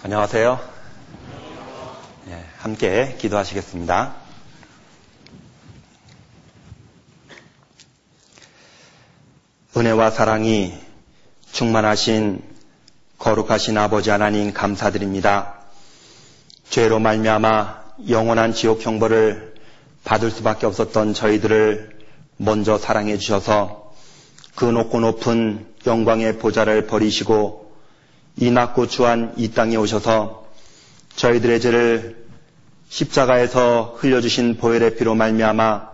안녕하세요. 예, 함께 기도하시겠습니다. 은혜와 사랑이 충만하신 거룩하신 아버지 하나님 감사드립니다. 죄로 말미암아 영원한 지옥 형벌을 받을 수밖에 없었던 저희들을 먼저 사랑해 주셔서 그 높고 높은 영광의 보좌를 버리시고 이 낮고 추한 이 땅에 오셔서 저희들의 죄를 십자가에서 흘려주신 보혈의 피로 말미암아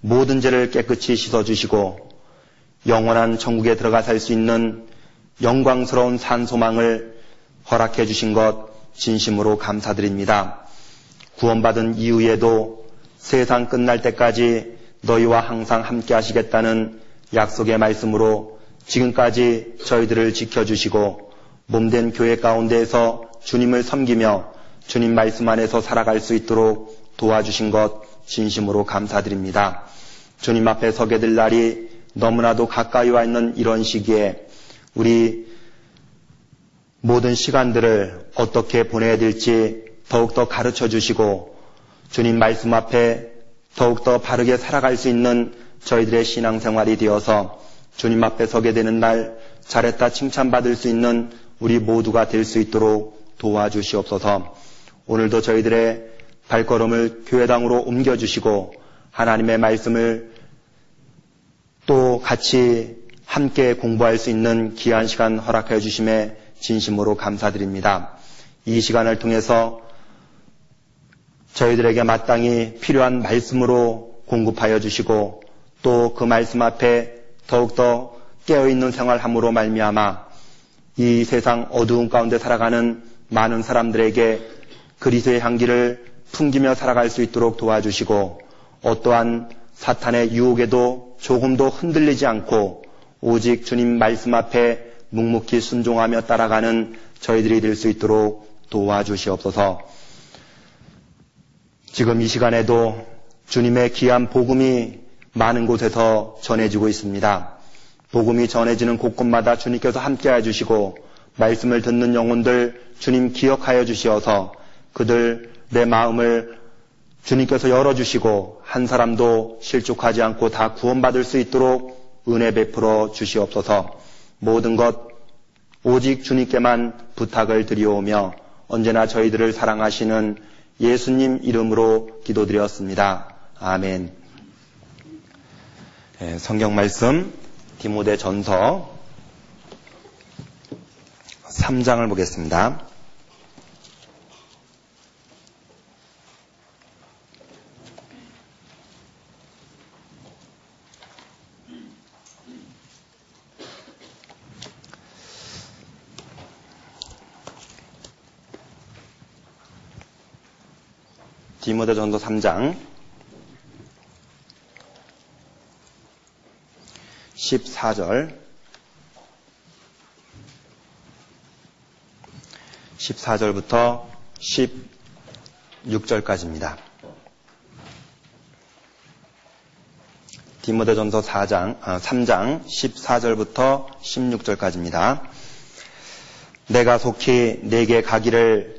모든 죄를 깨끗이 씻어주시고 영원한 천국에 들어가 살 수 있는 영광스러운 산 소망을 허락해 주신 것 진심으로 감사드립니다. 구원받은 이후에도 세상 끝날 때까지 너희와 항상 함께 하시겠다는 약속의 말씀으로 지금까지 저희들을 지켜주시고 몸된 교회 가운데에서 주님을 섬기며 주님 말씀 안에서 살아갈 수 있도록 도와주신 것 진심으로 감사드립니다. 주님 앞에 서게 될 날이 너무나도 가까이 와 있는 이런 시기에 우리 모든 시간들을 어떻게 보내야 될지 더욱더 가르쳐 주시고 주님 말씀 앞에 더욱더 바르게 살아갈 수 있는 저희들의 신앙생활이 되어서 주님 앞에 서게 되는 날 잘했다 칭찬받을 수 있는 우리 모두가 될 수 있도록 도와주시옵소서 오늘도 저희들의 발걸음을 교회당으로 옮겨주시고 하나님의 말씀을 또 같이 함께 공부할 수 있는 귀한 시간 허락하여 주심에 진심으로 감사드립니다. 이 시간을 통해서 저희들에게 마땅히 필요한 말씀으로 공급하여 주시고 또 그 말씀 앞에 더욱더 깨어있는 생활함으로 말미암아 이 세상 어두운 가운데 살아가는 많은 사람들에게 그리스의 향기를 풍기며 살아갈 수 있도록 도와주시고 어떠한 사탄의 유혹에도 조금도 흔들리지 않고 오직 주님 말씀 앞에 묵묵히 순종하며 따라가는 저희들이 될 수 있도록 도와주시옵소서. 지금 이 시간에도 주님의 귀한 복음이 많은 곳에서 전해지고 있습니다. 복음이 전해지는 곳곳마다 주님께서 함께해 주시고 말씀을 듣는 영혼들 주님 기억하여 주시어서 그들 내 마음을 주님께서 열어주시고 한 사람도 실족하지 않고 다 구원받을 수 있도록 은혜 베풀어 주시옵소서 모든 것 오직 주님께만 부탁을 드리오며 언제나 저희들을 사랑하시는 예수님 이름으로 기도드렸습니다. 아멘. 네, 성경 말씀 디모데 전서 3장을 보겠습니다. 디모데 전서 3장 14절 14절부터 16절까지입니다. 디모데전서 4장, 아, 3장 14절부터 16절까지입니다. 내가 속히 내게 가기를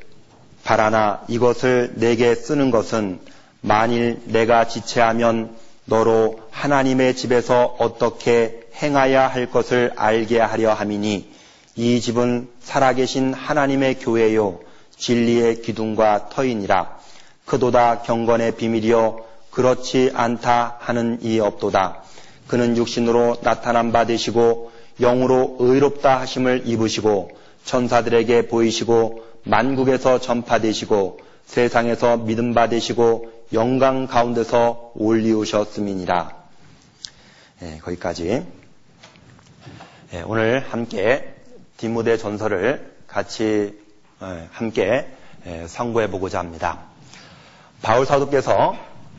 바라나 이것을 내게 쓰는 것은 만일 내가 지체하면 너로 하나님의 집에서 어떻게 행하야 할 것을 알게 하려 함이니 이 집은 살아계신 하나님의 교회요 진리의 기둥과 터이니라. 그도다 경건의 비밀이요 그렇지 않다 하는 이 없도다. 그는 육신으로 나타난 바 되시고 영으로 의롭다 하심을 입으시고 천사들에게 보이시고 만국에서 전파되시고 세상에서 믿음 받으시고 영광 가운데서 올리우셨음이니라. 네, 거기까지. 네, 오늘 함께 디모데 전설을 같이 네, 함께 상고해 보고자 합니다. 바울 사도께서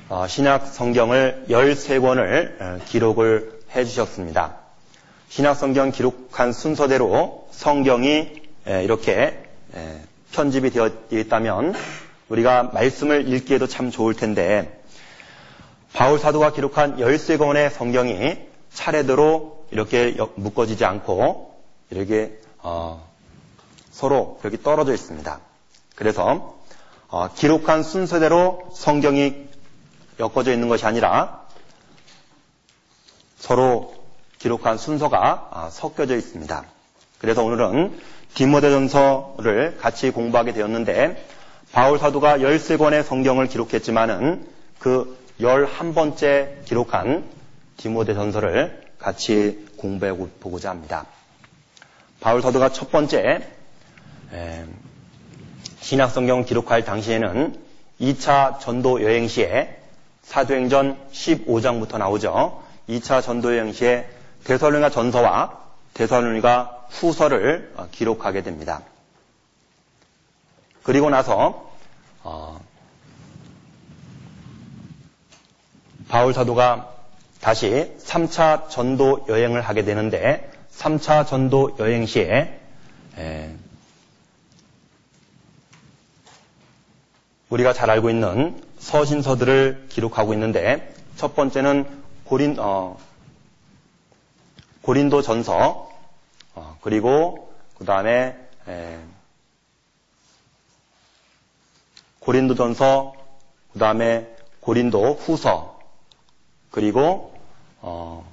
어, 신약 성경을 13권을 기록을 해 주셨습니다. 신약 성경 기록한 순서대로 성경이 이렇게 편집이 되어 있다면 우리가 말씀을 읽기에도 참 좋을 텐데 바울 사도가 기록한 13권의 성경이 차례대로 이렇게 묶어지지 않고 이렇게 어, 서로 여기 떨어져 있습니다. 그래서 어, 기록한 순서대로 성경이 엮어져 있는 것이 아니라 서로 기록한 순서가 아, 섞여져 있습니다. 그래서 오늘은 디모데전서를 같이 공부하게 되었는데 바울 사도가 13권의 성경을 기록했지만은 그 11번째 기록한 디모데 전서를 같이 공부해 보고자 합니다. 바울 사도가 첫 번째 신약 성경 기록할 당시에는 2차 전도 여행 시에 사도행전 15장부터 나오죠. 2차 전도 여행 시에 대설로니가 전서와 대설로니가 후서를 어, 기록하게 됩니다. 그리고 나서 어, 바울 사도가 다시 3차 전도 여행을 하게 되는데 3차 전도 여행 시에 에, 우리가 잘 알고 있는 서신서들을 기록하고 있는데 첫 번째는 고린 어, 고린도 전서 어, 그리고 그 다음에 고린도 전서 그 다음에 고린도 후서 그리고 어,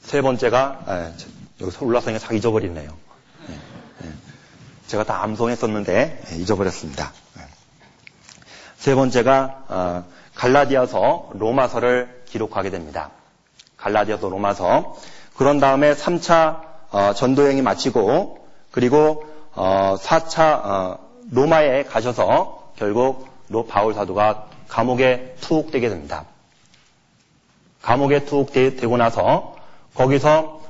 세 번째가 에, 여기서 올라서니까 다 잊어버리네요. 예, 예. 제가 다 암송했었는데 예, 잊어버렸습니다. 예. 세 번째가 어, 갈라디아서 로마서를 기록하게 됩니다. 갈라디아서 로마서. 그런 다음에 3차 어, 전도행이 마치고 그리고 4차 어, 로마에 가셔서 결국 바울 사도가 감옥에 투옥되게 됩니다. 감옥에 투옥되고 나서 거기서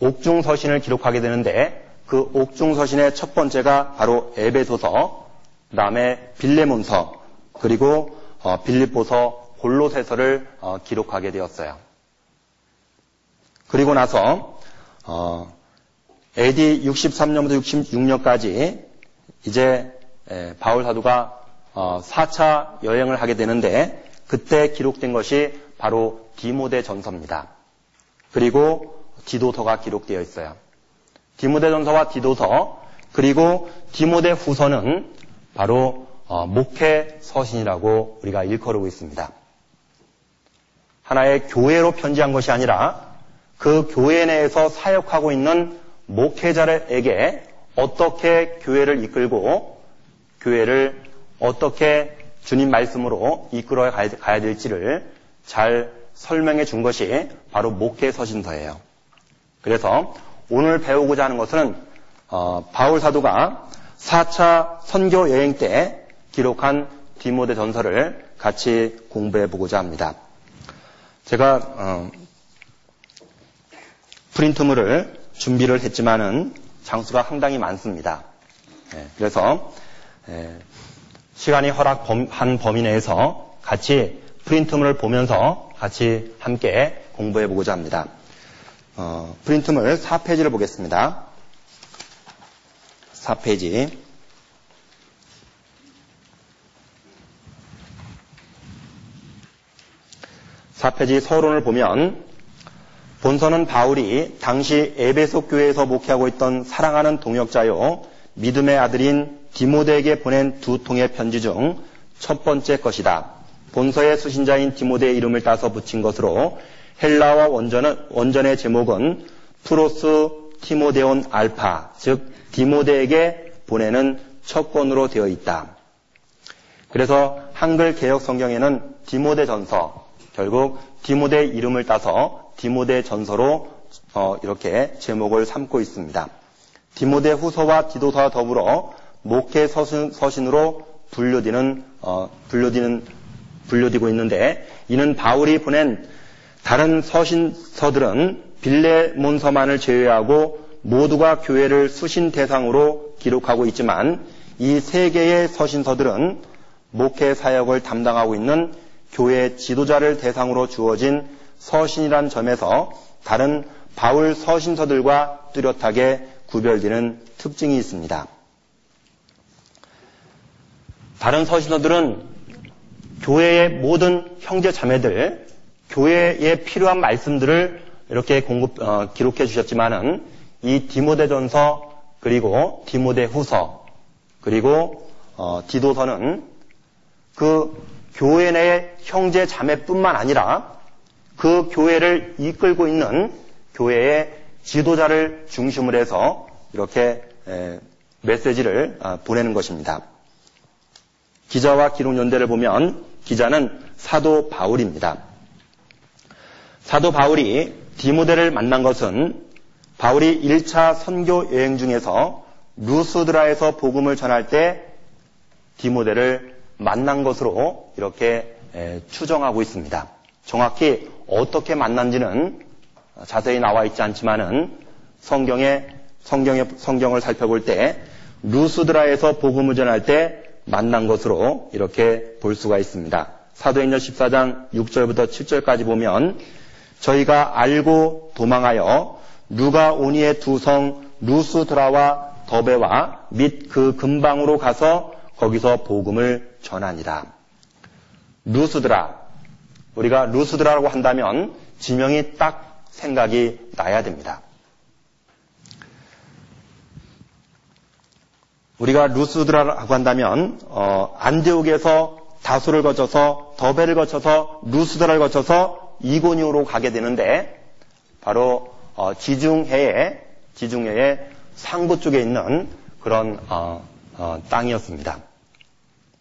옥중 서신을 기록하게 되는데 그 옥중 서신의 첫 번째가 바로 에베소서, 그 다음에 빌레몬서, 그리고 어, 빌립보서, 골로새서를 어, 기록하게 되었어요. 그리고 나서 어, AD 63년부터 66년까지 이제 에, 바울 사도가 어, 4차 여행을 하게 되는데 그때 기록된 것이 바로 디모데 전서입니다. 그리고 디도서가 기록되어 있어요. 디모데 전서와 디도서 그리고 디모데 후서는 바로 어, 목회 서신이라고 우리가 일컬고 있습니다. 하나의 교회로 편지한 것이 아니라 그 교회 내에서 사역하고 있는 목회자에게 어떻게 교회를 이끌고 교회를 어떻게 주님 말씀으로 이끌어 가야 될지를 잘 설명해 준 것이 바로 목회 서신서예요. 그래서 오늘 배우고자 하는 것은 어, 바울 사도가 4차 선교 여행 때 기록한 디모데 전서를 같이 공부해 보고자 합니다. 제가 어, 프린트물을 준비를 했지만은 장수가 상당히 많습니다. 네, 그래서 네, 시간이 허락한 범위 내에서 같이 프린트물을 보면서 같이 함께 공부해 보고자 합니다. 어, 프린트물 4페이지를 보겠습니다. 4페이지. 4페이지 서론을 보면 본서는 바울이 당시 에베소 교회에서 목회하고 있던 사랑하는 동역자요 믿음의 아들인 디모데에게 보낸 두 통의 편지 중 첫 번째 것이다. 본서의 수신자인 디모데의 이름을 따서 붙인 것으로 헬라와 원전은, 원전의 제목은 프로스 티모데온 알파, 즉 디모데에게 보내는 첫 권으로 되어 있다. 그래서 한글 개혁 성경에는 디모데 전서, 결국 디모데 이름을 따서 디모데 전서로 어, 이렇게 제목을 삼고 있습니다. 디모데 후서와 디도서와 더불어 목회 서신, 으로 분류되는 어, 분류되는 분류되고 있는데 이는 바울이 보낸 다른 서신서들은 빌레몬서만을 제외하고 모두가 교회를 수신 대상으로 기록하고 있지만 이 세 개의 서신서들은 목회 사역을 담당하고 있는 교회 지도자를 대상으로 주어진 서신이란 점에서 다른 바울 서신서들과 뚜렷하게 구별되는 특징이 있습니다. 다른 서신서들은 교회의 모든 형제 자매들, 교회에 필요한 말씀들을 이렇게 공급, 어, 기록해 주셨지만은 이 디모데전서 그리고 디모데후서 그리고 어, 디도서는 그 교회 내 형제 자매뿐만 아니라 그 교회를 이끌고 있는 교회의 지도자를 중심으로 해서 이렇게 메시지를 아, 보내는 것입니다. 기자와 기록 연대를 보면 기자는 사도 바울입니다. 사도 바울이 디모데를 만난 것은 바울이 1차 선교 여행 중에서 루스드라에서 복음을 전할 때 디모데를 만난 것으로 이렇게 추정하고 있습니다. 정확히 어떻게 만난지는 자세히 나와 있지 않지만은 성경에 성경의 성경을 살펴볼 때 루스드라에서 복음을 전할 때 만난 것으로 이렇게 볼 수가 있습니다. 사도행전 14장 6절부터 7절까지 보면 저희가 알고 도망하여 누가 오니의 두 성 루스드라와 더베와 및 그 근방으로 가서 거기서 복음을 전하니라. 루스드라 우리가 루스드라라고 한다면 지명이 딱 생각이 나야 됩니다. 우리가 루스드라라고 한다면 어, 안디옥에서 다수를 거쳐서 더베를 거쳐서 루스드라를 거쳐서 이고니오로 가게 되는데 바로 어, 지중해의 지중해의 상부 쪽에 있는 그런 어, 어 땅이었습니다.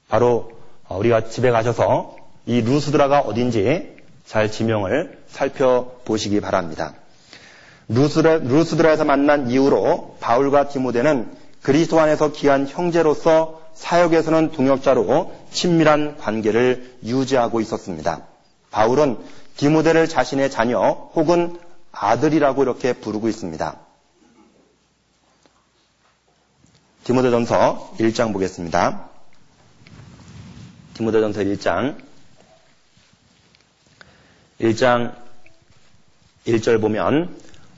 바로 어, 우리가 집에 가셔서 이 루스드라가 어딘지 잘 지명을 살펴보시기 바랍니다. 루스드라, 루스드라 에서 만난 이후로 바울과 디모데는 그리스도 안에서 귀한 형제로서 사역에서는 동역자로 친밀한 관계를 유지하고 있었습니다. 바울은 디모데를 자신의 자녀 혹은 아들이라고 이렇게 부르고 있습니다. 디모데전서 1장 보겠습니다. 디모데전서 1장 1장 1절 보면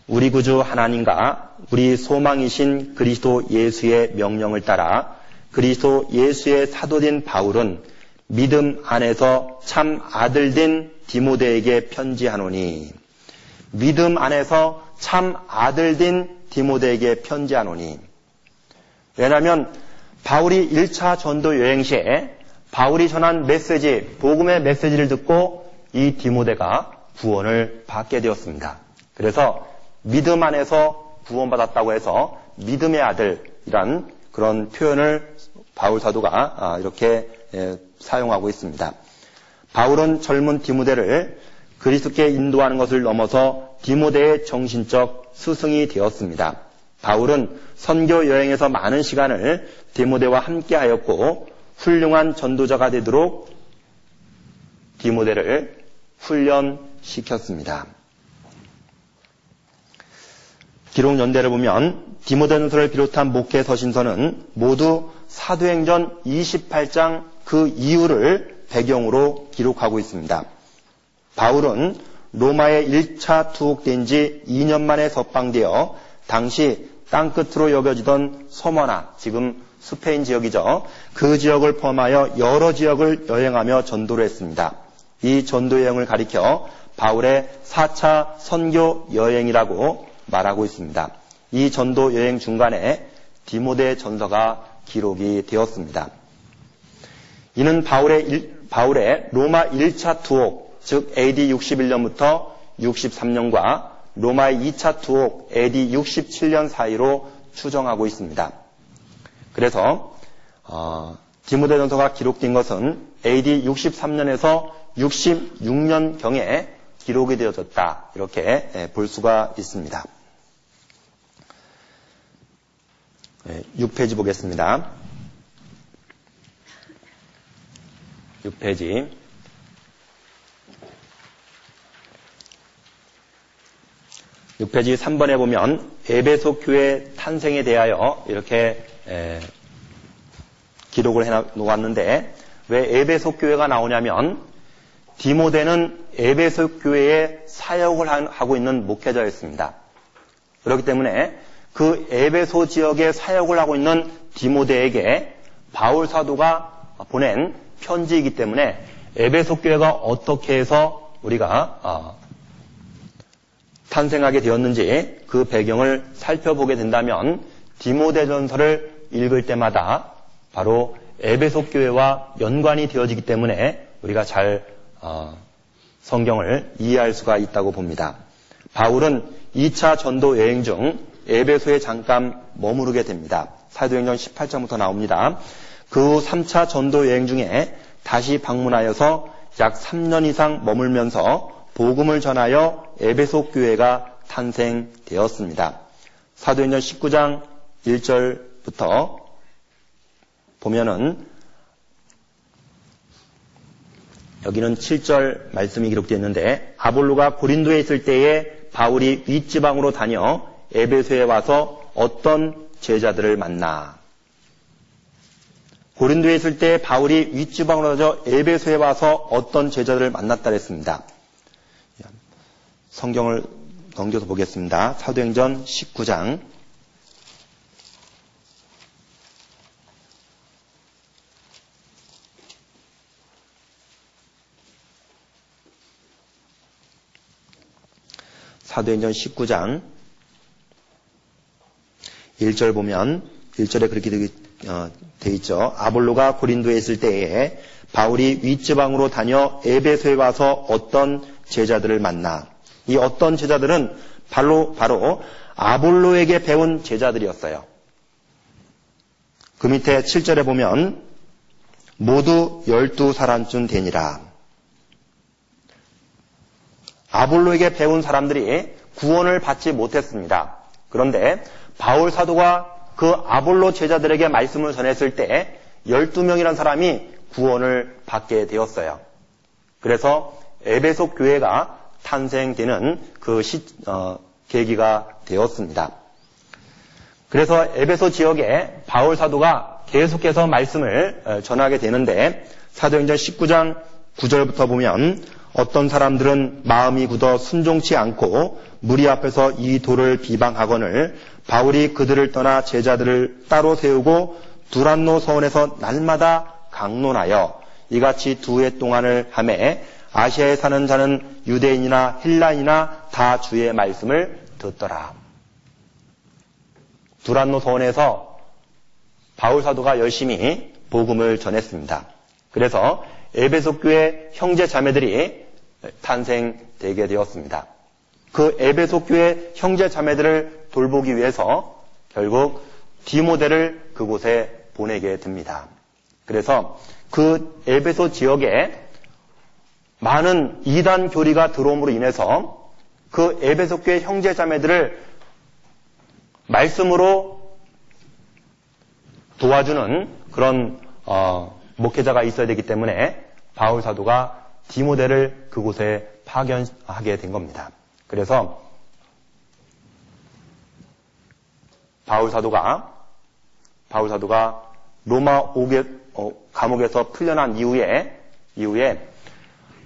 우리 구주 하나님과 우리 소망이신 그리스도 예수의 명령을 따라 그리스도 예수의 사도된 바울은 믿음 안에서 참 아들된 디모데에게 편지하노니 믿음 안에서 참 아들된 디모데에게 편지하노니 왜냐하면 바울이 1차 전도 여행 시에 바울이 전한 메시지, 복음의 메시지를 듣고 이 디모데가 구원을 받게 되었습니다. 그래서 믿음 안에서 구원받았다고 해서 믿음의 아들이란 그런 표현을 바울 사도가 아, 이렇게 예, 사용하고 있습니다. 바울은 젊은 디모데를 그리스도께 인도하는 것을 넘어서 디모데의 정신적 스승이 되었습니다. 바울은 선교 여행에서 많은 시간을 디모데와 함께 하였고 훌륭한 전도자가 되도록 디모데를 훈련시켰습니다. 기록 연대를 보면 디모데전서를 비롯한 목회 서신서는 모두 사도행전 28장 그 이유를 배경으로 기록하고 있습니다. 바울은 로마에 1차 투옥된 지 2년 만에 석방되어 당시 땅끝으로 여겨지던 서머나 지금 스페인 지역이죠. 그 지역을 포함하여 여러 지역을 여행하며 전도를 했습니다. 이 전도 여행을 가리켜 바울의 4차 선교 여행이라고 말하고 있습니다. 이 전도 여행 중간에 디모데 전서가 기록이 되었습니다. 이는 바울의, 일, 바울의 로마 1차 투옥, 즉 AD 61년부터 63년과 로마의 2차 투옥 AD 67년 사이로 추정하고 있습니다. 그래서 어, 디모데 전서가 기록된 것은 AD 63년에서 66년경에 기록이 되어졌다. 이렇게 예, 볼 수가 있습니다. 6페이지 보겠습니다. 6페이지. 6페이지 3번에 보면 에베소 교회 탄생에 대하여 이렇게 기록을 해 놓았는데 왜 에베소 교회가 나오냐면 디모데는 에베소 교회에 사역을 하고 있는 목회자였습니다. 그렇기 때문에 그 에베소 지역에 사역을 하고 있는 디모데에게 바울 사도가 보낸 편지이기 때문에 에베소 교회가 어떻게 해서 우리가 어, 탄생하게 되었는지 그 배경을 살펴보게 된다면 디모데전서를 읽을 때마다 바로 에베소 교회와 연관이 되어지기 때문에 우리가 잘 어, 성경을 이해할 수가 있다고 봅니다. 바울은 2차 전도 여행 중 에베소에 잠깐 머무르게 됩니다. 사도행전 18장부터 나옵니다. 그 후 3차 전도 여행 중에 다시 방문하여서 약 3년 이상 머물면서 복음을 전하여 에베소 교회가 탄생되었습니다. 사도행전 19장 1절부터 보면은 여기는 7절 말씀이 기록되어 있는데 아볼로가 고린도에 있을 때에 바울이 윗지방으로 다녀 에베소에 와서 어떤 제자들을 만나 고린도에 있을 때 바울이 윗지방으로 다녀 에베소에 와서 어떤 제자들을 만났다 그랬습니다. 성경을 넘겨서 보겠습니다. 사도행전 19장 사도행전 19장 1절 보면 1절에 그렇게 되어 어, 있죠. 아볼로가 고린도에 있을 때에 바울이 윗지방으로 다녀 에베소에 와서 어떤 제자들을 만나 이 어떤 제자들은 바로 바로 아볼로에게 배운 제자들이었어요. 그 밑에 7절에 보면 모두 열두 사람쯤 되니라. 아볼로에게 배운 사람들이 구원을 받지 못했습니다. 그런데 바울 사도가 그 아볼로 제자들에게 말씀을 전했을 때 12명이라는 사람이 구원을 받게 되었어요. 그래서 에베소 교회가 탄생되는 그 시, 어, 계기가 되었습니다. 그래서 에베소 지역에 바울 사도가 계속해서 말씀을 어, 전하게 되는데 사도행전 19장 9절부터 보면 어떤 사람들은 마음이 굳어 순종치 않고 무리 앞에서 이 돌을 비방하거늘 바울이 그들을 떠나 제자들을 따로 세우고 두란노 서원에서 날마다 강론하여 이같이 두 해 동안을 함에 아시아에 사는 자는 유대인이나 헬라인이나 다 주의 말씀을 듣더라. 두란노 서원에서 바울 사도가 열심히 복음을 전했습니다. 그래서 에베소 교회 형제 자매들이 탄생되게 되었습니다. 그 에베소 교회 형제 자매들을 돌보기 위해서 결국 디모데를 그곳에 보내게 됩니다. 그래서 그 에베소 지역에 많은 이단 교리가 들어옴으로 인해서 그 에베소 교회 형제 자매들을 말씀으로 도와주는 그런 어, 목회자가 있어야 되기 때문에 바울 사도가 디모데를 그곳에 파견하게 된 겁니다. 그래서 바울 사도가 바울 사도가 로마 옥에, 어, 감옥에서 풀려난 이후에 이후에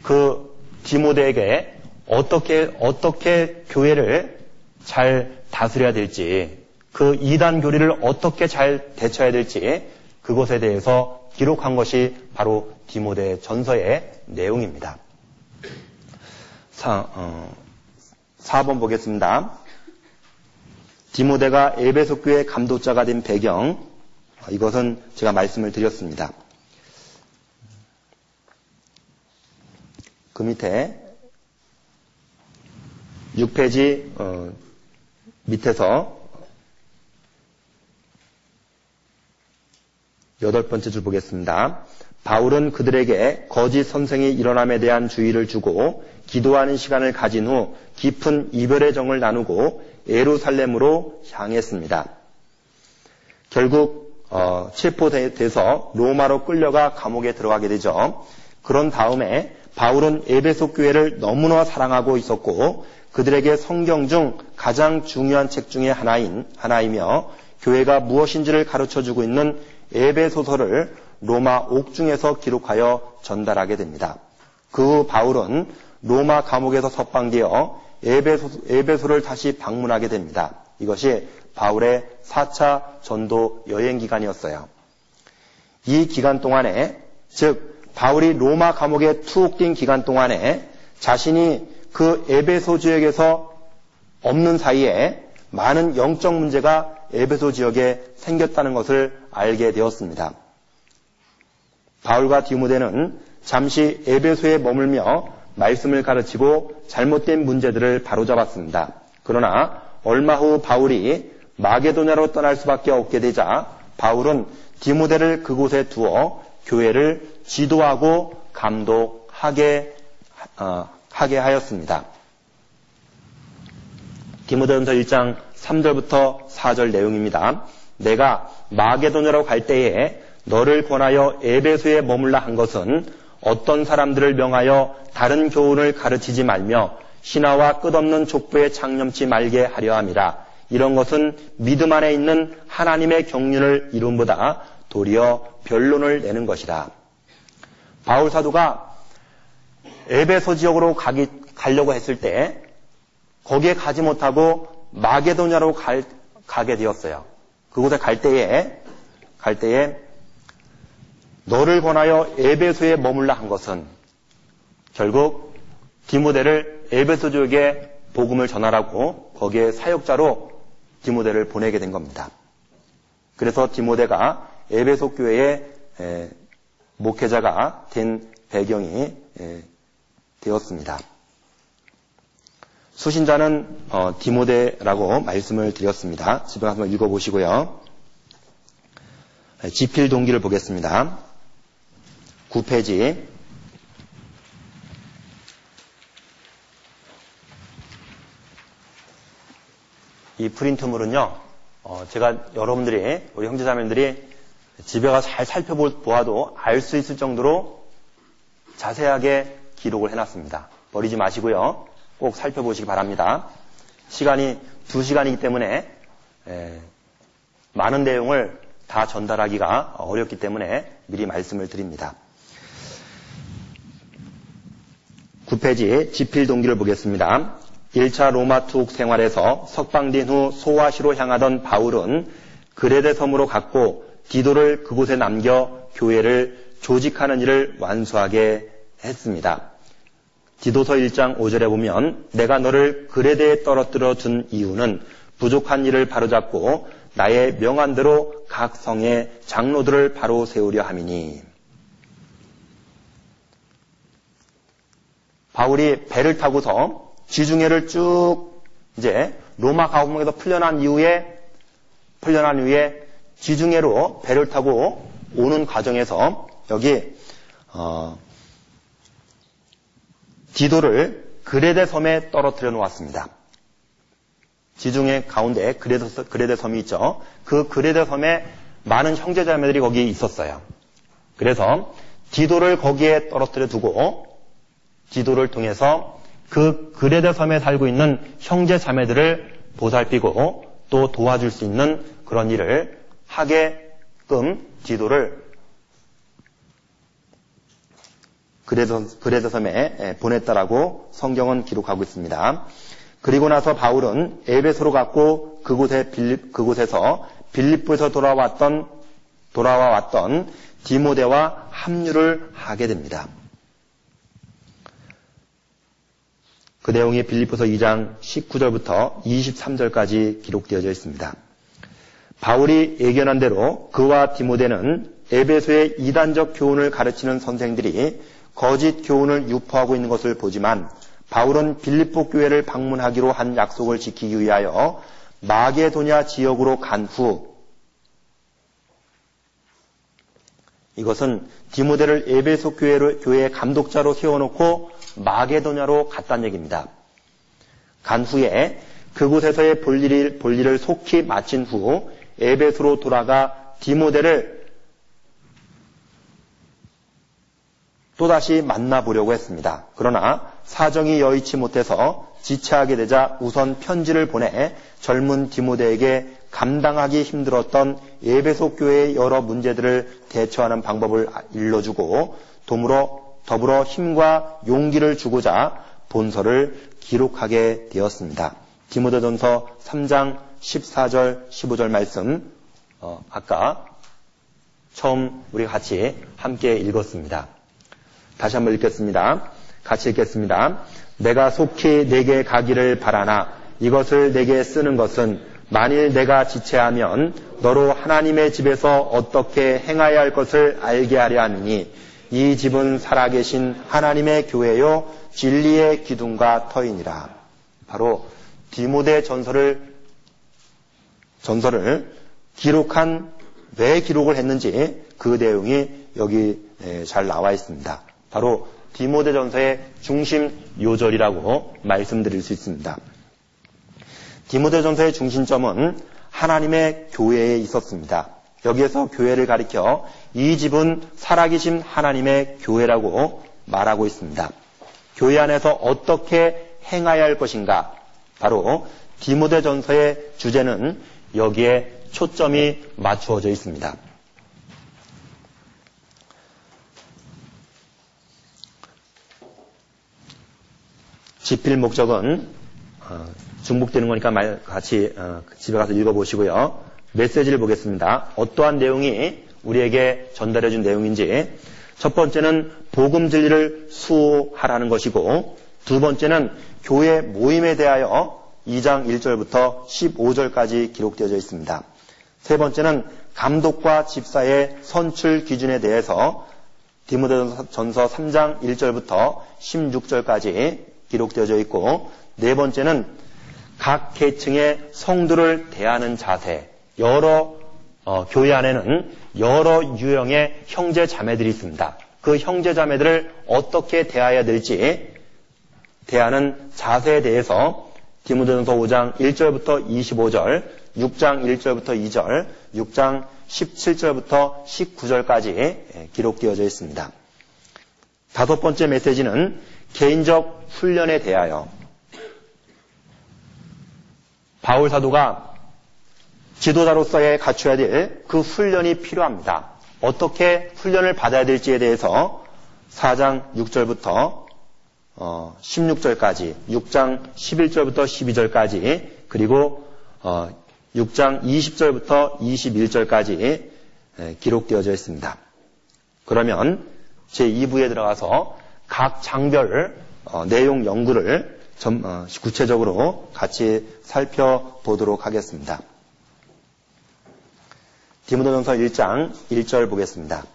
그 디모데에게 어떻게 어떻게 교회를 잘 다스려야 될지 그 이단 교리를 어떻게 잘 대처해야 될지 그것에 대해서 기록한 것이 바로 디모데 전서의 내용입니다. 4, 어, 4번 보겠습니다. 디모데가 에베소 교회 감독자가 된 배경 이것은 제가 말씀을 드렸습니다. 그 밑에 6페이지 어, 밑에서 여덟 번째 줄 보겠습니다. 바울은 그들에게 거짓 선생이 일어남에 대한 주의를 주고 기도하는 시간을 가진 후 깊은 이별의 정을 나누고 예루살렘으로 향했습니다. 결국 어, 체포돼서 로마로 끌려가 감옥에 들어가게 되죠. 그런 다음에 바울은 에베소 교회를 너무나 사랑하고 있었고 그들에게 성경 중 가장 중요한 책 중의 하나인 하나이며 교회가 무엇인지를 가르쳐 주고 있는 에베소서를 로마 옥중에서 기록하여 전달하게 됩니다. 그 후 바울은 로마 감옥에서 석방되어 에베소, 에베소를 다시 방문하게 됩니다. 이것이 바울의 4차 전도 여행 기간이었어요. 이 기간 동안에, 즉, 바울이 로마 감옥에 투옥된 기간 동안에 자신이 그 에베소 지역에서 없는 사이에 많은 영적 문제가 에베소 지역에 생겼다는 것을 알게 되었습니다. 바울과 디모데는 잠시 에베소에 머물며 말씀을 가르치고 잘못된 문제들을 바로잡았습니다. 그러나 얼마 후 바울이 마게도냐로 떠날 수밖에 없게 되자 바울은 디모데를 그곳에 두어 교회를 지도하고 감독하게 어, 하게 하였습니다. 디모데전서 1장 3절부터 4절 내용입니다. 내가 마게도냐로 갈 때에 너를 권하여 에베소에 머물라 한 것은 어떤 사람들을 명하여 다른 교훈을 가르치지 말며 신화와 끝없는 족보에 창념치 말게 하려 함이라. 이런 것은 믿음 안에 있는 하나님의 경륜을 이룸보다 도리어 변론을 내는 것이다. 바울 사도가 에베소 지역으로 가기, 가려고 했을 때 거기에 가지 못하고 마게도냐로 갈, 가게 되었어요. 그곳에 갈 때에 갈 때에 너를 권하여 에베소에 머물라 한 것은 결국 디모데를 에베소 지역에 복음을 전하라고 거기에 사역자로 디모데를 보내게 된 겁니다. 그래서 디모데가 에베소 교회의 목회자가 된 배경이 되었습니다. 수신자는 어, 디모데라고 말씀을 드렸습니다. 집에 한번 읽어보시고요. 지필 동기를 보겠습니다. 9페이지 이 프린트물은요, 어, 제가 여러분들이, 우리 형제자매들이 집에 가서 잘 살펴보아도 알 수 있을 정도로 자세하게 기록을 해놨습니다. 버리지 마시고요. 꼭 살펴보시기 바랍니다. 시간이 두 시간이기 때문에 에, 많은 내용을 다 전달하기가 어렵기 때문에 미리 말씀을 드립니다. 9페이지 지필 동기를 보겠습니다. 1차 로마 투옥 생활에서 석방된 후 소아시로 향하던 바울은 그레데 섬으로 갔고 디도를 그곳에 남겨 교회를 조직하는 일을 완수하게 했습니다. 디도서 1장 5절에 보면 내가 너를 그레데에 떨어뜨려 둔 이유는 부족한 일을 바로잡고 나의 명한대로 각 성의 장로들을 바로 세우려 함이니. 바울이 배를 타고서 지중해를 쭉 이제 로마 가공에서 풀려난 이후에 풀려난 이후에 지중해로 배를 타고 오는 과정에서 여기 어, 디도를 그레데 섬에 떨어뜨려 놓았습니다. 지중해 가운데 그레데, 그레데 섬이 있죠. 그 그레데 섬에 많은 형제자매들이 거기에 있었어요. 그래서 디도를 거기에 떨어뜨려 두고 디도를 통해서 그 그레데 섬에 살고 있는 형제 자매들을 보살피고 또 도와줄 수 있는 그런 일을 하게끔 디도를 그레데 섬에 보냈다라고 성경은 기록하고 있습니다. 그리고 나서 바울은 에베소로 갔고 그곳에 빌립, 그곳에서 빌립보에서 돌아왔던 돌아와 왔던 디모데와 합류를 하게 됩니다. 그 내용이 빌립보서 2장 19절부터 23절까지 기록되어져 있습니다. 바울이 예견한 대로 그와 디모데는 에베소의 이단적 교훈을 가르치는 선생들이 거짓 교훈을 유포하고 있는 것을 보지만 바울은 빌립보 교회를 방문하기로 한 약속을 지키기 위하여 마게도냐 지역으로 간 후 이것은 디모데를 에베소 교회의 감독자로 세워놓고 마게도냐로 갔다는 얘기입니다. 간 후에 그곳에서의 볼일을, 볼일을 속히 마친 후 에베소로 돌아가 디모데를 또다시 만나보려고 했습니다. 그러나 사정이 여의치 못해서 지체하게 되자 우선 편지를 보내 젊은 디모데에게 감당하기 힘들었던 예배소 교회의 여러 문제들을 대처하는 방법을 일러주고 도무러 더불어 힘과 용기를 주고자 본서를 기록하게 되었습니다. 디모데전서 3장 14절 15절 말씀 어, 아까 처음 우리 같이 함께 읽었습니다. 다시 한번 읽겠습니다. 같이 읽겠습니다. 내가 속히 내게 가기를 바라나 이것을 내게 쓰는 것은 만일 내가 지체하면 너로 하나님의 집에서 어떻게 행하여야 할 것을 알게 하려 함이니 이 집은 살아계신 하나님의 교회요 진리의 기둥과 터이니라. 바로 디모데 전설을 전설을 기록한 왜 기록을 했는지 그 내용이 여기 잘 나와 있습니다. 바로 디모데전서의 중심 요절이라고 말씀드릴 수 있습니다. 디모데전서의 중심점은 하나님의 교회에 있었습니다. 여기에서 교회를 가리켜 이 집은 살아계신 하나님의 교회라고 말하고 있습니다. 교회 안에서 어떻게 행하여야 할 것인가? 바로 디모데전서의 주제는 여기에 초점이 맞추어져 있습니다. 집필 목적은 어, 중복되는 거니까 같이 어, 집에 가서 읽어보시고요. 메시지를 보겠습니다. 어떠한 내용이 우리에게 전달해 준 내용인지 첫 번째는 복음 진리를 수호하라는 것이고 두 번째는 교회 모임에 대하여 2장 1절부터 15절까지 기록되어 있습니다. 세 번째는 감독과 집사의 선출 기준에 대해서 디모데전서 3장 1절부터 16절까지 기록되어 있고 네 번째는 각 계층의 성도를 대하는 자세. 여러 어, 교회 안에는 여러 유형의 형제 자매들이 있습니다. 그 형제 자매들을 어떻게 대해야 될지 대하는 자세에 대해서 디모데전서 5장 1절부터 25절 6장 1절부터 2절, 6장 17절부터 19절까지 기록되어져 있습니다. 다섯 번째 메시지는 개인적 훈련에 대하여 바울 사도가 지도자로서의 갖춰야 될 그 훈련이 필요합니다. 어떻게 훈련을 받아야 될지에 대해서 4장 6절부터 16절까지, 6장 11절부터 12절까지, 그리고 어, 6장 20절부터 21절까지 기록되어져 있습니다. 그러면 제2부에 들어가서 각 장별 어, 내용 연구를 어, 구체적으로 같이 살펴보도록 하겠습니다. 디모데전서 1장 1절 보겠습니다.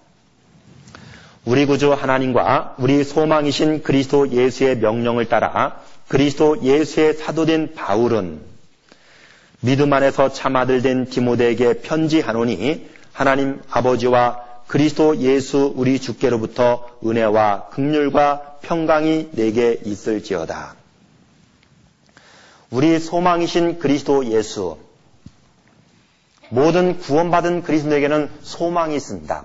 우리 구주 하나님과 우리 소망이신 그리스도 예수의 명령을 따라 그리스도 예수의 사도된 바울은 믿음 안에서 참 아들 된 디모데에게 편지하노니 하나님 아버지와 그리스도 예수 우리 주께로부터 은혜와 극률과 평강이 내게 있을지어다. 우리 소망이신 그리스도 예수 모든 구원받은 그리스도에게는 소망이 있습니다.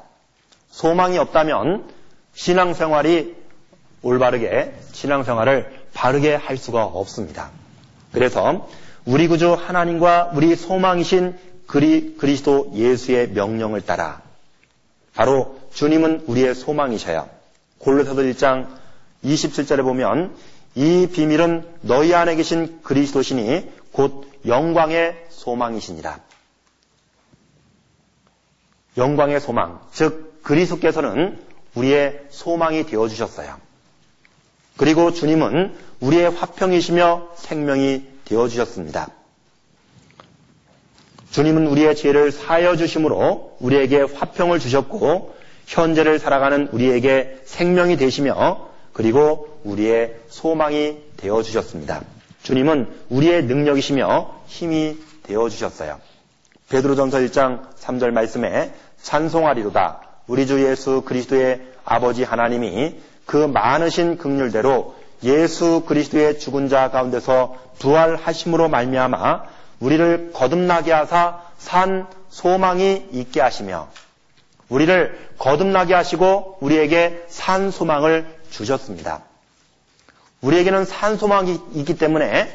소망이 없다면 신앙생활이 올바르게 신앙생활을 바르게 할 수가 없습니다. 그래서 우리 구주 하나님과 우리 소망이신 그리, 그리스도 예수의 명령을 따라 바로 주님은 우리의 소망이셔요. 골로새서 1장 27절에 보면 이 비밀은 너희 안에 계신 그리스도시니 곧 영광의 소망이시니라. 영광의 소망, 즉 그리스도께서는 우리의 소망이 되어 주셨어요. 그리고 주님은 우리의 화평이시며 생명이 되어 주셨습니다. 주님은 우리의 죄를 사여 주심으로 우리에게 화평을 주셨고 현재를 살아가는 우리에게 생명이 되시며 그리고 우리의 소망이 되어 주셨습니다. 주님은 우리의 능력이시며 힘이 되어 주셨어요. 베드로전서 1장 3절 말씀에 찬송하리로다. 우리 주 예수 그리스도의 아버지 하나님이 그 많으신 극률대로 예수 그리스도의 죽은 자 가운데서 부활하심으로 말미암아 우리를 거듭나게 하사 산 소망이 있게 하시며 우리를 거듭나게 하시고 우리에게 산 소망을 주셨습니다. 우리에게는 산 소망이 있기 때문에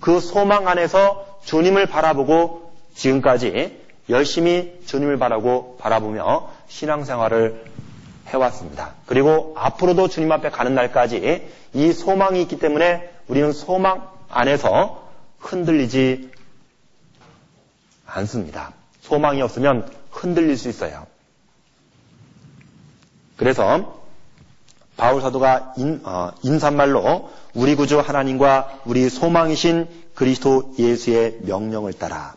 그 소망 안에서 주님을 바라보고 지금까지 열심히 주님을 바라고 바라보며 신앙생활을 해왔습니다. 그리고 앞으로도 주님 앞에 가는 날까지 이 소망이 있기 때문에 우리는 소망 안에서 흔들리지 않습니다. 소망이 없으면 흔들릴 수 있어요. 그래서 바울 사도가 인, 어, 인사말로 우리 구주 하나님과 우리 소망이신 그리스도 예수의 명령을 따라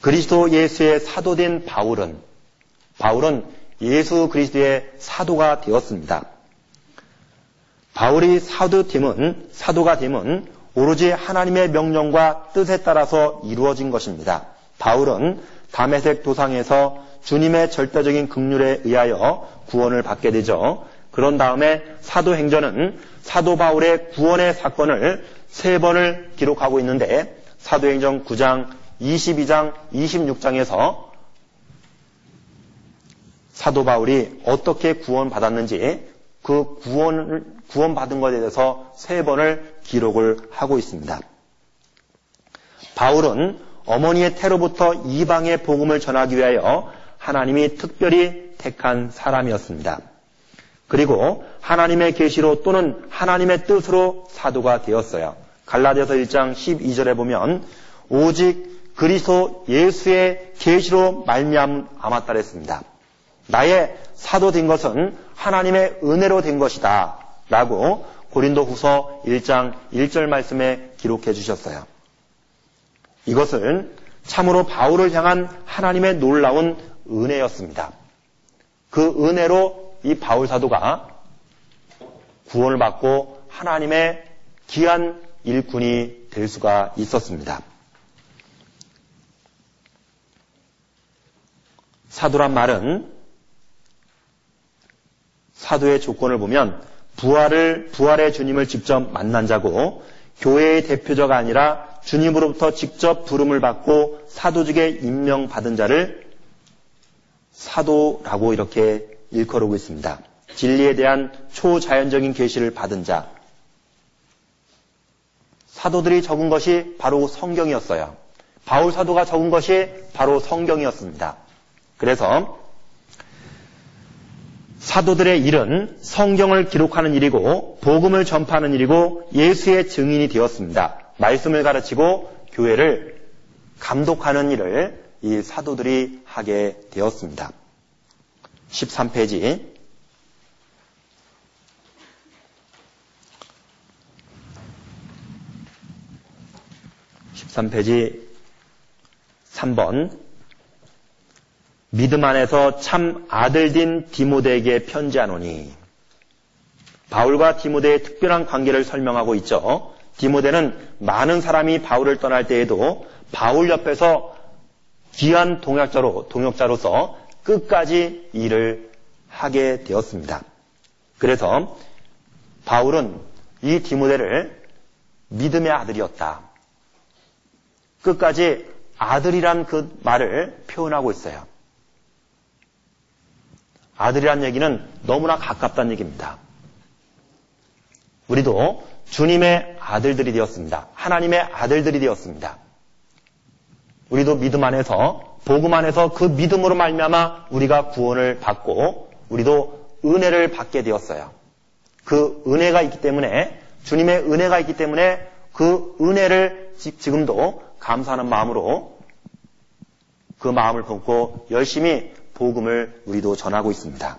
그리스도 예수의 사도된 바울은 바울은 예수 그리스도의 사도가 되었습니다. 바울이 사도됨은 사도가 됨은 오로지 하나님의 명령과 뜻에 따라서 이루어진 것입니다. 바울은 담에색 도상에서 주님의 절대적인 긍휼에 의하여 구원을 받게 되죠. 그런 다음에 사도행전은 사도 바울의 구원의 사건을 세 번을 기록하고 있는데 사도행전 9장, 22장, 26장에서 사도 바울이 어떻게 구원받았는지 그 구원을, 구원받은 것에 대해서 세 번을 기록을 하고 있습니다. 바울은 어머니의 태로부터 이방의 복음을 전하기 위하여 하나님이 특별히 택한 사람이었습니다. 그리고 하나님의 계시로 또는 하나님의 뜻으로 사도가 되었어요. 갈라디아서 1장 12절에 보면 오직 그리스도 예수의 계시로 말미암았다 그랬습니다. 나의 사도 된 것은 하나님의 은혜로 된 것이다. 라고 고린도 후서 1장 1절 말씀에 기록해 주셨어요. 이것은 참으로 바울을 향한 하나님의 놀라운 은혜였습니다. 그 은혜로 이 바울 사도가 구원을 받고 하나님의 귀한 일꾼이 될 수가 있었습니다. 사도란 말은 사도의 조건을 보면 부활을 부활의 주님을 직접 만난 자고 교회의 대표자가 아니라 주님으로부터 직접 부름을 받고 사도직에 임명받은 자를 사도라고 이렇게 일컬어고 있습니다. 진리에 대한 초자연적인 계시를 받은 자. 사도들이 적은 것이 바로 성경이었어요. 바울 사도가 적은 것이 바로 성경이었습니다. 그래서 사도들의 일은 성경을 기록하는 일이고 복음을 전파하는 일이고 예수의 증인이 되었습니다. 말씀을 가르치고 교회를 감독하는 일을 이 사도들이 하게 되었습니다. 13페이지. 13페이지 3번. 믿음 안에서 참 아들din 디모데에게 편지하노니 바울과 디모데의 특별한 관계를 설명하고 있죠. 디모데는 많은 사람이 바울을 떠날 때에도 바울 옆에서 귀한 동역자로 동역자로서 끝까지 일을 하게 되었습니다. 그래서 바울은 이 디모데를 믿음의 아들이었다. 끝까지 아들이란 그 말을 표현하고 있어요. 아들이란 얘기는 너무나 가깝다는 얘기입니다. 우리도 주님의 아들들이 되었습니다. 하나님의 아들들이 되었습니다. 우리도 믿음 안에서 복음 안에서 그 믿음으로 말미암아 우리가 구원을 받고 우리도 은혜를 받게 되었어요. 그 은혜가 있기 때문에 주님의 은혜가 있기 때문에 그 은혜를 지금도 감사하는 마음으로 그 마음을 품고 열심히 복음을 우리도 전하고 있습니다.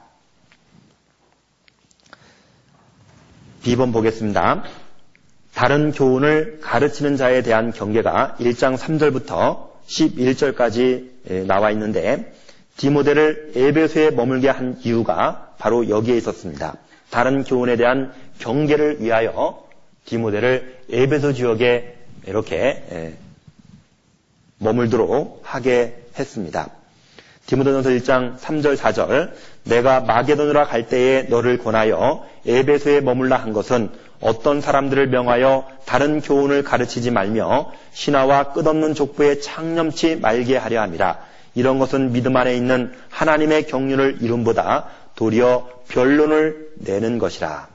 비번 보겠습니다. 다른 교훈을 가르치는 자에 대한 경계가 1장 3절부터 11절까지 나와 있는데 디모데를 에베소에 머물게 한 이유가 바로 여기에 있었습니다. 다른 교훈에 대한 경계를 위하여 디모데를 에베소 지역에 이렇게 머물도록 하게 했습니다. 디모데전서 1장 3절 4절 내가 마게도느라 갈 때에 너를 권하여 에베소에 머물라 한 것은 어떤 사람들을 명하여 다른 교훈을 가르치지 말며 신화와 끝없는 족보에 창념치 말게 하려 함이라. 이런 것은 믿음 안에 있는 하나님의 경륜을 이룸보다 도리어 변론을 내는 것이라.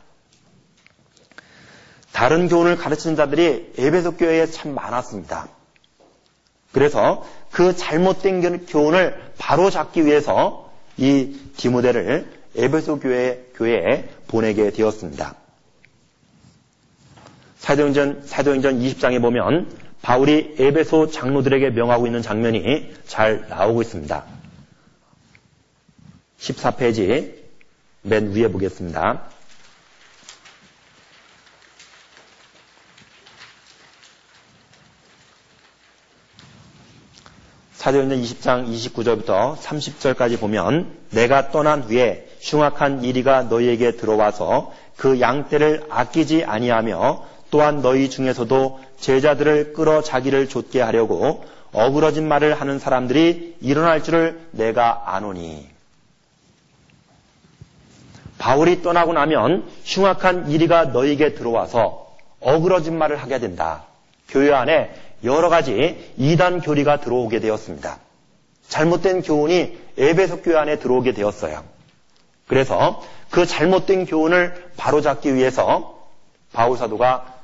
다른 교훈을 가르치는 자들이 에베소 교회에 참 많았습니다. 그래서 그 잘못된 교훈을 바로 잡기 위해서 이 디모데를 에베소 교회, 교회에 보내게 되었습니다. 사도행전, 사도행전 20장에 보면 바울이 에베소 장로들에게 명하고 있는 장면이 잘 나오고 있습니다. 14페이지 맨 위에 보겠습니다. 사도행전 20장 29절부터 30절까지 보면 내가 떠난 후에 흉악한 이리가 너희에게 들어와서 그 양떼를 아끼지 아니하며 또한 너희 중에서도 제자들을 끌어 자기를 좇게 하려고 어그러진 말을 하는 사람들이 일어날 줄을 내가 아노니. 바울이 떠나고 나면 흉악한 이리가 너에게 들어와서 어그러진 말을 하게 된다. 교회 안에 여러 가지 이단 교리가 들어오게 되었습니다. 잘못된 교훈이 에베소 교회 안에 들어오게 되었어요. 그래서 그 잘못된 교훈을 바로잡기 위해서 바울 사도가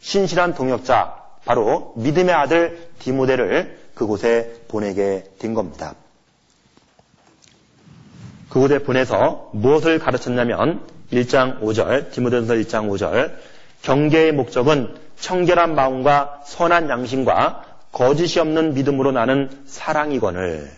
신실한 동역자 바로 믿음의 아들 디모데를 그곳에 보내게 된 겁니다. 그곳에 보내서 무엇을 가르쳤냐면 1장 5절 디모데전서 1장 5절 경계의 목적은 청결한 마음과 선한 양심과 거짓이 없는 믿음으로 나는 사랑이거늘.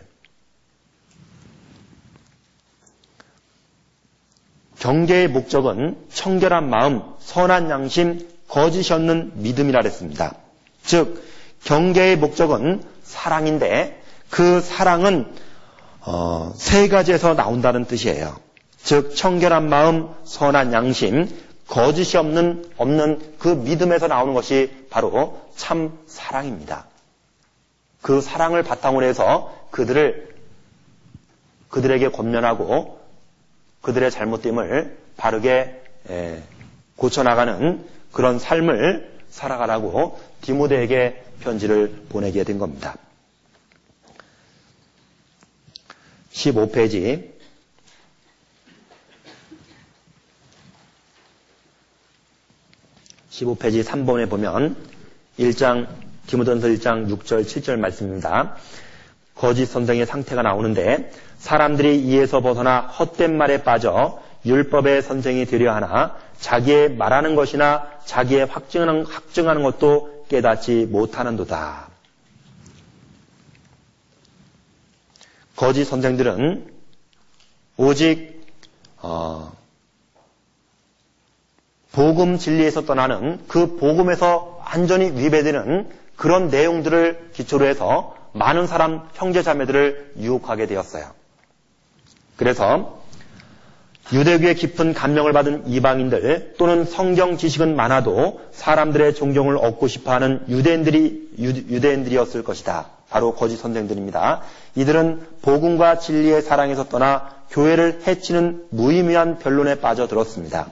경계의 목적은 청결한 마음, 선한 양심, 거짓이 없는 믿음이라 그랬습니다. 즉, 경계의 목적은 사랑인데 그 사랑은 어, 세 가지에서 나온다는 뜻이에요. 즉, 청결한 마음, 선한 양심, 거짓이 없는, 없는 그 믿음에서 나오는 것이 바로 참 사랑입니다. 그 사랑을 바탕으로 해서 그들을, 그들에게 권면하고 그들의 잘못됨을 바르게 고쳐나가는 그런 삶을 살아가라고 디모데에게 편지를 보내게 된 겁니다. 15페이지 15페이지 3번에 보면 1장 디모전서 1장 6절 7절 말씀입니다. 거짓 선생의 상태가 나오는데 사람들이 이에서 벗어나 헛된 말에 빠져 율법의 선생이 되려 하나 자기의 말하는 것이나 자기의 확증하는, 확증하는 것도 깨닫지 못하는도다. 거짓 선생들은 오직 어, 복음 진리에서 떠나는 그 복음에서 완전히 위배되는 그런 내용들을 기초로 해서 많은 사람 형제 자매들을 유혹하게 되었어요. 그래서 유대교의 깊은 감명을 받은 이방인들 또는 성경 지식은 많아도 사람들의 존경을 얻고 싶어하는 유대인들이 유 대인들이었을 것이다. 바로 거짓 선생들입니다. 이들은 복음과 진리의 사랑에서 떠나 교회를 해치는 무의미한 변론에 빠져들었습니다.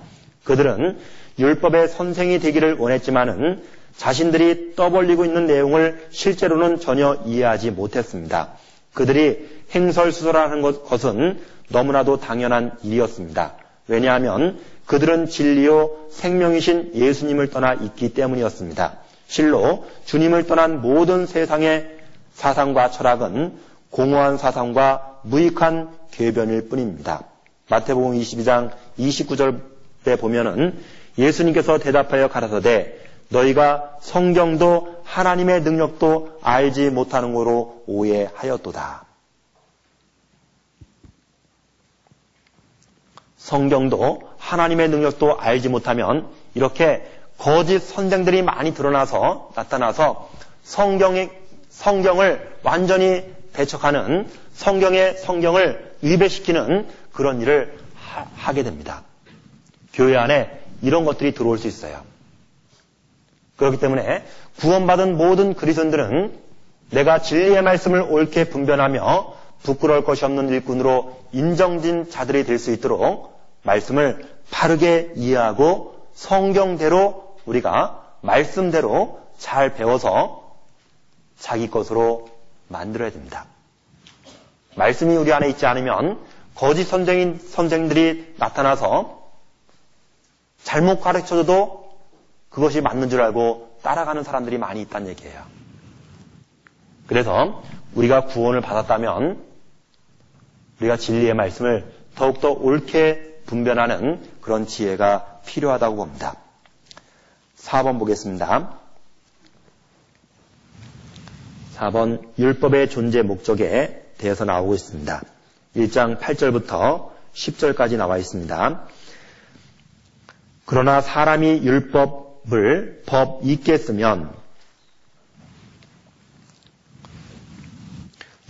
그들은 율법의 선생이 되기를 원했지만은 자신들이 떠벌리고 있는 내용을 실제로는 전혀 이해하지 못했습니다. 그들이 행설수설하는 것은 너무나도 당연한 일이었습니다. 왜냐하면 그들은 진리요 생명이신 예수님을 떠나 있기 때문이었습니다. 실로 주님을 떠난 모든 세상의 사상과 철학은 공허한 사상과 무익한 궤변일 뿐입니다. 마태복음 22장 29절 에 보면은 예수님께서 대답하여 가라사대 너희가 성경도 하나님의 능력도 알지 못하는 거로 오해하였도다. 성경도 하나님의 능력도 알지 못하면 이렇게 거짓 선생들이 많이 드러나서 나타나서 성경의 성경을 완전히 배척하는 성경의 성경을 위배시키는 그런 일을 하, 게 됩니다. 교회 안에 이런 것들이 들어올 수 있어요. 그렇기 때문에 구원받은 모든 그리스도인들은 내가 진리의 말씀을 옳게 분별하며 부끄러울 것이 없는 일꾼으로 인정진 자들이 될 수 있도록 말씀을 바르게 이해하고 성경대로 우리가 말씀대로 잘 배워서 자기 것으로 만들어야 됩니다. 말씀이 우리 안에 있지 않으면 거짓 선생인 선생들이 나타나서 잘못 가르쳐줘도 그것이 맞는 줄 알고 따라가는 사람들이 많이 있다는 얘기예요. 그래서 우리가 구원을 받았다면 우리가 진리의 말씀을 더욱더 옳게 분별하는 그런 지혜가 필요하다고 봅니다. 4번 보겠습니다. 4번 율법의 존재 목적에 대해서 나오고 있습니다. 1장 8절부터 10절까지 나와 있습니다. 그러나 사람이 율법을 법 있게 쓰면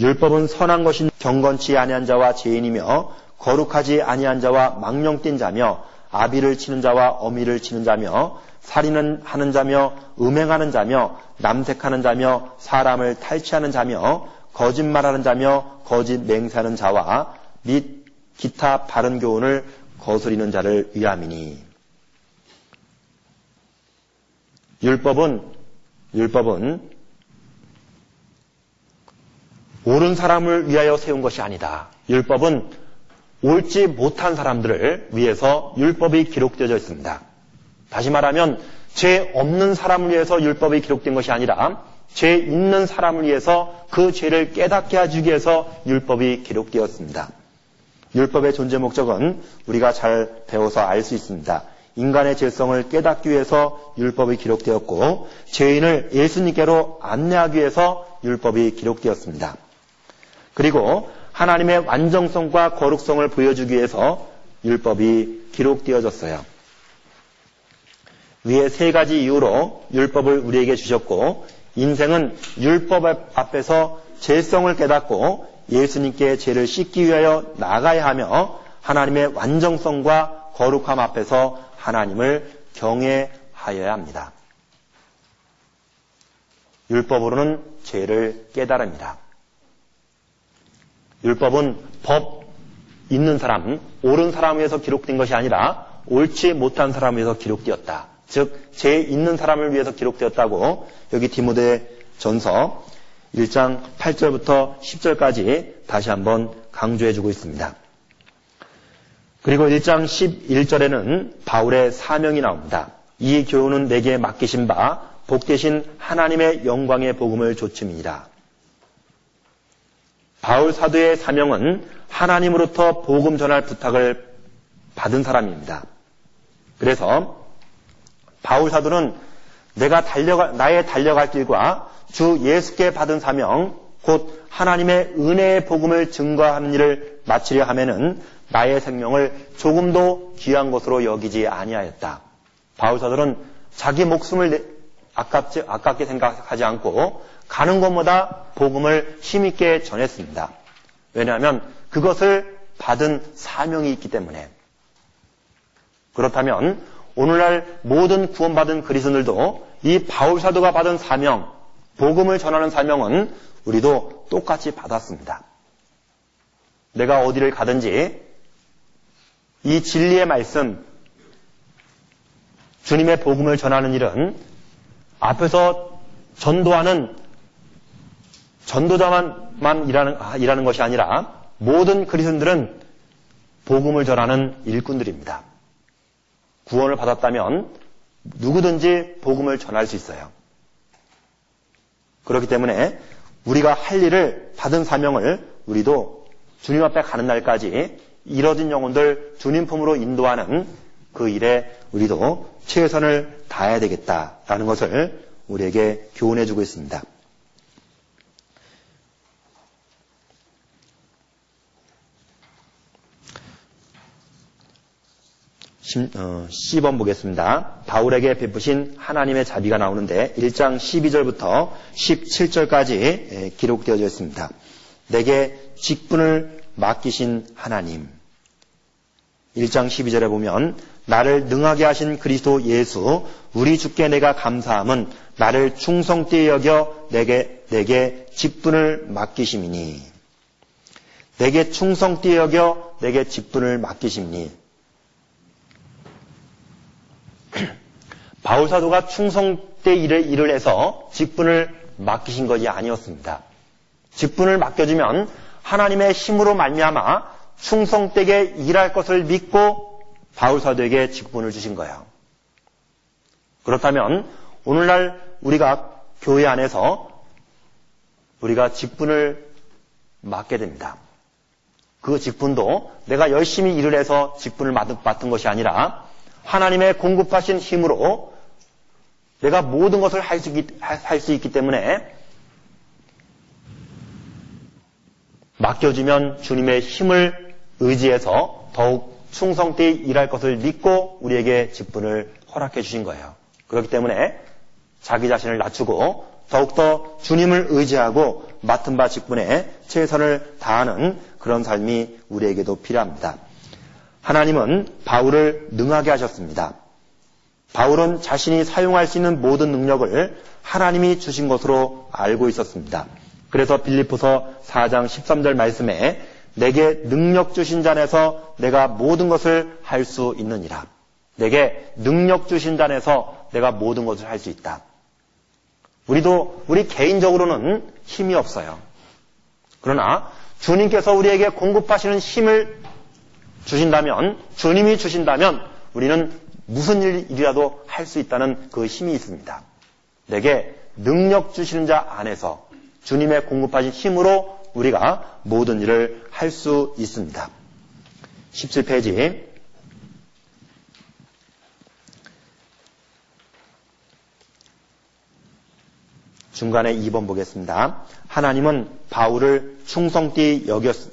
율법은 선한 것인 경건치 아니한 자와 죄인이며 거룩하지 아니한 자와 망령뛴 자며 아비를 치는 자와 어미를 치는 자며 살인은 하는 자며 음행하는 자며 남색하는 자며 사람을 탈취하는 자며 거짓말하는 자며 거짓 맹세하는 자와 및 기타 바른 교훈을 거스리는 자를 위함이니 율법은 율법은 옳은 사람을 위하여 세운 것이 아니다. 율법은 옳지 못한 사람들을 위해서 율법이 기록되어 있습니다. 다시 말하면 죄 없는 사람을 위해서 율법이 기록된 것이 아니라 죄 있는 사람을 위해서 그 죄를 깨닫게 하기 위해서 율법이 기록되었습니다. 율법의 존재 목적은 우리가 잘 배워서 알 수 있습니다. 인간의 죄성을 깨닫기 위해서 율법이 기록되었고 죄인을 예수님께로 안내하기 위해서 율법이 기록되었습니다. 그리고 하나님의 완전성과 거룩성을 보여주기 위해서 율법이 기록되어졌어요. 위에 세 가지 이유로 율법을 우리에게 주셨고 인생은 율법 앞에서 죄성을 깨닫고 예수님께 죄를 씻기 위하여 나가야 하며 하나님의 완전성과 거룩함 앞에서 하나님을 경외하여야 합니다. 율법으로는 죄를 깨달습니다. 율법은 법 있는 사람, 옳은 사람을 위해서 기록된 것이 아니라 옳지 못한 사람을 위해서 기록되었다. 즉, 죄 있는 사람을 위해서 기록되었다고 여기 디모데 전서 1장 8절부터 10절까지 다시 한번 강조해주고 있습니다. 그리고 1장 11절에는 바울의 사명이 나옵니다. 이 교훈은 내게 맡기신 바 복되신 하나님의 영광의 복음을 조침이니라. 바울 사도의 사명은 하나님으로부터 복음 전할 부탁을 받은 사람입니다. 그래서 바울 사도는 내가 달려가, 나의 달려갈 길과 주 예수께 받은 사명, 곧 하나님의 은혜의 복음을 증거하는 일을 마치려 하면은 나의 생명을 조금도 귀한 것으로 여기지 아니하였다. 바울 사도는 자기 목숨을 아깝지, 아깝게 생각하지 않고 가는 것마다 복음을 힘있게 전했습니다. 왜냐하면 그것을 받은 사명이 있기 때문에. 그렇다면 오늘날 모든 구원받은 그리스도들도 이 바울 사도가 받은 사명, 복음을 전하는 사명은 우리도 똑같이 받았습니다. 내가 어디를 가든지 이 진리의 말씀, 주님의 복음을 전하는 일은 앞에서 전도하는 전도자만 일하는, 아, 일하는 것이 아니라 모든 그리스도인들은 복음을 전하는 일꾼들입니다. 구원을 받았다면 누구든지 복음을 전할 수 있어요. 그렇기 때문에 우리가 할 일을 받은 사명을 우리도 주님 앞에 가는 날까지 이뤄진 영혼들 주님 품으로 인도하는 그 일에 우리도 최선을 다해야 되겠다라는 것을 우리에게 교훈해 주고 있습니다. 10번 어, 보겠습니다. 바울에게 베푸신 하나님의 자비가 나오는데 1장 12절부터 17절까지 기록되어져 있습니다. 내게 직분을 맡기신 하나님. 1장 12절에 보면 나를 능하게 하신 그리스도 예수 우리 주께 내가 감사함은 나를 충성되이 여겨 내게 내게 직분을 맡기심이니 내게 충성되이 여겨 내게 직분을 맡기심니 바울 사도가 충성때 일을, 일을 해서 직분을 맡기신 것이 아니었습니다. 직분을 맡겨주면 하나님의 힘으로 말미암아 충성되게 일할 것을 믿고 바울 사도에게 직분을 주신 거예요. 그렇다면 오늘날 우리가 교회 안에서 우리가 직분을 맡게 됩니다. 그 직분도 내가 열심히 일을 해서 직분을 맡은 것이 아니라 하나님의 공급하신 힘으로 내가 모든 것을 할 수 있기, 할수 있기 때문에 맡겨주면 주님의 힘을 의지해서 더욱 충성되이 일할 것을 믿고 우리에게 직분을 허락해 주신 거예요. 그렇기 때문에 자기 자신을 낮추고 더욱더 주님을 의지하고 맡은 바 직분에 최선을 다하는 그런 삶이 우리에게도 필요합니다. 하나님은 바울을 능하게 하셨습니다. 바울은 자신이 사용할 수 있는 모든 능력을 하나님이 주신 것으로 알고 있었습니다. 그래서 빌리포서 4장 13절 말씀에 내게 능력 주신 잔에서 내가 모든 것을 할 수 있느니라. 내게 능력 주신 잔에서 내가 모든 것을 할 수 있다. 우리도 우리 개인적으로는 힘이 없어요. 그러나 주님께서 우리에게 공급하시는 힘을 주신다면, 주님이 주신다면 우리는 무슨 일이라도 할 수 있다는 그 힘이 있습니다. 내게 능력 주시는 자 안에서 주님의 공급하신 힘으로 우리가 모든 일을 할 수 있습니다. 17페이지. 중간에 2번 보겠습니다. 하나님은 바울을 충성띠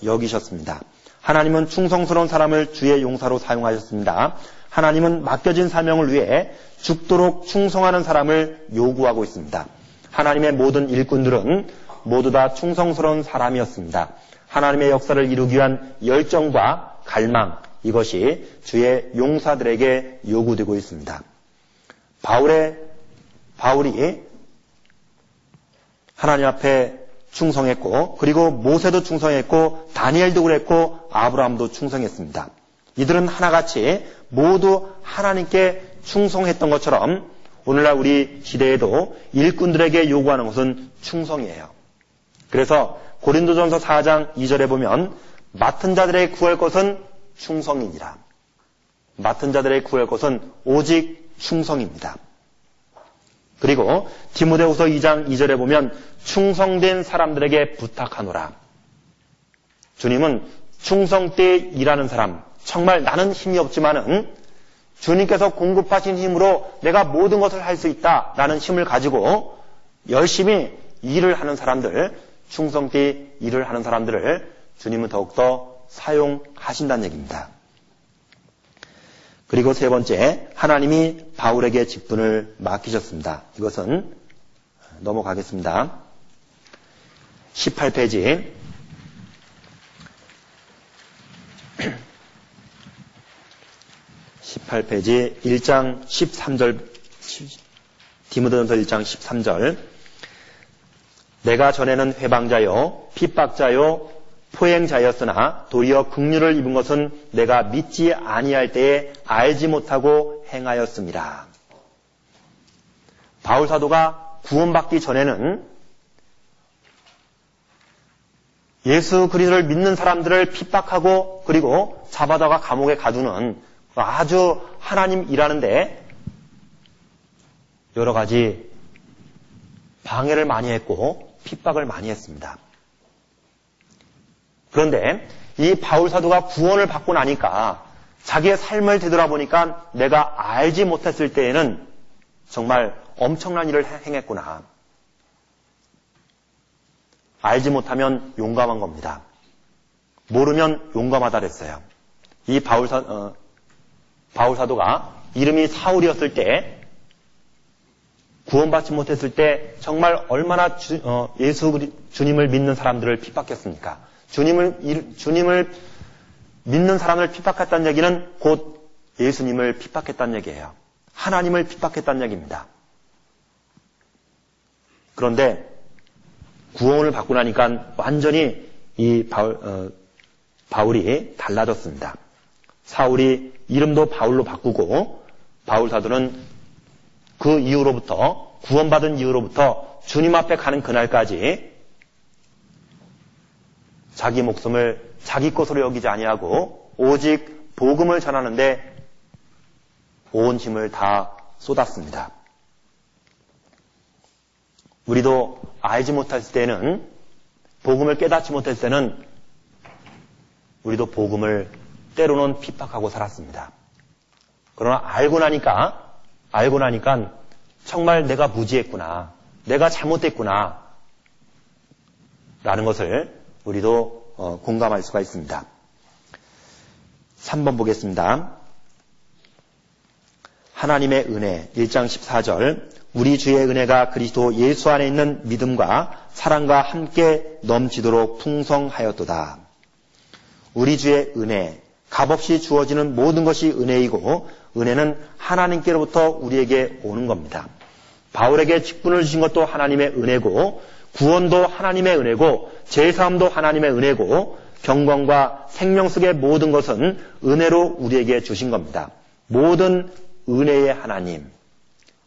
여기셨습니다. 하나님은 충성스러운 사람을 주의 용사로 사용하셨습니다. 하나님은 맡겨진 사명을 위해 죽도록 충성하는 사람을 요구하고 있습니다. 하나님의 모든 일꾼들은 모두 다 충성스러운 사람이었습니다. 하나님의 역사를 이루기 위한 열정과 갈망, 이것이 주의 용사들에게 요구되고 있습니다. 바울의, 바울이 하나님 앞에 충성했고, 그리고 모세도 충성했고, 다니엘도 그랬고, 아브라함도 충성했습니다. 이들은 하나같이 모두 하나님께 충성했던 것처럼 오늘날 우리 시대에도 일꾼들에게 요구하는 것은 충성이에요. 그래서 고린도전서 4장 2절에 보면 맡은 자들의 구할 것은 충성이니라. 맡은 자들의 구할 것은 오직 충성입니다. 그리고 디모데후서 2장 2절에 보면 충성된 사람들에게 부탁하노라. 주님은 충성 때 일하는 사람, 정말 나는 힘이 없지만은 주님께서 공급하신 힘으로 내가 모든 것을 할 수 있다 라는 힘을 가지고 열심히 일을 하는 사람들, 충성되이 일을 하는 사람들을 주님은 더욱더 사용하신다는 얘기입니다. 그리고 세 번째, 하나님이 바울에게 직분을 맡기셨습니다. 이것은 넘어가겠습니다. 18페이지. 18페이지 1장 13절 디모데전서 1장 13절 내가 전에는 회방자요 핍박자요 포행자였으나 도리어 긍휼을 입은 것은 내가 믿지 아니할 때에 알지 못하고 행하였습니다. 바울 사도가 구원받기 전에는 예수 그리스도를 믿는 사람들을 핍박하고 그리고 잡아다가 감옥에 가두는 아주 하나님 일하는데 여러 가지 방해를 많이 했고 핍박을 많이 했습니다. 그런데 이 바울 사도가 구원을 받고 나니까 자기의 삶을 되돌아보니까 내가 알지 못했을 때에는 정말 엄청난 일을 행했구나. 알지 못하면 용감한 겁니다. 모르면 용감하다 그랬어요. 이 바울 사, 어, 바울 사도가 이름이 사울이었을 때 구원받지 못했을 때 정말 얼마나 주, 어, 예수 주님을 믿는 사람들을 핍박했습니까? 주님을 주님을 믿는 사람을 핍박했다는 얘기는 곧 예수님을 핍박했다는 얘기예요. 하나님을 핍박했다는 얘기입니다. 그런데 구원을 받고 나니까 완전히 이 바울, 어, 바울이 달라졌습니다. 사울이 이름도 바울로 바꾸고 바울 사도는 그 이후로부터 구원받은 이후로부터 주님 앞에 가는 그날까지 자기 목숨을 자기 것으로 여기지 아니하고 오직 복음을 전하는데 온 힘을 다 쏟았습니다. 우리도 알지 못했을 때는 복음을 깨닫지 못했을 때는 우리도 복음을 때로는 핍박하고 살았습니다. 그러나 알고 나니까, 알고 나니까 정말 내가 무지했구나. 내가 잘못됐구나. 라는 것을 우리도 어, 공감할 수가 있습니다. 3번 보겠습니다. 하나님의 은혜 1장 14절 우리 주의 은혜가 그리스도 예수 안에 있는 믿음과 사랑과 함께 넘치도록 풍성하였도다. 우리 주의 은혜 값없이 주어지는 모든 것이 은혜이고 은혜는 하나님께로부터 우리에게 오는 겁니다. 바울에게 직분을 주신 것도 하나님의 은혜고 구원도 하나님의 은혜고 제사함도 하나님의 은혜고 경건과 생명 속의 모든 것은 은혜로 우리에게 주신 겁니다. 모든 은혜의 하나님,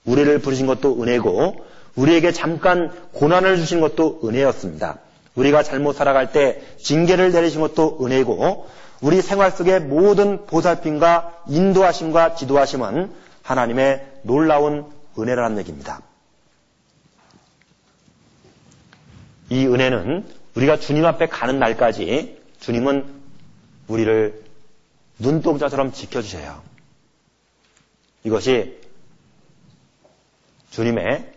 우리를 부르신 것도 은혜고 우리에게 잠깐 고난을 주신 것도 은혜였습니다. 우리가 잘못 살아갈 때 징계를 내리신 것도 은혜고 우리 생활 속의 모든 보살핌과 인도하심과 지도하심은 하나님의 놀라운 은혜라는 얘기입니다. 이 은혜는 우리가 주님 앞에 가는 날까지 주님은 우리를 눈동자처럼 지켜주셔요. 이것이 주님의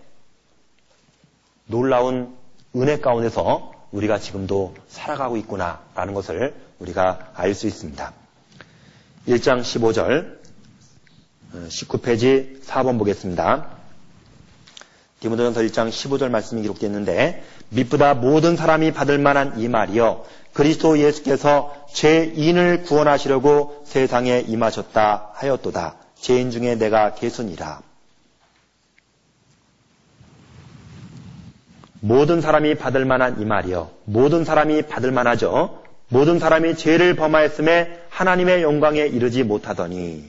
놀라운 은혜 가운데서 우리가 지금도 살아가고 있구나라는 것을 우리가 알 수 있습니다. 1장 15절 19페이지 4번 보겠습니다. 디모데전서 1장 15절 말씀이 기록되어 있는데 미쁘다 모든 사람이 받을 만한 이 말이요 그리스도 예수께서 죄인을 구원하시려고 세상에 임하셨다 하였도다. 죄인 중에 내가 개순이라. 모든 사람이 받을 만한 이 말이요. 모든 사람이 받을 만하죠. 모든 사람이 죄를 범하였음에 하나님의 영광에 이르지 못하더니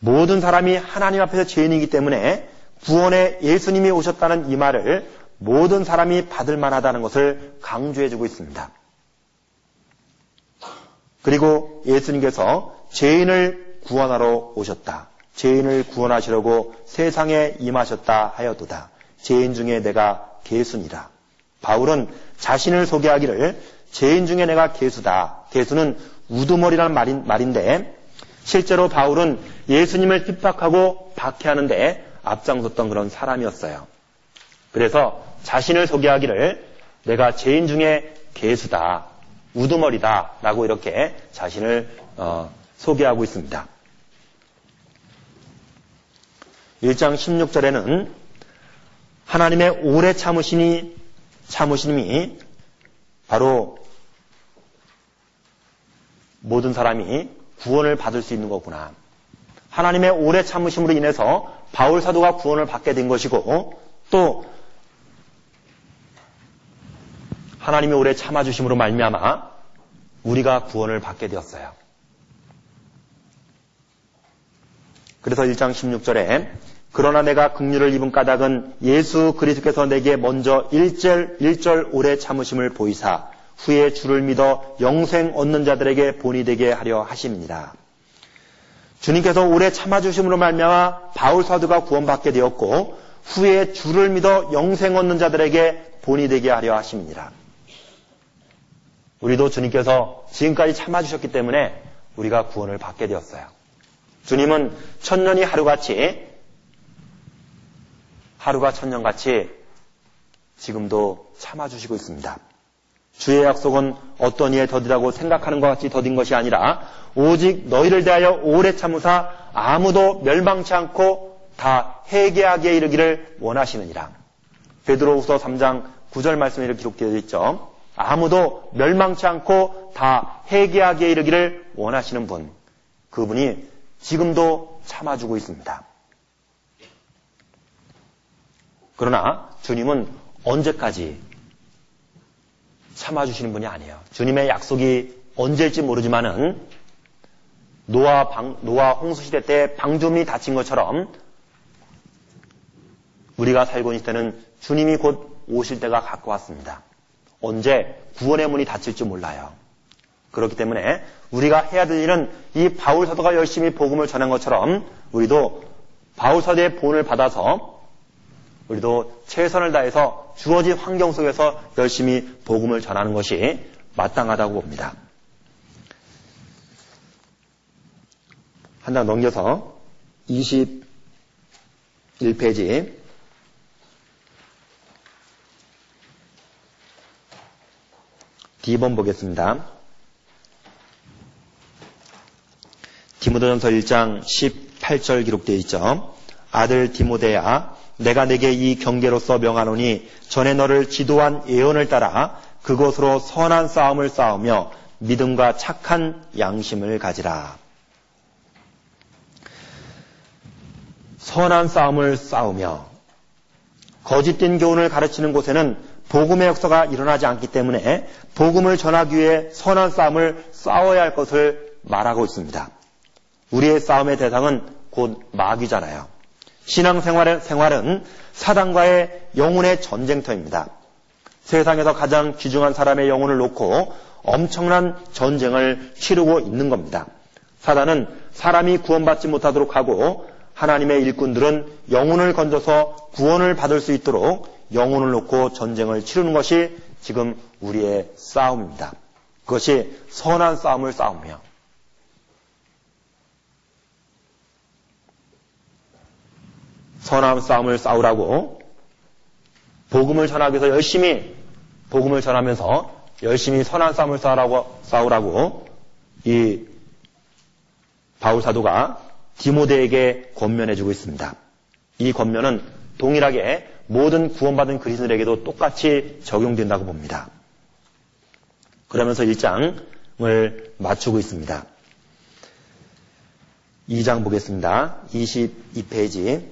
모든 사람이 하나님 앞에서 죄인이기 때문에 구원에 예수님이 오셨다는 이 말을 모든 사람이 받을 만하다는 것을 강조해주고 있습니다. 그리고 예수님께서 죄인을 구원하러 오셨다. 죄인을 구원하시려고 세상에 임하셨다 하여도다. 죄인 중에 내가 개수니라. 바울은 자신을 소개하기를 죄인 중에 내가 개수다. 개수는 우두머리라는 말인, 말인데 실제로 바울은 예수님을 핍박하고 박해하는데 앞장섰던 그런 사람이었어요. 그래서 자신을 소개하기를 내가 죄인 중에 개수다, 우두머리다 라고 이렇게 자신을 어, 소개하고 있습니다. 1장 16절에는 하나님의 오래 참으시니 참으심이 바로 모든 사람이 구원을 받을 수 있는 거구나. 하나님의 오래 참으심으로 인해서 바울 사도가 구원을 받게 된 것이고 또 하나님의 오래 참아 주심으로 말미암아 우리가 구원을 받게 되었어요. 그래서 1장 16절에 그러나 내가 긍휼을 입은 까닭은 예수 그리스도께서 내게 먼저 1절 1절 오래 참으심을 보이사 후에 주를 믿어 영생 얻는 자들에게 본이 되게 하려 하십니다. 주님께서 오래 참아주심으로 말미암아 바울 사도가 구원받게 되었고 후에 주를 믿어 영생 얻는 자들에게 본이 되게 하려 하십니다. 우리도 주님께서 지금까지 참아주셨기 때문에 우리가 구원을 받게 되었어요. 주님은 천년이 하루같이 하루가 천년같이 지금도 참아주시고 있습니다. 주의 약속은 어떤 이에 더디라고 생각하는 것 같이 더딘 것이 아니라 오직 너희를 대하여 오래 참으사 아무도 멸망치 않고 다 회개하게 이르기를 원하시느니라. 베드로후서 3장 9절 말씀에 이렇게 기록되어 있죠. 아무도 멸망치 않고 다 회개하게 이르기를 원하시는 분. 그분이 지금도 참아주고 있습니다. 그러나 주님은 언제까지 참아주시는 분이 아니에요. 주님의 약속이 언제일지 모르지만은 노아 방, 노아 홍수 시대 때 방주민이 다친 것처럼 우리가 살고 있을 때는 주님이 곧 오실 때가 가까웠습니다. 언제 구원의 문이 닫힐지 몰라요. 그렇기 때문에 우리가 해야 될 일은 이 바울 사도가 열심히 복음을 전한 것처럼 우리도 바울 사도의 본을 받아서 우리도 최선을 다해서 주어진 환경 속에서 열심히 복음을 전하는 것이 마땅하다고 봅니다. 한 장 넘겨서 21페이지 D번 보겠습니다. 디모데전서 1장 18절 기록되어 있죠. 아들 디모데야 내가 내게 이 경계로서 명하노니 전에 너를 지도한 예언을 따라 그것으로 선한 싸움을 싸우며 믿음과 착한 양심을 가지라. 선한 싸움을 싸우며 거짓된 교훈을 가르치는 곳에는 복음의 역사가 일어나지 않기 때문에 복음을 전하기 위해 선한 싸움을 싸워야 할 것을 말하고 있습니다. 우리의 싸움의 대상은 곧 마귀잖아요. 신앙생활은 생활은 사단과의 영혼의 전쟁터입니다. 세상에서 가장 귀중한 사람의 영혼을 놓고 엄청난 전쟁을 치르고 있는 겁니다. 사단은 사람이 구원받지 못하도록 하고 하나님의 일꾼들은 영혼을 건져서 구원을 받을 수 있도록 영혼을 놓고 전쟁을 치르는 것이 지금 우리의 싸움입니다. 그것이 선한 싸움을 싸우며 선한 싸움을 싸우라고 복음을 전하기 위해서 열심히 복음을 전하면서 열심히 선한 싸움을 싸우라고, 싸우라고 이 바울 사도가 디모데에게 권면해주고 있습니다. 이 권면은 동일하게 모든 구원받은 그리스도에게도 똑같이 적용된다고 봅니다. 그러면서 1장을 맞추고 있습니다. 2장 보겠습니다. 22페이지.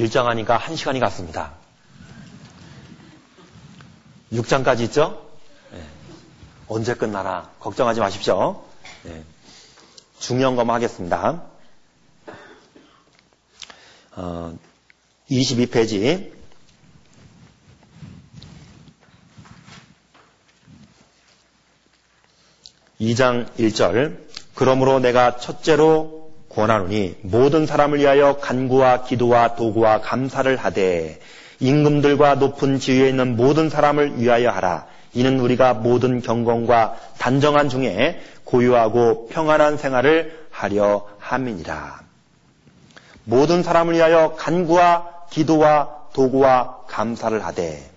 1장 하니까 1시간이 갔습니다. 6장까지 있죠? 네. 언제 끝나나 걱정하지 마십시오. 네. 중요한 것만 하겠습니다. 어, 22페이지 2장 1절 그러므로 내가 첫째로 권하노니 모든 사람을 위하여 간구와 기도와 도구와 감사를 하되 임금들과 높은 지위에 있는 모든 사람을 위하여 하라. 이는 우리가 모든 경건과 단정한 중에 고유하고 평안한 생활을 하려 함이니라. 모든 사람을 위하여 간구와 기도와 도구와 감사를 하되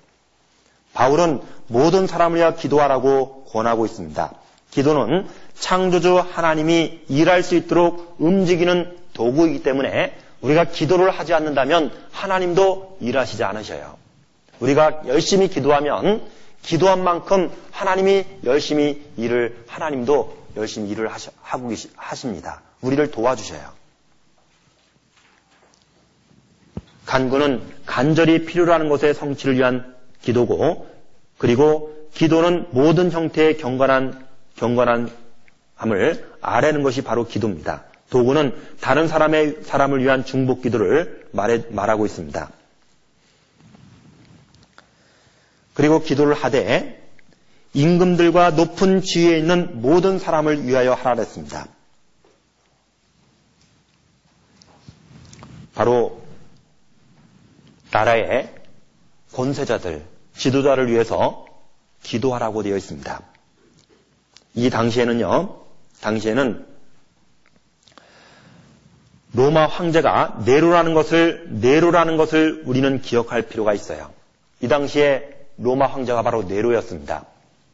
바울은 모든 사람을 위하여 기도하라고 권하고 있습니다. 기도는 창조주 하나님이 일할 수 있도록 움직이는 도구이기 때문에 우리가 기도를 하지 않는다면 하나님도 일하시지 않으셔요. 우리가 열심히 기도하면 기도한 만큼 하나님이 열심히 일을 하나님도 열심히 일을 하고 하십니다. 우리를 도와주셔요. 간구는 간절히 필요로 하는 것의 성취를 위한 기도고 그리고 기도는 모든 형태의 경건한 경건한 함을 아뢰는 것이 바로 기도입니다. 도구는 다른 사람의 사람을 위한 중복 기도를 말해, 말하고 있습니다. 그리고 기도를 하되 임금들과 높은 지위에 있는 모든 사람을 위하여 하라 했습니다. 바로 나라의 권세자들, 지도자를 위해서 기도하라고 되어 있습니다. 이 당시에는요, 당시에는 로마 황제가 네로라는 것을 네로라는 것을 우리는 기억할 필요가 있어요. 이 당시에 로마 황제가 바로 네로였습니다.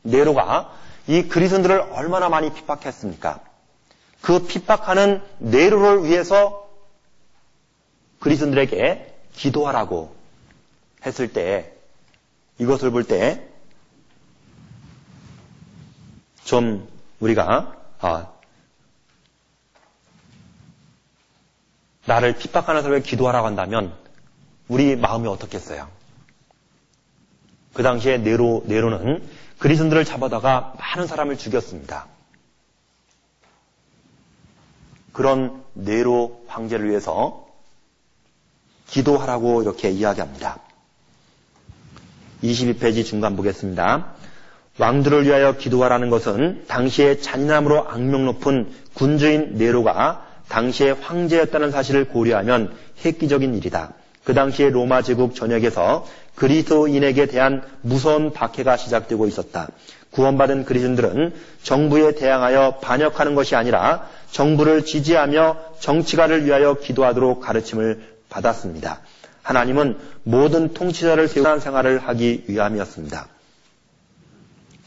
네로가 이 그리스도들을 얼마나 많이 핍박했습니까? 그 핍박하는 네로를 위해서 그리스도들에게 기도하라고 했을 때 이것을 볼 때 좀 우리가 아, 나를 핍박하는 사람에게 기도하라고 한다면 우리 마음이 어떻겠어요? 그 당시에 네로, 네로는 그리스도들을 잡아다가 많은 사람을 죽였습니다. 그런 네로 황제를 위해서 기도하라고 이렇게 이야기합니다. 22페이지 중간 보겠습니다. 왕들을 위하여 기도하라는 것은 당시의 잔인함으로 악명 높은 군주인 네로가 당시의 황제였다는 사실을 고려하면 획기적인 일이다. 그 당시의 로마 제국 전역에서 그리스도인에게 대한 무서운 박해가 시작되고 있었다. 구원받은 그리스도인들은 정부에 대항하여 반역하는 것이 아니라 정부를 지지하며 정치가를 위하여 기도하도록 가르침을 받았습니다. 하나님은 모든 통치자를 세우는 생활을 하기 위함이었습니다.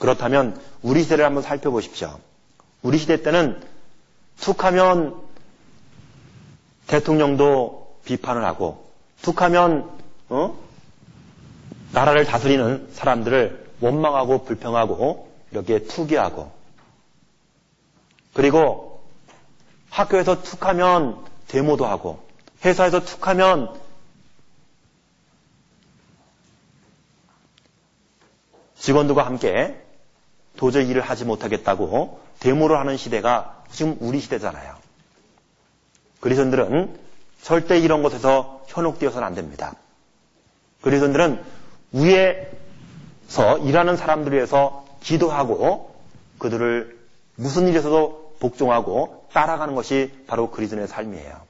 그렇다면 우리 시대를 한번 살펴보십시오. 우리 시대 때는 툭하면 대통령도 비판을 하고 툭하면 어? 나라를 다스리는 사람들을 원망하고 불평하고 이렇게 투기하고 그리고 학교에서 툭하면 데모도 하고 회사에서 툭하면 직원들과 함께 도저히 일을 하지 못하겠다고 데모를 하는 시대가 지금 우리 시대잖아요. 그리스도인들은 절대 이런 곳에서 현혹되어서는 안 됩니다. 그리스도인들은 위에서 일하는 사람들 위해서 기도하고 그들을 무슨 일에서도 복종하고 따라가는 것이 바로 그리스도의 삶이에요.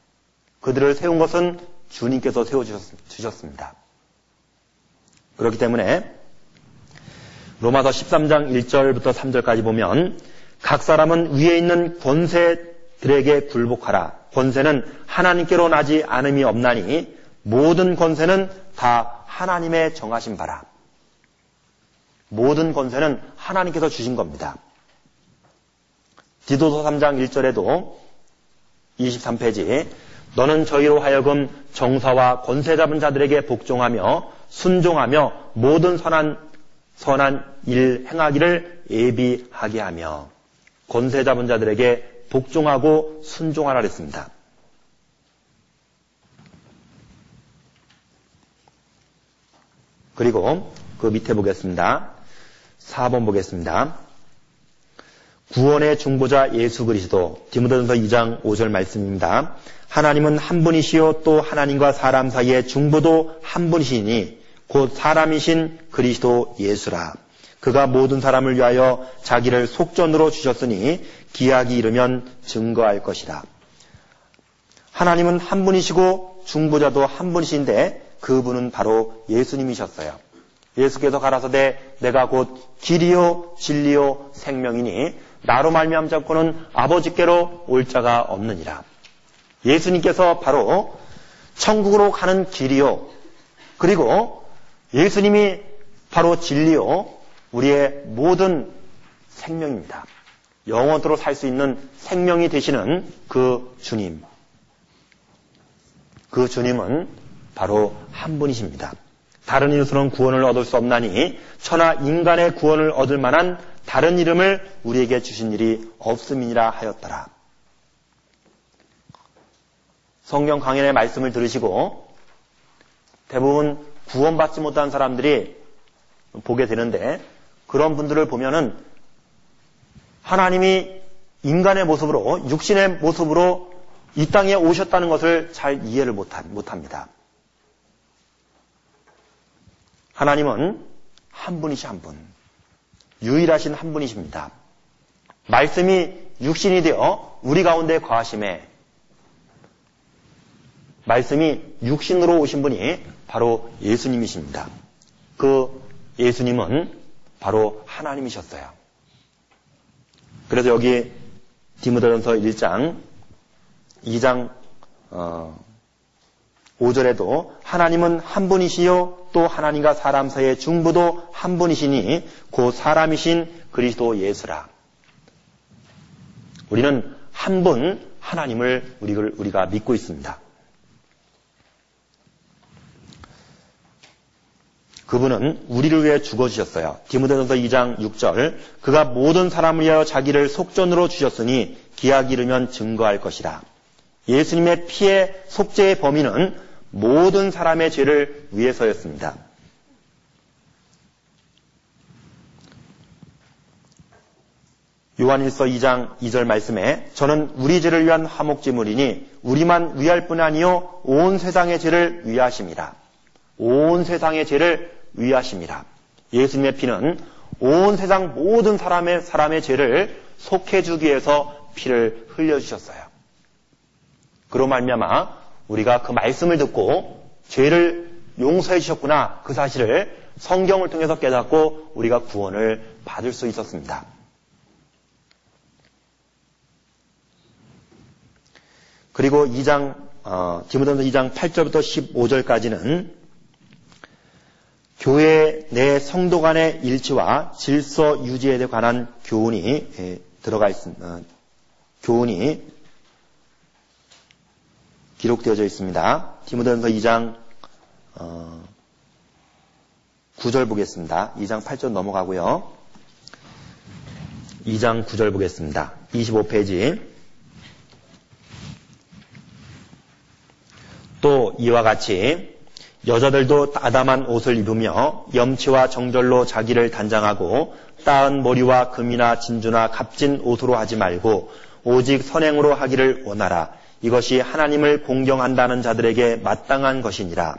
그들을 세운 것은 주님께서 세워 주셨습니다. 그렇기 때문에 로마서 13장 1절부터 3절까지 보면 각 사람은 위에 있는 권세들에게 굴복하라. 권세는 하나님께로 나지 않음이 없나니 모든 권세는 다 하나님의 정하신 바라. 모든 권세는 하나님께서 주신 겁니다. 디도서 3장 1절에도 23페이지 너는 저희로 하여금 정사와 권세 잡은 자들에게 복종하며 순종하며 모든 선한 선한 일 행하기를 예비하게 하며 권세 잡은 자들에게 복종하고 순종하라 그랬습니다. 그리고 그 밑에 보겠습니다. 4번 보겠습니다. 구원의 중보자 예수 그리스도 디모데전서 2장 5절 말씀입니다. 하나님은 한 분이시요 또 하나님과 사람 사이의 중보도 한 분이시니 곧 사람이신 그리스도 예수라. 그가 모든 사람을 위하여 자기를 속전으로 주셨으니 기약이 이르면 증거할 것이다. 하나님은 한 분이시고 중보자도 한 분이신데 그분은 바로 예수님이셨어요. 예수께서 가라사대 내가 곧 길이요 진리요 생명이니 나로 말미암 자고는 아버지께로 올 자가 없느니라. 예수님께서 바로 천국으로 가는 길이요 그리고 예수님이 바로 진리요, 우리의 모든 생명입니다. 영원토록 살 수 있는 생명이 되시는 그 주님. 그 주님은 바로 한 분이십니다. 다른 이로서는 구원을 얻을 수 없나니 천하 인간의 구원을 얻을 만한 다른 이름을 우리에게 주신 일이 없음이니라 하였더라. 성경 강연의 말씀을 들으시고 대부분 구원받지 못한 사람들이 보게 되는데 그런 분들을 보면은 하나님이 인간의 모습으로 육신의 모습으로 이 땅에 오셨다는 것을 잘 이해를 못합니다. 하나님은 한 분이시 한 분. 유일하신 한 분이십니다. 말씀이 육신이 되어 우리 가운데 거하심에 말씀이 육신으로 오신 분이 바로 예수님이십니다. 그 예수님은 바로 하나님이셨어요. 그래서 여기 디모데전서 1장 2장 어, 5절에도 하나님은 한 분이시요 또 하나님과 사람 사이의 중부도 한 분이시니 그 사람이신 그리스도 예수라. 우리는 한 분 하나님을 우리가 믿고 있습니다. 그분은 우리를 위해 죽어주셨어요. 디모데전서 2장 6절 그가 모든 사람을 위하여 자기를 속전으로 주셨으니 기약 이르면 증거할 것이라. 예수님의 피의 속죄의 범위는 모든 사람의 죄를 위해서였습니다. 요한일서 2장 2절 말씀에 저는 우리 죄를 위한 화목제물이니 우리만 위할 뿐 아니요 온 세상의 죄를 위하십니다. 온 세상의 죄를 위하십니다. 예수님의 피는 온 세상 모든 사람의 사람의 죄를 속해 주기 위해서 피를 흘려 주셨어요. 그로 말미암아 우리가 그 말씀을 듣고 죄를 용서해 주셨구나 그 사실을 성경을 통해서 깨닫고 우리가 구원을 받을 수 있었습니다. 그리고 2장 어, 디모데전서 2장 8절부터 15절까지는 교회 내 성도 간의 일치와 질서 유지에 관한 교훈이 예, 들어가 있습니다. 어, 교훈이 기록되어져 있습니다. 디모데전서 2장 어, 9절 보겠습니다. 2장 8절 넘어가고요. 2장 9절 보겠습니다. 25페이지. 또 이와 같이 여자들도 따담한 옷을 입으며 염치와 정절로 자기를 단장하고 따은 머리와 금이나 진주나 값진 옷으로 하지 말고 오직 선행으로 하기를 원하라. 이것이 하나님을 공경한다는 자들에게 마땅한 것이니라.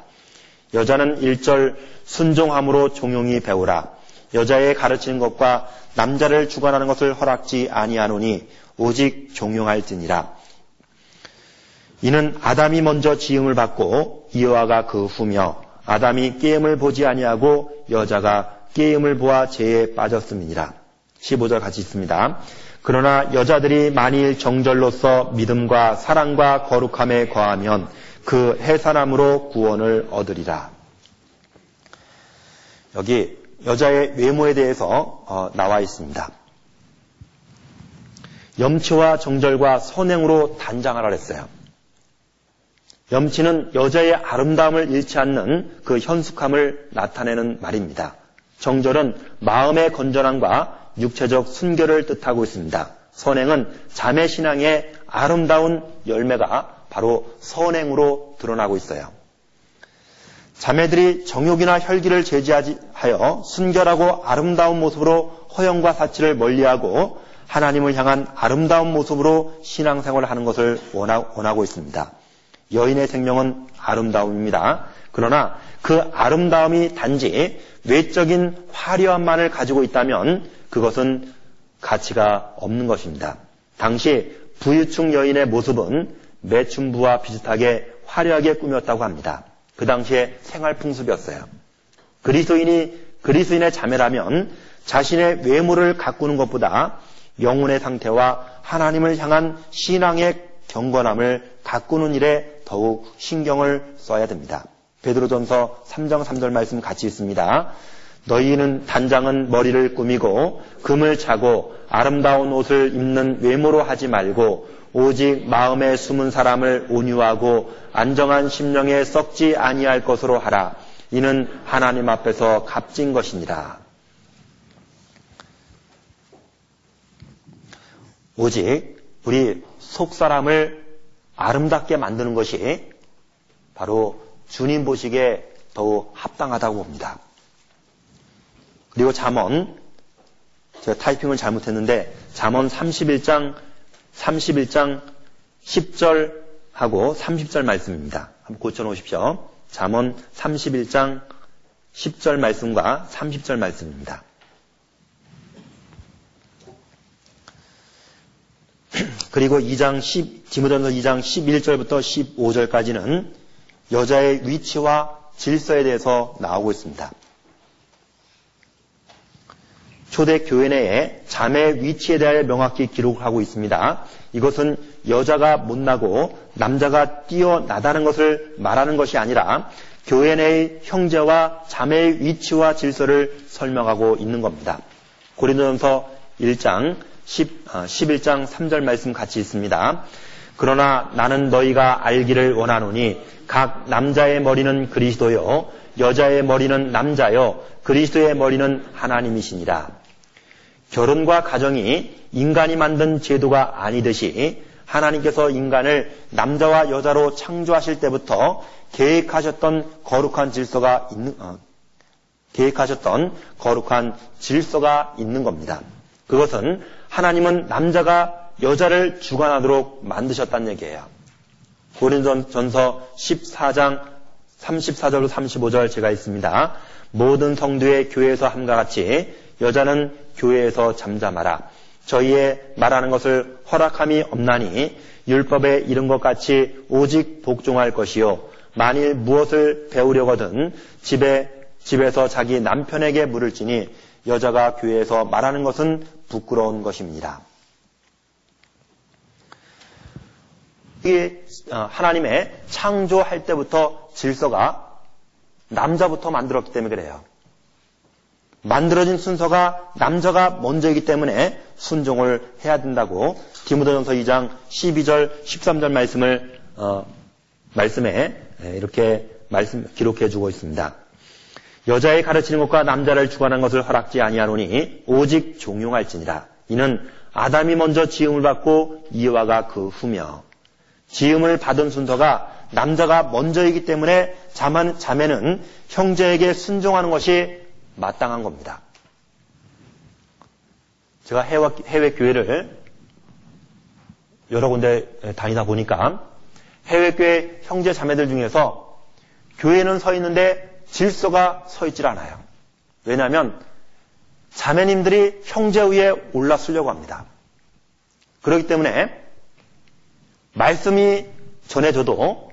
여자는 일절 순종함으로 종용히 배우라. 여자의 가르치는 것과 남자를 주관하는 것을 허락지 아니하노니 오직 종용할지니라. 이는 아담이 먼저 지음을 받고 이어와가 그 후며 아담이 게임을 보지 아니하고 여자가 게임을 보아 죄에 빠졌음이니라. 15절 같이 있습니다. 그러나 여자들이 만일 정절로서 믿음과 사랑과 거룩함에 거하면 그 해사람으로 구원을 얻으리라. 여기 여자의 외모에 대해서 어, 나와 있습니다. 염치와 정절과 선행으로 단장하라 그랬어요. 염치는 여자의 아름다움을 잃지 않는 그 현숙함을 나타내는 말입니다. 정절은 마음의 건전함과 육체적 순결을 뜻하고 있습니다. 선행은 자매 신앙의 아름다운 열매가 바로 선행으로 드러나고 있어요. 자매들이 정욕이나 혈기를 제지하여 순결하고 아름다운 모습으로 허영과 사치를 멀리하고 하나님을 향한 아름다운 모습으로 신앙생활을 하는 것을 원하고 있습니다. 여인의 생명은 아름다움입니다. 그러나 그 아름다움이 단지 외적인 화려함만을 가지고 있다면 그것은 가치가 없는 것입니다. 당시 부유층 여인의 모습은 매춘부와 비슷하게 화려하게 꾸몄다고 합니다. 그 당시에 생활 풍습이었어요. 그리스도인이 그리스도인의 자매라면 자신의 외모를 가꾸는 것보다 영혼의 상태와 하나님을 향한 신앙의 경건함을 가꾸는 일에 더욱 신경을 써야 됩니다. 베드로전서 3장 3절 말씀 같이 있습니다. 너희는 단장은 머리를 꾸미고 금을 차고 아름다운 옷을 입는 외모로 하지 말고 오직 마음에 숨은 사람을 온유하고 안정한 심령에 썩지 아니할 것으로 하라. 이는 하나님 앞에서 값진 것이니라. 오직 우리 속 사람을 아름답게 만드는 것이 바로 주님 보시기에 더욱 합당하다고 봅니다. 그리고 잠언 제가 타이핑을 잘못했는데 잠언 31장 31장 10절 하고 30절 말씀입니다. 한번 고쳐 놓으십시오. 잠언 31장 10절 말씀과 30절 말씀입니다. 그리고 2장 10, 디모전서 2장 11절부터 15절까지는 여자의 위치와 질서에 대해서 나오고 있습니다. 초대 교회 내에 자매 위치에 대하여 명확히 기록하고 있습니다. 이것은 여자가 못나고 남자가 뛰어나다는 것을 말하는 것이 아니라 교회 내의 형제와 자매의 위치와 질서를 설명하고 있는 겁니다. 고린도전서 1장 10, 11장 3절 말씀 같이 있습니다. 그러나 나는 너희가 알기를 원하노니 각 남자의 머리는 그리스도요 여자의 머리는 남자요 그리스도의 머리는 하나님이시니라. 결혼과 가정이 인간이 만든 제도가 아니듯이 하나님께서 인간을 남자와 여자로 창조하실 때부터 계획하셨던 거룩한 질서가 있는 어, 계획하셨던 거룩한 질서가 있는 겁니다. 그것은 하나님은 남자가 여자를 주관하도록 만드셨다는 얘기예요. 고린전서 14장 34절로 35절 제가 있습니다. 모든 성도의 교회에서 함과 같이 여자는 교회에서 잠잠하라. 저희의 말하는 것을 허락함이 없나니 율법에 이른 것 같이 오직 복종할 것이요. 만일 무엇을 배우려거든 집에 집에서 자기 남편에게 물을지니 여자가 교회에서 말하는 것은 부끄러운 것입니다. 이게 어, 하나님의 창조할 때부터 질서가 남자부터 만들었기 때문에 그래요. 만들어진 순서가 남자가 먼저이기 때문에 순종을 해야 된다고 디모데전서 2장 12절 13절 말씀을 어, 말씀에 이렇게 말씀 기록해 주고 있습니다. 여자의 가르치는 것과 남자를 주관한 것을 허락지 아니하노니 오직 종용할지니라. 이는 아담이 먼저 지음을 받고 이와가 그 후며 지음을 받은 순서가 남자가 먼저이기 때문에 자매는 형제에게 순종하는 것이 마땅한 겁니다. 제가 해외, 해외 교회를 여러 군데 다니다 보니까 해외 교회 형제 자매들 중에서 교회는 서 있는데 질서가 서 있질 않아요. 왜냐하면 자매님들이 형제 위에 올라서려고 합니다. 그렇기 때문에 말씀이 전해져도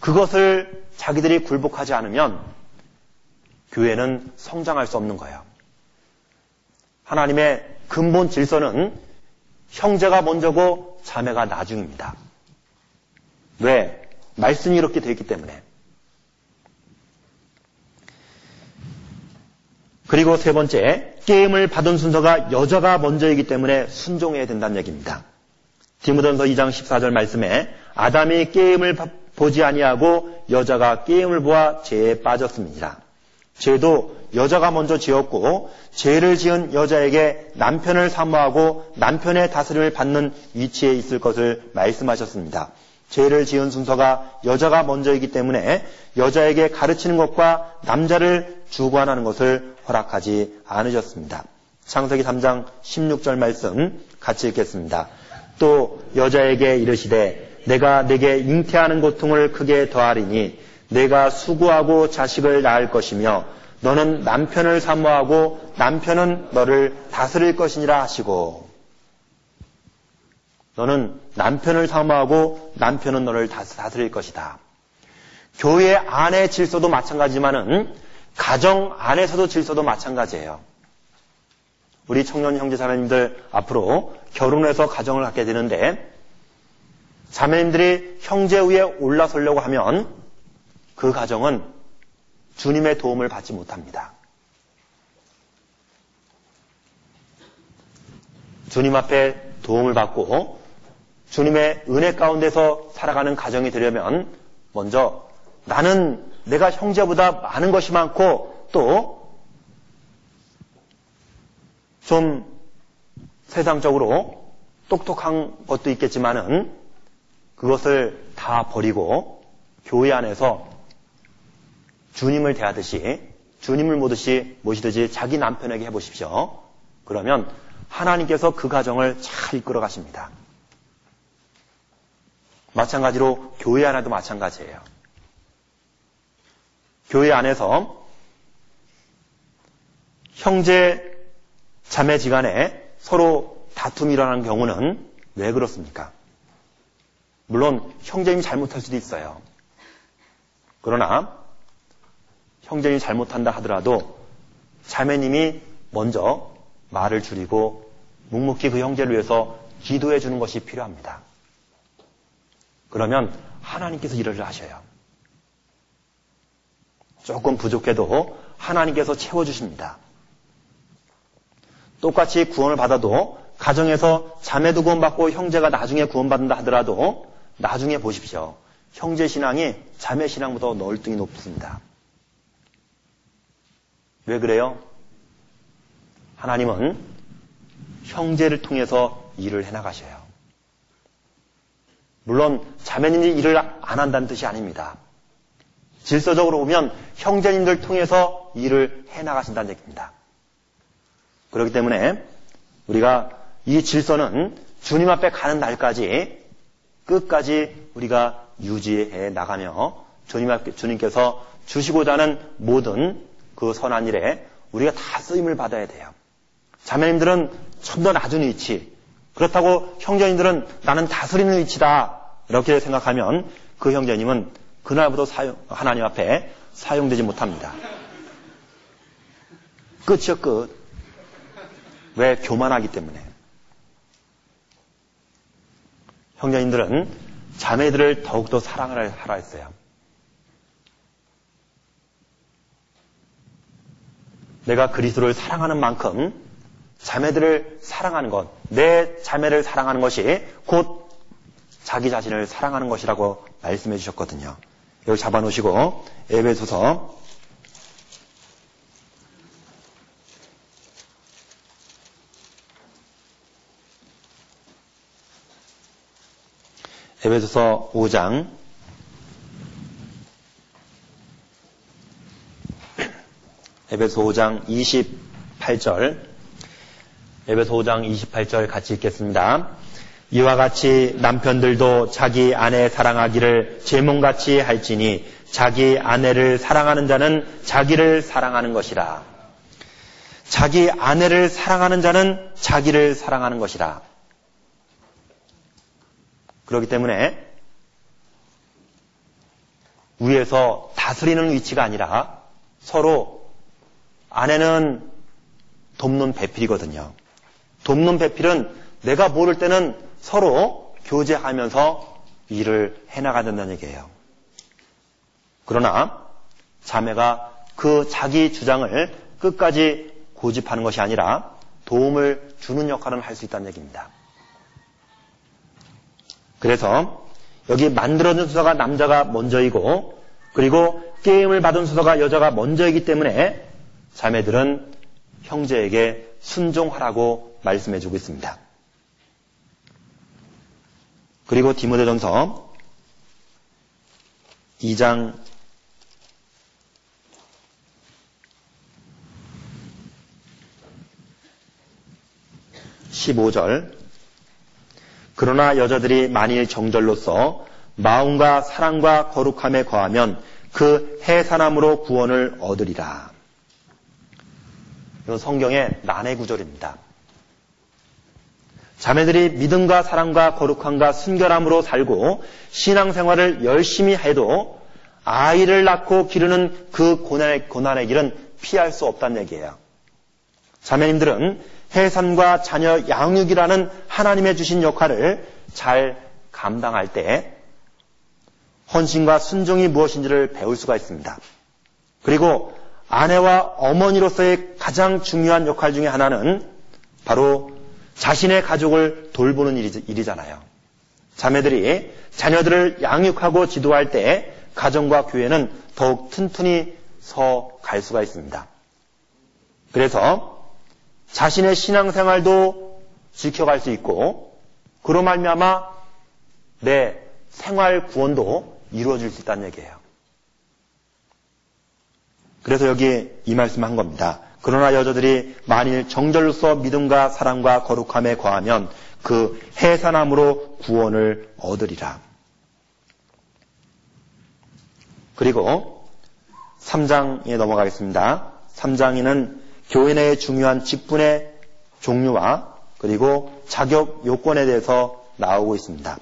그것을 자기들이 굴복하지 않으면 교회는 성장할 수 없는 거예요. 하나님의 근본 질서는 형제가 먼저고 자매가 나중입니다. 왜? 말씀이 이렇게 되어 있기 때문에. 그리고 세 번째, 게임을 받은 순서가 여자가 먼저이기 때문에 순종해야 된다는 얘기입니다. 디모전서 2장 14절 말씀에 아담이 게임을 보지 아니하고 여자가 게임을 보아 죄에 빠졌습니다. 죄도 여자가 먼저 지었고 죄를 지은 여자에게 남편을 사모하고 남편의 다스림을 받는 위치에 있을 것을 말씀하셨습니다. 죄를 지은 순서가 여자가 먼저이기 때문에 여자에게 가르치는 것과 남자를 주관하는 것을 허락하지 않으셨습니다. 창세기 3장 16절 말씀 같이 읽겠습니다. 또 여자에게 이르시되 내가 내게 잉태하는 고통을 크게 더하리니 내가 수고하고 자식을 낳을 것이며 너는 남편을 사모하고 남편은 너를 다스릴 것이니라 하시고 너는 남편을 사모하고 남편은 너를 다스릴 것이다. 교회 안의 질서도 마찬가지지만은 가정 안에서도 질서도 마찬가지예요. 우리 청년 형제 자매님들 앞으로 결혼해서 가정을 갖게 되는데 자매님들이 형제 위에 올라서려고 하면 그 가정은 주님의 도움을 받지 못합니다. 주님 앞에 도움을 받고 주님의 은혜 가운데서 살아가는 가정이 되려면 먼저 나는 내가 형제보다 많은 것이 많고 또 좀 세상적으로 똑똑한 것도 있겠지만은 그것을 다 버리고 교회 안에서 주님을 대하듯이 주님을 모듯이 모시듯이 자기 남편에게 해보십시오. 그러면 하나님께서 그 가정을 잘 이끌어 가십니다. 마찬가지로 교회 안에도 마찬가지예요. 교회 안에서 형제 자매 지간에 서로 다툼이 일어나는 경우는 왜 그렇습니까? 물론 형제님이 잘못할 수도 있어요. 그러나 형제님이 잘못한다 하더라도 자매님이 먼저 말을 줄이고 묵묵히 그 형제를 위해서 기도해 주는 것이 필요합니다. 그러면 하나님께서 일을 하셔요. 조금 부족해도 하나님께서 채워주십니다. 똑같이 구원을 받아도 가정에서 자매도 구원받고 형제가 나중에 구원받는다 하더라도 나중에 보십시오. 형제 신앙이 자매 신앙보다 널등히 높습니다. 왜 그래요? 하나님은 형제를 통해서 일을 해나가셔요. 물론 자매님이 일을 안 한다는 뜻이 아닙니다. 질서적으로 보면 형제님들 통해서 일을 해나가신다는 얘기입니다. 그렇기 때문에 우리가 이 질서는 주님 앞에 가는 날까지 끝까지 우리가 유지해 나가며 주님 앞에, 주님께서 주시고자 하는 모든 그 선한 일에 우리가 다 쓰임을 받아야 돼요. 자매님들은 좀 더 낮은 위치, 그렇다고 형제님들은 나는 다스리는 위치다. 이렇게 생각하면 그 형제님은 그날부터 사용, 하나님 앞에 사용되지 못합니다. 끝이요, 끝. 왜? 교만하기 때문에. 형제님들은 자매들을 더욱더 사랑을 하라 했어요. 내가 그리스도를 사랑하는 만큼 자매들을 사랑하는 것, 내 자매를 사랑하는 것이 곧 자기 자신을 사랑하는 것이라고 말씀해 주셨거든요. 여기 잡아놓으시고 에베소서. 에베소서 5장. 에베소 5장 28절. 에베소 5장 28절 같이 읽겠습니다. 이와 같이 남편들도 자기 아내 사랑하기를 제 몸같이 할지니 자기 아내를 사랑하는 자는 자기를 사랑하는 것이라. 자기 아내를 사랑하는 자는 자기를 사랑하는 것이라. 그렇기 때문에 위에서 다스리는 위치가 아니라 서로 아내는 돕는 배필이거든요. 돕는 배필은 내가 모를 때는 서로 교제하면서 일을 해나가야 얘기예요. 그러나 자매가 그 자기 주장을 끝까지 고집하는 것이 아니라 도움을 주는 역할을 할 수 있다는 얘기입니다. 그래서 여기 만들어준 수서가 남자가 먼저이고 그리고 게임을 받은 수서가 여자가 먼저이기 때문에 자매들은 형제에게 순종하라고 말씀해주고 있습니다. 그리고 디모데전서 2장 15절 그러나 여자들이 만일 정절로서 마음과 사랑과 거룩함에 거하면 그 해산함으로 구원을 얻으리라. 이건 성경의 난해 구절입니다. 자매들이 믿음과 사랑과 거룩함과 순결함으로 살고 신앙생활을 열심히 해도 아이를 낳고 기르는 그 고난의, 고난의 길은 피할 수 없다는 얘기예요. 자매님들은 해산과 자녀 양육이라는 하나님의 주신 역할을 잘 감당할 때 헌신과 순종이 무엇인지를 배울 수가 있습니다. 그리고 아내와 어머니로서의 가장 중요한 역할 중의 하나는 바로 자신의 가족을 돌보는 일이잖아요. 자매들이 자녀들을 양육하고 지도할 때 가정과 교회는 더욱 튼튼히 서 갈 수가 있습니다. 그래서 자신의 신앙생활도 지켜갈 수 있고 그로 말미암아 내 생활 구원도 이루어질 수 있다는 얘기예요. 그래서 여기 이 말씀 한 겁니다. 그러나 여자들이 만일 정절로서 믿음과 사랑과 거룩함에 거하면 그 해산함으로 구원을 얻으리라. 그리고 3장에 넘어가겠습니다. 3장에는 교회 내의 중요한 직분의 종류와 그리고 자격 요건에 대해서 나오고 있습니다.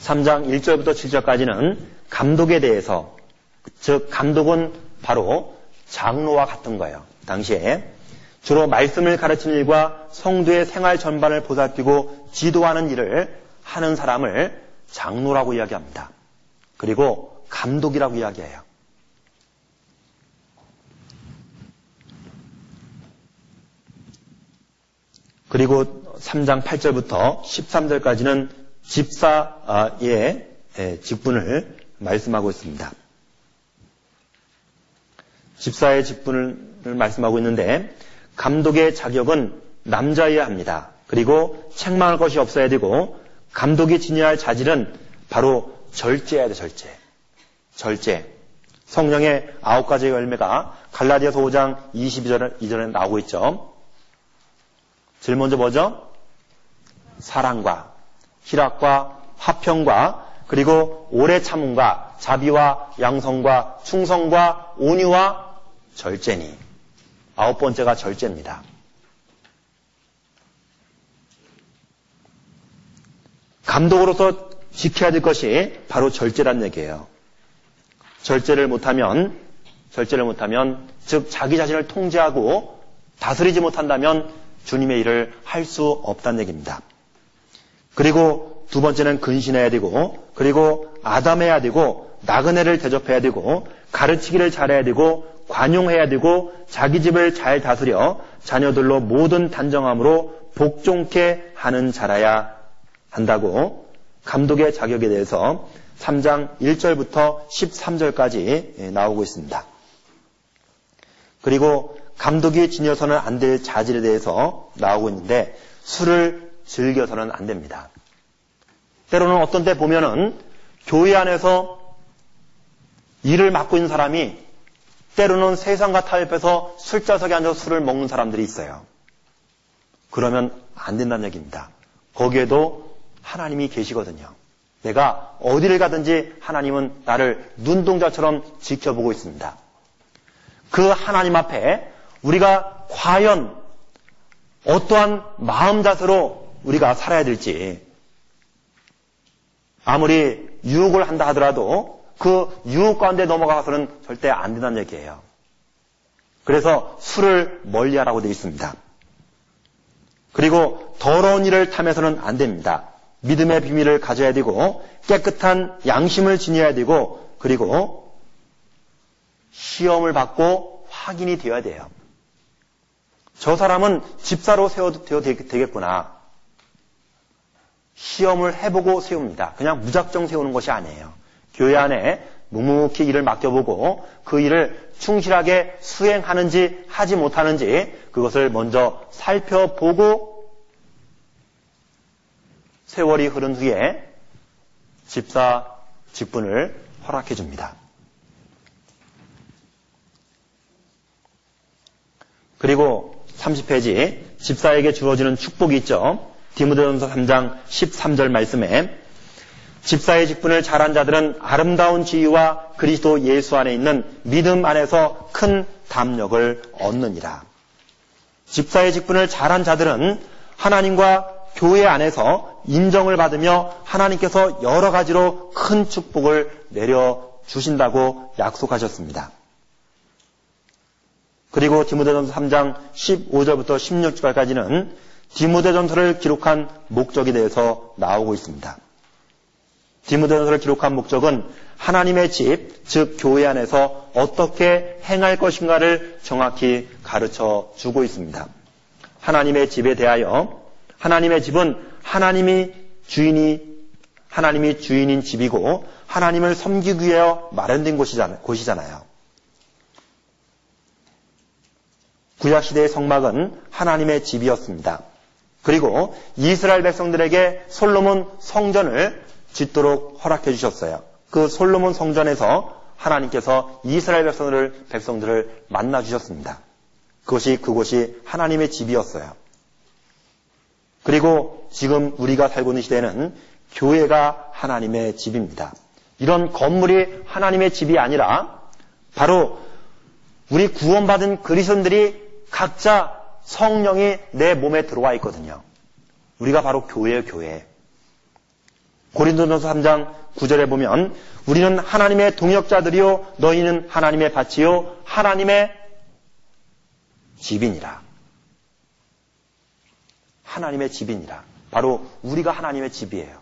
3장 1절부터 7절까지는 감독에 대해서 즉 감독은 바로 장로와 같은 거예요. 당시에 주로 말씀을 가르치는 일과 성도의 생활 전반을 보살피고 지도하는 일을 하는 사람을 장로라고 이야기합니다. 그리고 감독이라고 이야기해요. 그리고 3장 8절부터 13절까지는 집사의 직분을 말씀하고 있습니다. 집사의 직분을 말씀하고 있는데 감독의 자격은 남자여야 합니다. 그리고 책망할 것이 없어야 되고 감독이 지녀야 할 자질은 바로 절제해야 돼, 절제. 절제. 성령의 아홉 가지의 열매가 갈라디아서 5장 22절에, 2절에 나오고 있죠. 제일 먼저 뭐죠? 사랑과 희락과 화평과 그리고 오래 참음과 자비와 양성과 충성과 온유와 절제니. 아홉 번째가 절제입니다. 감독으로서 지켜야 될 것이 바로 절제란 얘기예요. 절제를 못하면, 절제를 못하면, 즉, 자기 자신을 통제하고 다스리지 못한다면 주님의 일을 할 수 없다는 얘기입니다. 그리고 두 번째는 근신해야 되고 그리고 아담해야 되고 나그네를 대접해야 되고 가르치기를 잘해야 되고 관용해야 되고 자기 집을 잘 다스려 자녀들로 모든 단정함으로 복종케 하는 자라야 한다고 감독의 자격에 대해서 3장 1절부터 13절까지 나오고 있습니다. 그리고 감독이 지녀서는 안 될 자질에 대해서 나오고 있는데 술을 즐겨서는 안 됩니다. 때로는 어떤 때 보면은 교회 안에서 일을 맡고 있는 사람이 때로는 세상과 타협해서 술자석에 앉아서 술을 먹는 사람들이 있어요. 그러면 안 된다는 얘기입니다. 거기에도 하나님이 계시거든요. 내가 어디를 가든지 하나님은 나를 눈동자처럼 지켜보고 있습니다. 그 하나님 앞에 우리가 과연 어떠한 마음 자세로 우리가 살아야 될지 아무리 유혹을 한다 하더라도 그 유혹 가운데 넘어가서는 절대 안 된다는 얘기예요. 그래서 술을 멀리하라고 되어 있습니다. 그리고 더러운 일을 탐해서는 안 됩니다. 믿음의 비밀을 가져야 되고 깨끗한 양심을 지녀야 되고 그리고 시험을 받고 확인이 되어야 돼요. 저 사람은 집사로 세워도 되겠구나. 시험을 해보고 세웁니다. 그냥 무작정 세우는 것이 아니에요. 교회 안에 묵묵히 일을 맡겨보고 그 일을 충실하게 수행하는지 하지 못하는지 그것을 먼저 살펴보고 세월이 흐른 후에 집사 직분을 허락해 줍니다. 그리고 30페이지 집사에게 주어지는 축복이 있죠. 디모데전서 3장 13절 말씀에 집사의 직분을 잘한 자들은 아름다운 지위와 그리스도 예수 안에 있는 믿음 안에서 큰 담력을 얻느니라. 집사의 직분을 잘한 자들은 하나님과 교회 안에서 인정을 받으며 하나님께서 여러 가지로 큰 축복을 내려 주신다고 약속하셨습니다. 그리고 디모데전서 3장 15절부터 16절까지는 디모데전서를 기록한 목적에 대해서 나오고 있습니다. 디모데전서를 기록한 목적은 하나님의 집, 즉 교회 안에서 어떻게 행할 것인가를 정확히 가르쳐 주고 있습니다. 하나님의 집에 대하여 하나님의 집은 하나님이 주인이 하나님이 주인인 집이고 하나님을 섬기기 위하여 마련된 곳이잖아요. 구약 시대의 성막은 하나님의 집이었습니다. 그리고 이스라엘 백성들에게 솔로몬 성전을 짓도록 허락해 주셨어요. 그 솔로몬 성전에서 하나님께서 이스라엘 백성들을, 백성들을 만나 주셨습니다. 그것이 그곳이 하나님의 집이었어요. 그리고 지금 우리가 살고 있는 시대는 교회가 하나님의 집입니다. 이런 건물이 하나님의 집이 아니라 바로 우리 구원받은 그리스도인들이 각자 성령이 내 몸에 들어와 있거든요. 우리가 바로 교회예요, 교회. 고린도전서 3장 9절에 보면 우리는 하나님의 동역자들이요 너희는 하나님의 밭이요 하나님의 집이니라. 하나님의 집이니라. 바로 우리가 하나님의 집이에요.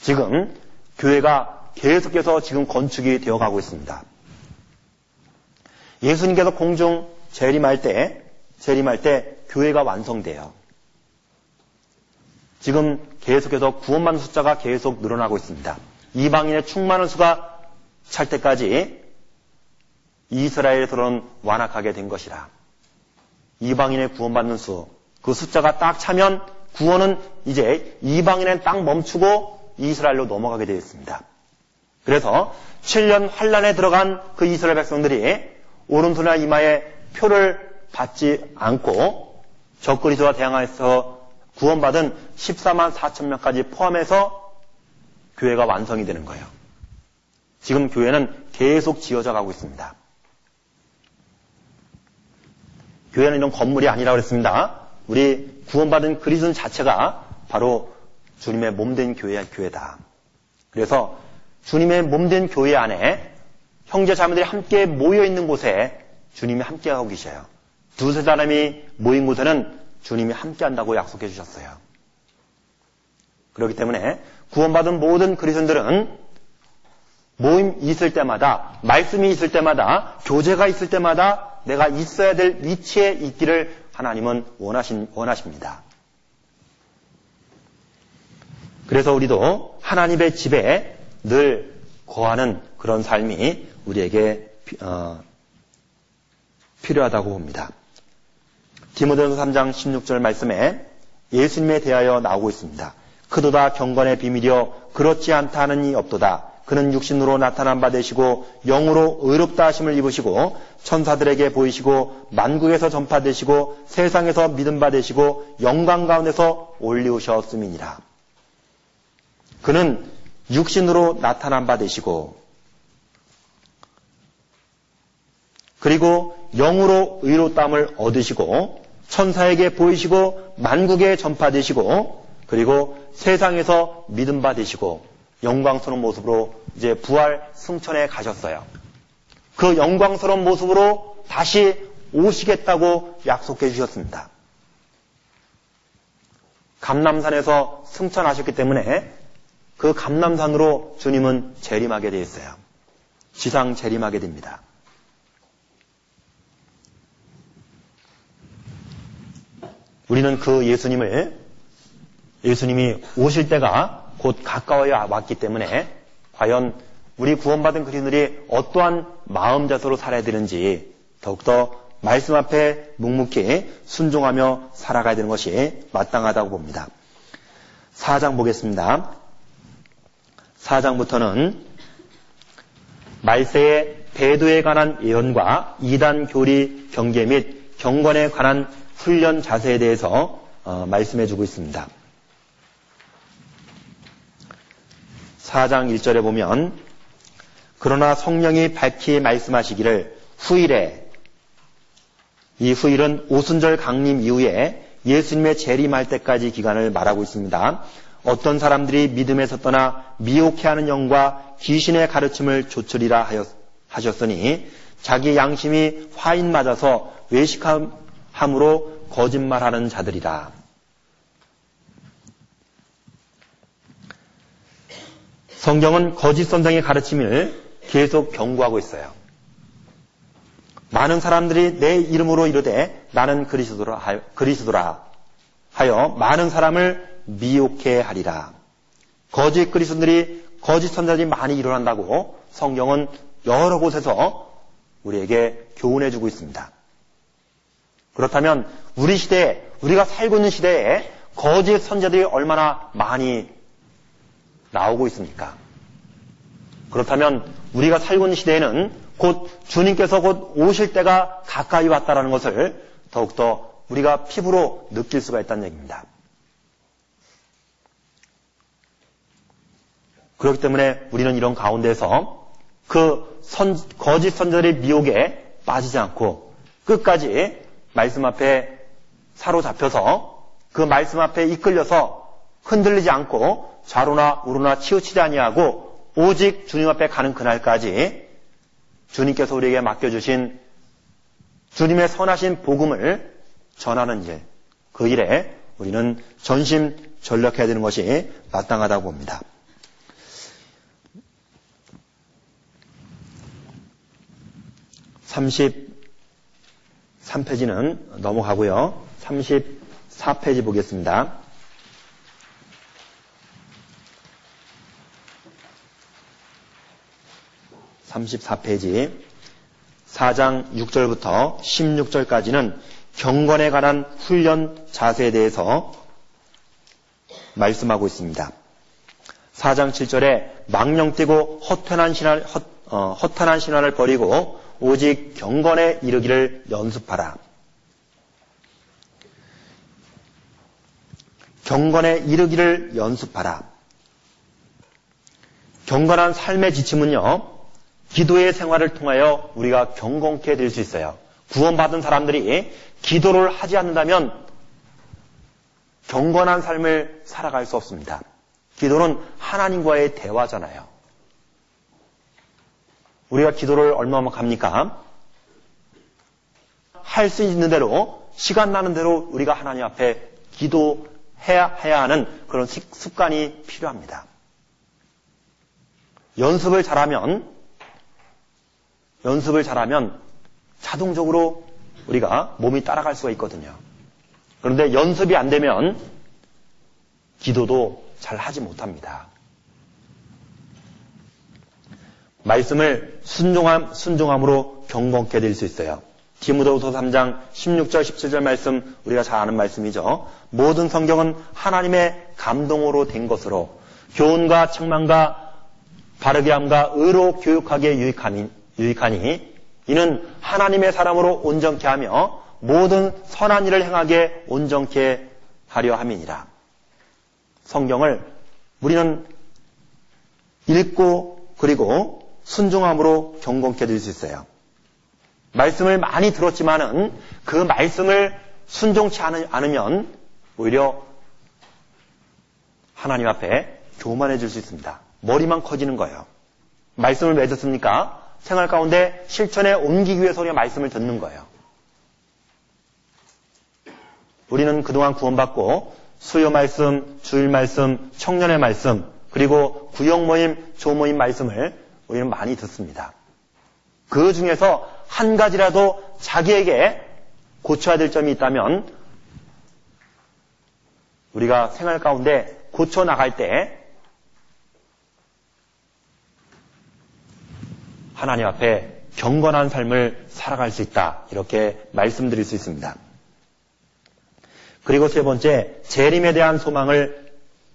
지금 교회가 계속해서 지금 건축이 되어 가고 있습니다. 예수님께서 공중 재림할 때, 재림할 때 교회가 완성돼요. 지금 계속해서 구원받는 숫자가 계속 늘어나고 있습니다. 이방인의 충만한 수가 찰 때까지 이스라엘에서는 완악하게 된 것이라. 이방인의 구원받는 수, 그 숫자가 딱 차면 구원은 이제 이방인의 딱 멈추고 이스라엘로 넘어가게 되어 있습니다. 그래서 7년 환란에 들어간 그 이스라엘 백성들이 오른손이나 이마에 표를 받지 않고 적그리스와 대항하여서 구원받은 14만 4천 명까지 포함해서 교회가 완성이 되는 거예요. 지금 교회는 계속 지어져 가고 있습니다. 교회는 이런 건물이 아니라고 그랬습니다. 우리 구원받은 그리스도 자체가 바로 주님의 몸된 교회, 교회다. 그래서 주님의 몸된 교회 안에 형제 자매들이 함께 모여 있는 곳에 주님이 함께 하고 계셔요. 두세 사람이 모인 곳에는 주님이 함께 한다고 약속해 주셨어요. 그렇기 때문에 구원받은 모든 그리스도인들은 모임 있을 때마다, 말씀이 있을 때마다, 교제가 있을 때마다 내가 있어야 될 위치에 있기를 하나님은 원하신, 원하십니다. 그래서 우리도 하나님의 집에 늘 거하는 그런 삶이 우리에게 어, 필요하다고 봅니다. 디모데전서 3장 16절 말씀에 예수님에 대하여 나오고 있습니다. 그도다 경건의 비밀이여 그렇지 않다 하는 이 없도다. 그는 육신으로 나타난 바 되시고 영으로 의롭다 하심을 입으시고 천사들에게 보이시고 만국에서 전파되시고 세상에서 믿음 받으시고 영광 가운데서 올리우셨음이니라. 그는 육신으로 나타난 바 되시고 그리고 영으로 의롭다함을 얻으시고 천사에게 보이시고 만국에 전파되시고 그리고 세상에서 믿음 받으시고 영광스러운 모습으로 이제 부활 승천에 가셨어요. 그 영광스러운 모습으로 다시 오시겠다고 약속해 주셨습니다. 감남산에서 승천하셨기 때문에 그 감남산으로 주님은 재림하게 되어 있어요. 지상 재림하게 됩니다. 우리는 그 예수님을 예수님이 오실 때가 곧 가까워야 왔기 때문에 과연 우리 구원받은 그리스도들이 어떠한 마음 자세로 살아야 되는지 더욱더 말씀 앞에 묵묵히 순종하며 살아가야 되는 것이 마땅하다고 봅니다. 4장 보겠습니다. 4장부터는 말세의 배도에 관한 예언과 이단 교리 경계 및 경건에 관한 훈련 자세에 대해서 어, 말씀해 주고 있습니다. 4장 1절에 보면 그러나 성령이 밝히 말씀하시기를 후일에 이 후일은 오순절 강림 이후에 예수님의 재림할 때까지 기간을 말하고 있습니다. 어떤 사람들이 믿음에서 떠나 미혹해하는 영과 귀신의 가르침을 조철이라 하셨으니 자기 양심이 화인 맞아서 외식함 으로 거짓말하는 자들이다. 성경은 거짓 선생의 가르침을 계속 경고하고 있어요. 많은 사람들이 내 이름으로 이르되 나는 그리스도라 하여, 그리스도라 하여 많은 사람을 미혹해 하리라. 거짓 그리스도들이 거짓 선자들이 많이 일어난다고 성경은 여러 곳에서 우리에게 교훈해 주고 있습니다. 그렇다면 우리 시대에 우리가 살고 있는 시대에 거짓 선자들이 얼마나 많이 나오고 있습니까? 그렇다면 우리가 살고 있는 시대에는 곧 주님께서 곧 오실 때가 가까이 왔다라는 것을 더욱더 우리가 피부로 느낄 수가 있다는 얘기입니다. 그렇기 때문에 우리는 이런 가운데서 그 선, 거짓 선절의 미혹에 빠지지 않고 끝까지 말씀 앞에 사로잡혀서 그 말씀 앞에 이끌려서 흔들리지 않고 좌로나 우로나 치우치지 아니하고 오직 주님 앞에 가는 그날까지 주님께서 우리에게 맡겨주신 주님의 선하신 복음을 전하는 일, 그 일에 우리는 전심 전력해야 되는 것이 마땅하다고 봅니다. 33페이지는 넘어가고요. 34페이지 보겠습니다. 34페이지 4장 6절부터 16절까지는 경건에 관한 훈련 자세에 대해서 말씀하고 있습니다. 4장 7절에 망령 뛰고 허탄한 신화를, 헛, 어, 허탄한 신화를 버리고 오직 경건에 이르기를 연습하라. 경건에 이르기를 연습하라. 경건한 삶의 지침은요, 기도의 생활을 통하여 우리가 경건케 될 수 있어요. 구원받은 사람들이 기도를 하지 않는다면 경건한 삶을 살아갈 수 없습니다. 기도는 하나님과의 대화잖아요. 우리가 기도를 얼마만큼 합니까? 할 수 있는 대로, 시간 나는 대로 우리가 하나님 앞에 기도해야 해야, 해야 하는 그런 습관이 필요합니다. 연습을 잘하면, 연습을 잘하면 자동적으로 우리가 몸이 따라갈 수가 있거든요. 그런데 연습이 안 되면 기도도 잘 하지 못합니다. 말씀을 순종함, 순종함으로 경건케 될 수 있어요. 디모데후서 3장 16절 17절 말씀 우리가 잘 아는 말씀이죠. 모든 성경은 하나님의 감동으로 된 것으로 교훈과 책망과 바르게 함과 의로 교육하기에 유익하니, 유익하니 이는 하나님의 사람으로 온전케 하며 모든 선한 일을 행하게 온전케 하려 함이니라. 성경을 우리는 읽고 그리고 순종함으로 경건케 될 수 있어요. 말씀을 많이 들었지만은 그 말씀을 순종치 않으면 오히려 하나님 앞에 교만해질 수 있습니다. 머리만 커지는 거예요. 말씀을 왜 듣습니까? 생활 가운데 실천에 옮기기 위해서 우리가 말씀을 듣는 거예요. 우리는 그동안 구원받고 수요 말씀, 주일 말씀, 청년의 말씀, 그리고 구역 모임, 조 모임 말씀을 우리는 많이 듣습니다. 그 중에서 한 가지라도 자기에게 고쳐야 될 점이 있다면 우리가 생활 가운데 고쳐 나갈 때 하나님 앞에 경건한 삶을 살아갈 수 있다. 이렇게 말씀드릴 수 있습니다. 그리고 세 번째, 재림에 대한 소망을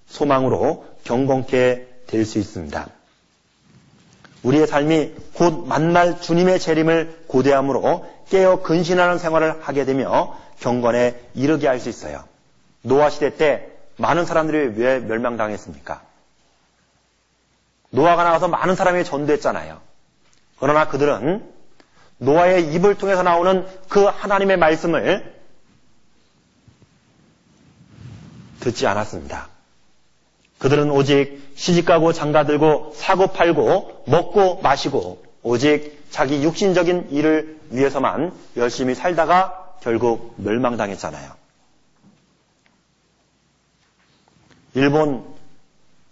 소망으로 경건케 될 수 있습니다. 우리의 삶이 곧 만날 주님의 재림을 고대함으로 깨어 근신하는 생활을 하게 되며 경건에 이르게 할 수 있어요. 노아 시대 때 많은 사람들이 왜 멸망당했습니까? 노아가 나와서 많은 사람이 전도했잖아요. 그러나 그들은 노아의 입을 통해서 나오는 그 하나님의 말씀을 듣지 않았습니다. 그들은 오직 시집가고 장가들고 사고 팔고 먹고 마시고 오직 자기 육신적인 일을 위해서만 열심히 살다가 결국 멸망당했잖아요. 일본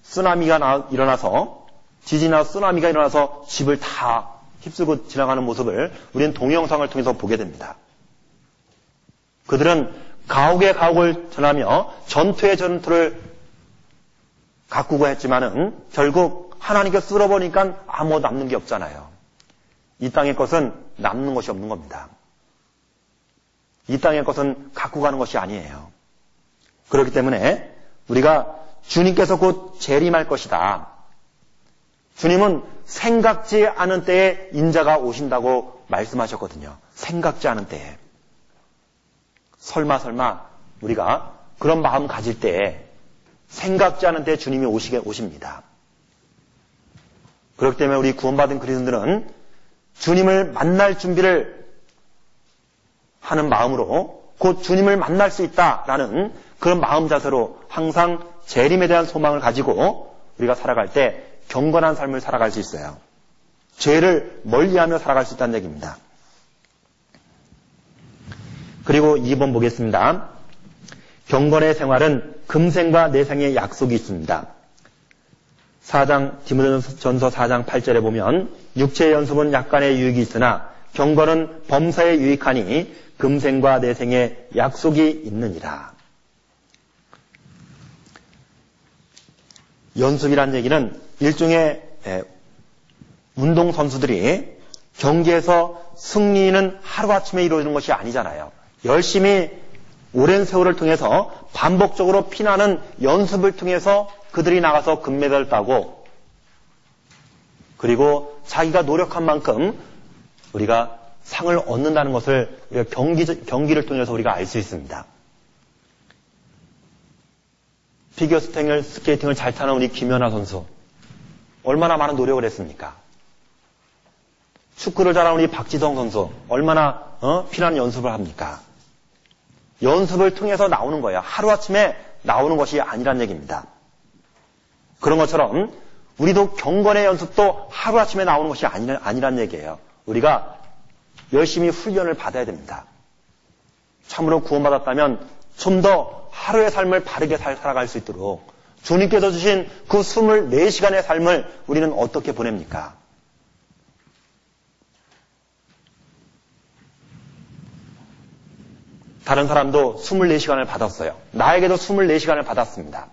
쓰나미가 일어나서 지진이나 쓰나미가 일어나서 집을 다 휩쓸고 지나가는 모습을 우리는 동영상을 통해서 보게 됩니다. 그들은 가옥의 가옥을 전하며 전투의 전투를 가꾸고 했지만은 결국 하나님께 쓸어보니까 아무 남는 게 없잖아요. 이 땅의 것은 남는 것이 없는 겁니다. 이 땅의 것은 갖고 가는 것이 아니에요. 그렇기 때문에 우리가 주님께서 곧 재림할 것이다. 주님은 생각지 않은 때에 인자가 오신다고 말씀하셨거든요. 생각지 않은 때에. 설마 설마 우리가 그런 마음 가질 때에 생각지 않은 때 주님이 오시게 오십니다. 그렇기 때문에 우리 구원받은 그리스도들은 주님을 만날 준비를 하는 마음으로 곧 주님을 만날 수 있다라는 그런 마음 자세로 항상 재림에 대한 소망을 가지고 우리가 살아갈 때 경건한 삶을 살아갈 수 있어요. 죄를 멀리하며 살아갈 수 있다는 얘기입니다. 그리고 2번 보겠습니다. 경건의 생활은 금생과 내생의 약속이 있습니다. 4장 디모데전서 4장 8절에 보면 육체의 연습은 약간의 유익이 있으나 경건은 범사에 유익하니 금생과 내생의 약속이 있느니라. 연습이란 얘기는 일종의 운동 선수들이 경기에서 승리는 하루아침에 이루어지는 것이 아니잖아요. 열심히 오랜 세월을 통해서 반복적으로 피나는 연습을 통해서 그들이 나가서 금메달을 따고 그리고 자기가 노력한 만큼 우리가 상을 얻는다는 것을 우리가 경기, 경기를 통해서 우리가 알 수 있습니다. 피겨 스탱을, 스케이팅을 잘 타는 우리 김연아 선수. 얼마나 많은 노력을 했습니까? 축구를 잘하는 우리 박지성 선수. 얼마나, 어? 피난 연습을 합니까? 연습을 통해서 나오는 거예요. 하루아침에 나오는 것이 아니란 얘기입니다. 그런 것처럼 우리도 경건의 연습도 하루아침에 나오는 것이 아니, 아니란 얘기예요. 우리가 열심히 훈련을 받아야 됩니다. 참으로 구원받았다면 좀 더 하루의 삶을 바르게 살아갈 수 있도록 주님께서 주신 그 24시간의 삶을 우리는 어떻게 보냅니까? 다른 사람도 24시간을 받았어요. 나에게도 24시간을 받았습니다.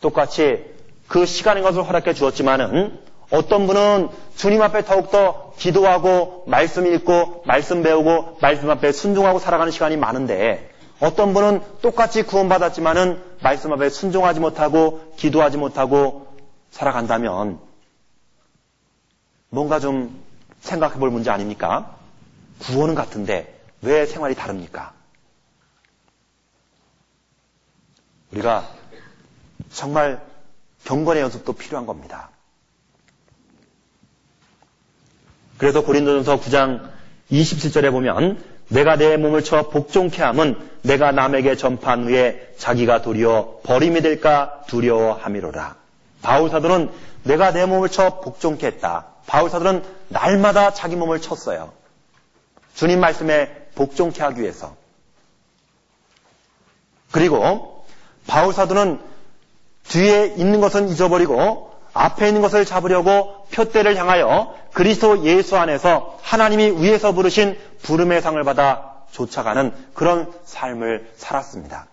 똑같이 그 시간인 것을 허락해 주었지만은 어떤 분은 주님 앞에 더욱더 기도하고 말씀 읽고 말씀 배우고 말씀 앞에 순종하고 살아가는 시간이 많은데 어떤 분은 똑같이 구원받았지만은 말씀 앞에 순종하지 못하고 기도하지 못하고 살아간다면 뭔가 좀 생각해 볼 문제 아닙니까? 구원은 같은데 왜 생활이 다릅니까? 우리가 정말 경건의 연습도 필요한 겁니다. 그래서 고린도전서 9장 27절에 보면 내가 내 몸을 쳐 복종케 함은 내가 남에게 전파한 후에 자기가 도리어 버림이 될까 두려워함이로라. 바울 사도는 내가 내 몸을 쳐 복종케 했다. 바울 사도는 날마다 자기 몸을 쳤어요. 주님 말씀에 복종케 하기 위해서. 그리고 바울 사도는 뒤에 있는 것은 잊어버리고 앞에 있는 것을 잡으려고 표대를 향하여 그리스도 예수 안에서 하나님이 위에서 부르신 부름의 상을 받아 쫓아가는 그런 삶을 살았습니다.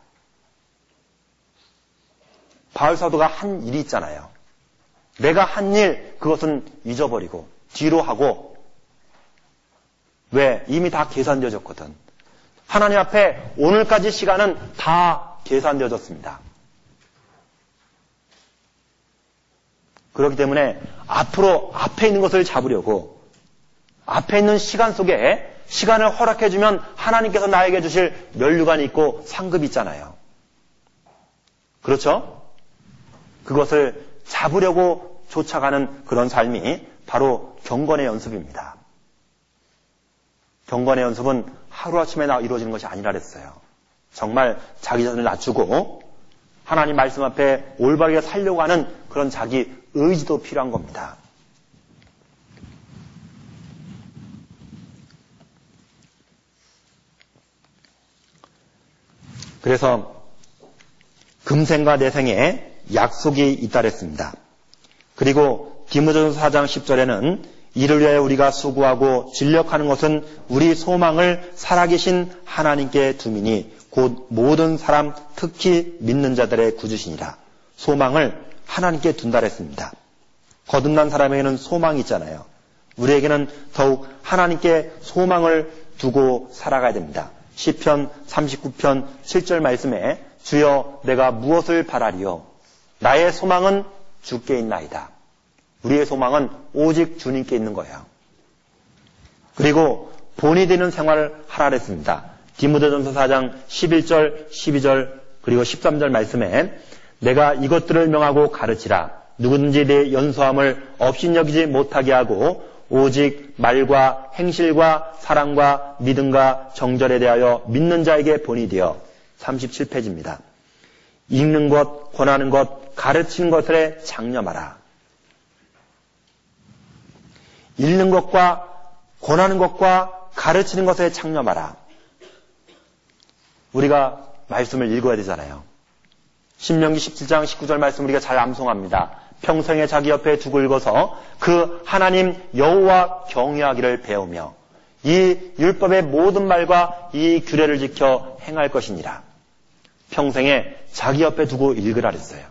바울 사도가 한 일이 있잖아요. 내가 한 일, 그것은 잊어버리고 뒤로 하고 왜? 이미 다 계산되어졌거든. 하나님 앞에 오늘까지 시간은 다 계산되어졌습니다. 그렇기 때문에 앞으로 앞에 있는 것을 잡으려고 앞에 있는 시간 속에 시간을 허락해주면 하나님께서 나에게 주실 면류관이 있고 상급이 있잖아요. 그렇죠? 그것을 잡으려고 쫓아가는 그런 삶이 바로 경건의 연습입니다. 경건의 연습은 하루아침에 이루어지는 것이 아니라 그랬어요. 정말 자기 자신을 낮추고 하나님 말씀 앞에 올바르게 살려고 하는 그런 자기 의지도 필요한 겁니다. 그래서 금생과 내생에 약속이 있다랬습니다. 그리고 디모전서 4장 10절에는 이를 위하여 우리가 수고하고 진력하는 것은 우리 소망을 살아계신 하나님께 두미니 곧 모든 사람 특히 믿는 자들의 구주시니라. 소망을 하나님께 둔다 했습니다. 거듭난 사람에게는 소망이 있잖아요. 우리에게는 더욱 하나님께 소망을 두고 살아가야 됩니다. 시편 39편 7절 말씀에 주여 내가 무엇을 바라리요 나의 소망은 주께 있나이다. 우리의 소망은 오직 주님께 있는 거예요. 그리고 본이 되는 생활을 하라 그랬습니다. 디모데전서 4장 11절, 12절, 그리고 13절 말씀에 내가 이것들을 명하고 가르치라. 누구든지 내 연소함을 업신여기지 못하게 하고 오직 말과 행실과 사랑과 믿음과 정절에 대하여 믿는 자에게 본이 되어 37페이지입니다. 읽는 것, 권하는 것, 가르치는 것에 장념하라. 읽는 것과 권하는 것과 가르치는 것에 창념하라. 우리가 말씀을 읽어야 되잖아요. 신명기 17장 19절 말씀 우리가 잘 암송합니다. 평생에 자기 옆에 두고 읽어서 그 하나님 여호와 경외하기를 배우며 이 율법의 모든 말과 이 규례를 지켜 행할 것이니라. 평생에 자기 옆에 두고 읽으라 그랬어요.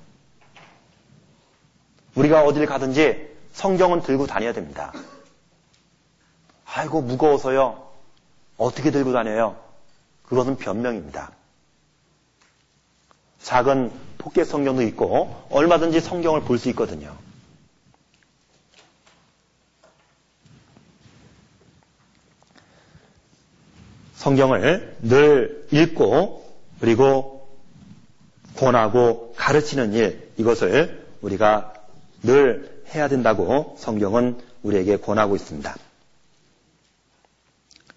우리가 어딜 가든지 성경은 들고 다녀야 됩니다. 아이고, 무거워서요. 어떻게 들고 다녀요? 그것은 변명입니다. 작은 포켓 성경도 있고, 얼마든지 성경을 볼 수 있거든요. 성경을 늘 읽고, 그리고 권하고 가르치는 일, 이것을 우리가 늘 해야 된다고 성경은 우리에게 권하고 있습니다.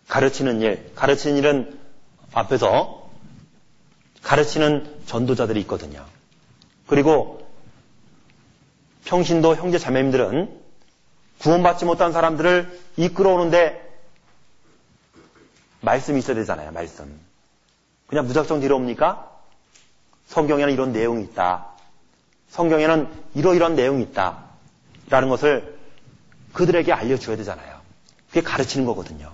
가르치는 일, 가르치는 일은 앞에서 가르치는 전도자들이 있거든요. 그리고 평신도 형제 자매님들은 구원받지 못한 사람들을 이끌어오는데 말씀이 있어야 되잖아요, 말씀. 그냥 무작정 데려옵니까? 성경에는 이런 내용이 있다. 성경에는 이러이런 내용이 있다. 라는 것을 그들에게 알려줘야 되잖아요. 그게 가르치는 거거든요.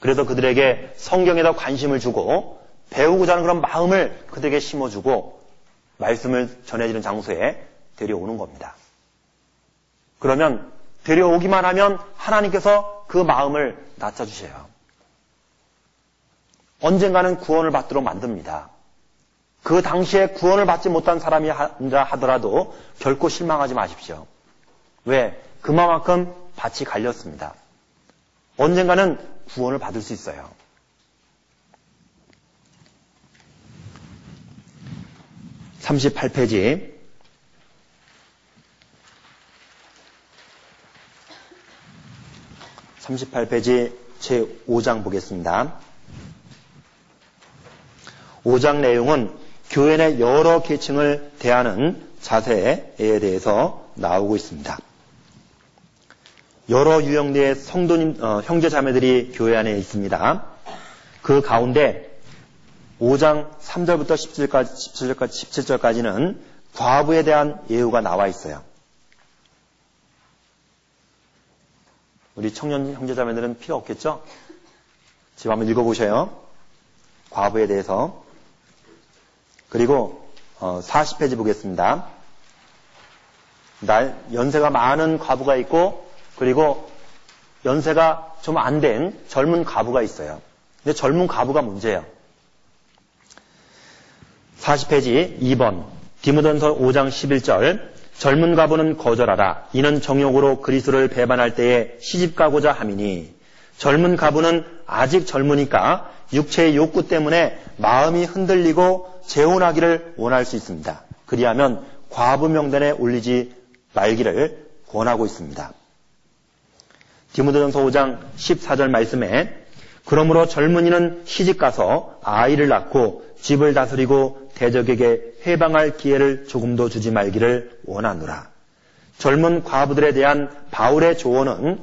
그래서 그들에게 성경에다 관심을 주고 배우고자 하는 그런 마음을 그들에게 심어주고 말씀을 전해지는 장소에 데려오는 겁니다. 그러면 데려오기만 하면 하나님께서 그 마음을 낮춰주세요. 언젠가는 구원을 받도록 만듭니다. 그 당시에 구원을 받지 못한 사람이 하더라도 결코 실망하지 마십시오. 왜? 그만큼 밭이 갈렸습니다. 언젠가는 구원을 받을 수 있어요. 38페이지. 38페이지 제5장 보겠습니다. 5장 내용은 교회 내 여러 계층을 대하는 자세에 대해서 나오고 있습니다. 여러 유형의 성도님, 어, 형제 자매들이 교회 안에 있습니다. 그 가운데 5장 3절부터 17절까지, 17절까지, 17절까지는 과부에 대한 예우가 나와 있어요. 우리 청년 형제 자매들은 필요 없겠죠? 지금 한번 읽어보셔요. 과부에 대해서. 그리고 40페이지 어, 보겠습니다. 날 연세가 많은 과부가 있고 그리고 연세가 좀 안 된 젊은 과부가 있어요. 근데 젊은 과부가 문제예요. 40페이지 2번 디모전서 5장 11절 젊은 과부는 거절하라. 이는 정욕으로 그리스도를 배반할 때에 시집 가고자 함이니 젊은 과부는 아직 젊으니까 육체의 욕구 때문에 마음이 흔들리고 재혼하기를 원할 수 있습니다. 그리하면 과부 명단에 올리지 말기를 권하고 있습니다. 디모데전서 5장 14절 말씀에 그러므로 젊은이는 시집가서 아이를 낳고 집을 다스리고 대적에게 해방할 기회를 조금도 주지 말기를 원하노라. 젊은 과부들에 대한 바울의 조언은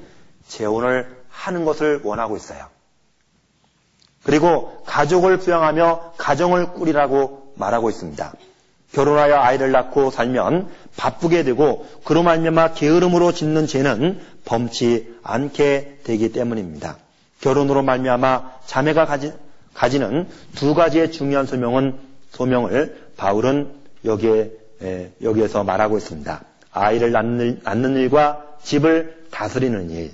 재혼을 하는 것을 원하고 있어요. 그리고 가족을 부양하며 가정을 꾸리라고 말하고 있습니다. 결혼하여 아이를 낳고 살면 바쁘게 되고 그로 말미암아 게으름으로 짓는 죄는 범치 않게 되기 때문입니다. 결혼으로 말미암아 자매가 가지, 가지는 두 가지의 중요한 소명은 소명을 바울은 여기에 에, 여기에서 말하고 있습니다. 아이를 낳는, 낳는 일과 집을 다스리는 일.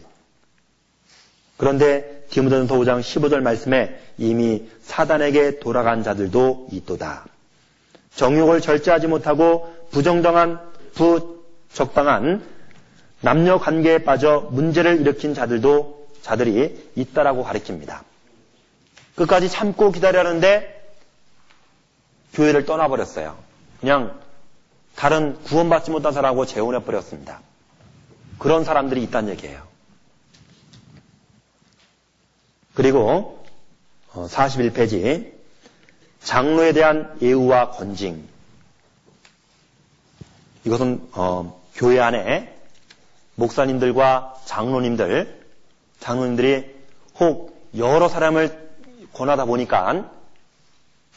그런데 디모데전서 5장 15절 말씀에 이미 사단에게 돌아간 자들도 있도다. 정욕을 절제하지 못하고 부정당한 부적당한 남녀 관계에 빠져 문제를 일으킨 자들도 자들이 있다라고 가르칩니다. 끝까지 참고 기다려하는데 교회를 떠나버렸어요. 그냥 다른 구원받지 못한 사람하고 재혼해 버렸습니다. 그런 사람들이 있다는 얘기예요. 그리고 41페이지 어, 장로에 대한 예우와 건징 이것은 어, 교회 안에 목사님들과 장로님들 장로님들이 혹 여러 사람을 권하다 보니까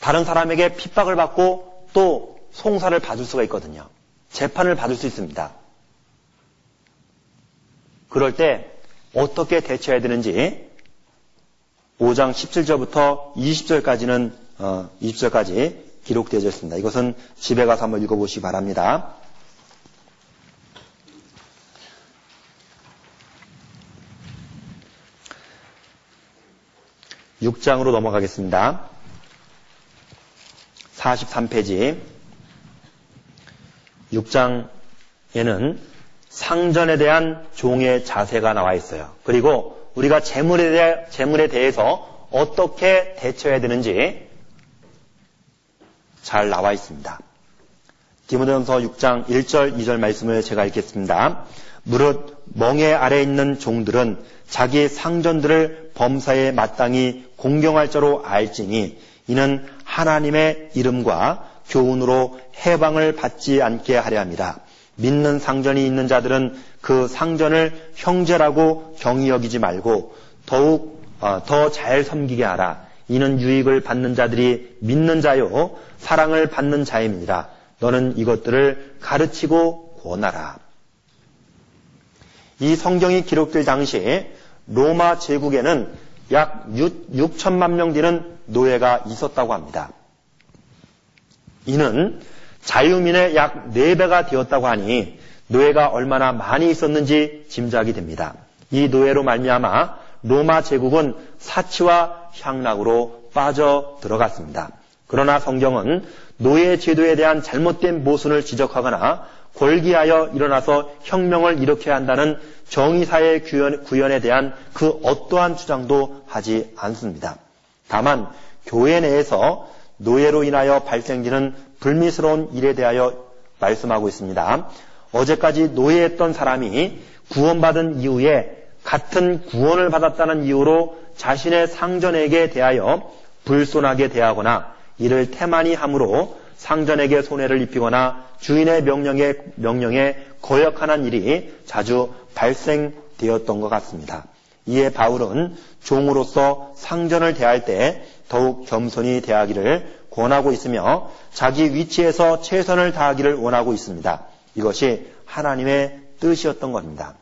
다른 사람에게 핍박을 받고 또 송사를 받을 수가 있거든요. 재판을 받을 수 있습니다. 그럴 때 어떻게 대처해야 되는지 5장 17절부터 20절까지는 어, 20절까지 기록되어 있습니다. 이것은 집에 가서 한번 읽어보시기 바랍니다. 6장으로 넘어가겠습니다. 43페이지 6장에는 상전에 대한 종의 자세가 나와 있어요. 그리고 우리가 재물에 대해서 어떻게 대처해야 되는지 잘 나와 있습니다. 디모데전서 6장 1절 2절 말씀을 제가 읽겠습니다. 무릇 멍에 아래 있는 종들은 자기 상전들을 범사에 마땅히 공경할 자로 알지니 이는 하나님의 이름과 교훈으로 해방을 받지 않게 하려 합니다. 믿는 상전이 있는 자들은 그 상전을 형제라고 경히 여기지 말고 더욱 어, 더잘 섬기게 하라. 이는 유익을 받는 자들이 믿는 자요 사랑을 받는 자임이니라. 너는 이것들을 가르치고 권하라. 이 성경이 기록될 당시 로마 제국에는 약 6, 천만명 되는 노예가 있었다고 합니다. 이는 자유민의 약 4배가 되었다고 하니 노예가 얼마나 많이 있었는지 짐작이 됩니다. 이 노예로 말미암아 로마 제국은 사치와 향락으로 빠져 들어갔습니다. 그러나 성경은 노예 제도에 대한 잘못된 모순을 지적하거나 골기하여 일어나서 혁명을 일으켜야 한다는 정의사의 구현, 에 대한 그 어떠한 주장도 하지 않습니다. 다만 교회 내에서 노예로 인하여 발생되는 불미스러운 일에 대하여 말씀하고 있습니다. 어제까지 노예했던 사람이 구원받은 이후에 같은 구원을 받았다는 이유로 자신의 상전에게 대하여 불손하게 대하거나 이를 태만히 함으로 상전에게 손해를 입히거나 주인의 명령에, 명령에 거역하는 일이 자주 발생되었던 것 같습니다. 이에 바울은 종으로서 상전을 대할 때 더욱 겸손히 대하기를 권하고 있으며 자기 위치에서 최선을 다하기를 원하고 있습니다. 이것이 하나님의 뜻이었던 겁니다.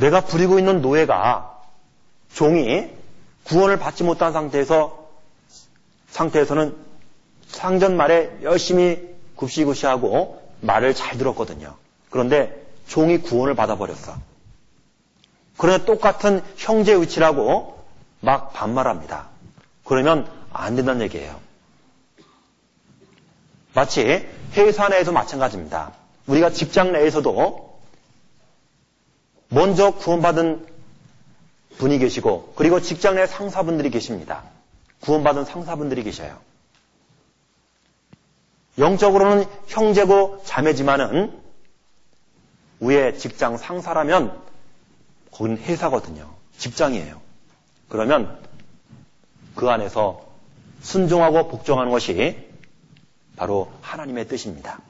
내가 부리고 있는 노예가 종이 구원을 받지 못한 상태에서 상태에서는 상전 말에 열심히 굽시굽시하고 말을 잘 들었거든요. 그런데 종이 구원을 받아버렸어. 그런데 똑같은 형제 위치라고 막 반말합니다. 그러면 안 된다는 얘기예요. 마치 회사 내에서 마찬가지입니다. 우리가 직장 내에서도 먼저 구원받은 분이 계시고 그리고 직장 내 상사분들이 계십니다. 구원받은 상사분들이 계셔요. 영적으로는 형제고 자매지만은 위에 직장 상사라면 거긴 회사거든요. 직장이에요. 그러면 그 안에서 순종하고 복종하는 것이 바로 하나님의 뜻입니다.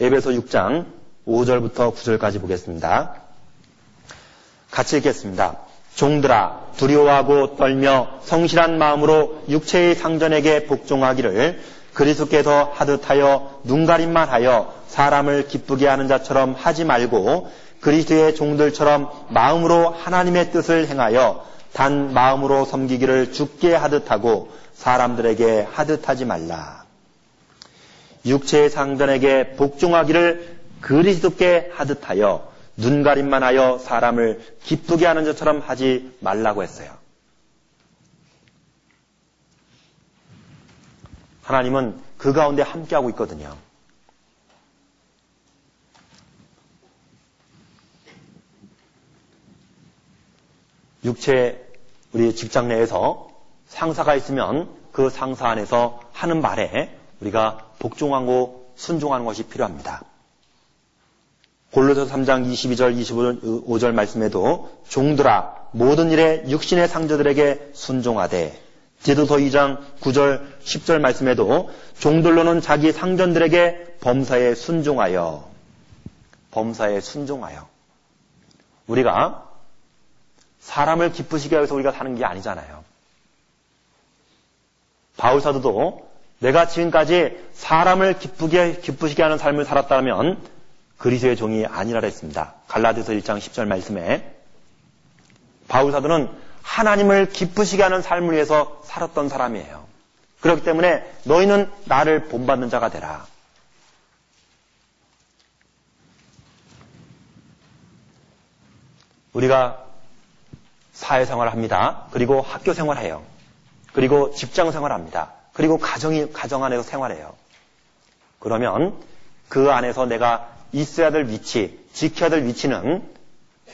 에베소 6장 5절부터 9절까지 보겠습니다. 같이 읽겠습니다. 종들아 두려워하고 떨며 성실한 마음으로 육체의 상전에게 복종하기를 그리스도께서 하듯하여 눈가림만 하여 사람을 기쁘게 하는 자처럼 하지 말고 그리스도의 종들처럼 마음으로 하나님의 뜻을 행하여 단 마음으로 섬기기를 죽게 하듯하고 사람들에게 하듯하지 말라. 육체의 상전에게 복종하기를 그리스도께 하듯하여 눈가림만 하여 사람을 기쁘게 하는 것처럼 하지 말라고 했어요. 하나님은 그 가운데 함께하고 있거든요. 육체 우리 직장 내에서 상사가 있으면 그 상사 안에서 하는 말에 우리가 복종하고 순종하는 것이 필요합니다. 골로서 3장 22절 25절 말씀에도 종들아 모든 일에 육신의 상저들에게 순종하되 디도서 2장 9절 10절 말씀에도 종들로는 자기 상전들에게 범사에 순종하여 범사에 순종하여 우리가 사람을 기쁘시게 해서 우리가 사는 게 아니잖아요. 바울 사도도 내가 지금까지 사람을 기쁘게 기쁘시게 하는 삶을 살았다면 그리스의 종이 아니라 했습니다. 갈라디아서 1장 10절 말씀에 바울 사도는 하나님을 기쁘시게 하는 삶을 위해서 살았던 사람이에요. 그렇기 때문에 너희는 나를 본받는 자가 되라. 우리가 사회생활을 합니다. 그리고 학교 생활해요. 그리고 직장 생활합니다. 그리고 가정이 가정 안에서 생활해요. 그러면 그 안에서 내가 있어야 될 위치, 지켜야 될 위치는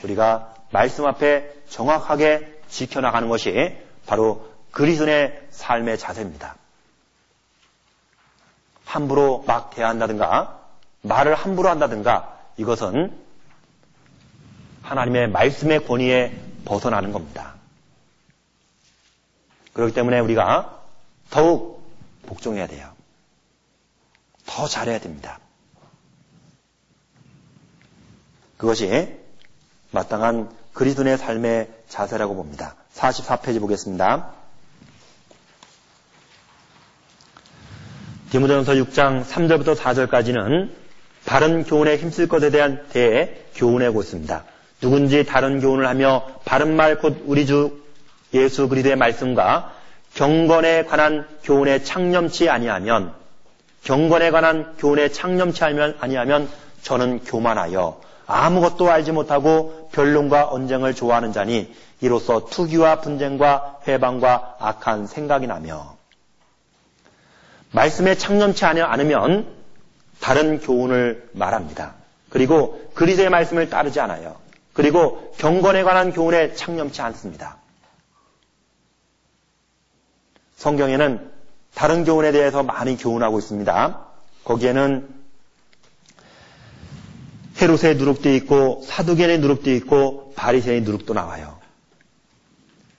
우리가 말씀 앞에 정확하게 지켜나가는 것이 바로 그리스도의 삶의 자세입니다. 함부로 막 대한다든가 말을 함부로 한다든가 이것은 하나님의 말씀의 권위에 벗어나는 겁니다. 그렇기 때문에 우리가 더욱 복종해야 돼요. 더 잘해야 됩니다. 그것이 마땅한 그리스도의 삶의 자세라고 봅니다. 44페이지 보겠습니다. 디모데전서 6장 3절부터 4절까지는 바른 교훈에 힘쓸 것에 대한 대교훈의 곳입니다. 누군지 다른 교훈을 하며 바른 말 곧 우리 주 예수 그리스도의 말씀과 경건에 관한 교훈에 창념치 아니하면 경건에 관한 교훈에 창념치 아니하면 저는 교만하여 아무것도 알지 못하고 변론과 언쟁을 좋아하는 자니 이로써 투기와 분쟁과 회방과 악한 생각이 나며 말씀에 창념치 않으면 다른 교훈을 말합니다. 그리고 그리스의 말씀을 따르지 않아요. 그리고 경건에 관한 교훈에 창념치 않습니다. 성경에는 다른 교훈에 대해서 많이 교훈하고 있습니다. 거기에는 헤롯의 누룩도 있고 사두겐의 누룩도 있고 바리새의 누룩도 나와요.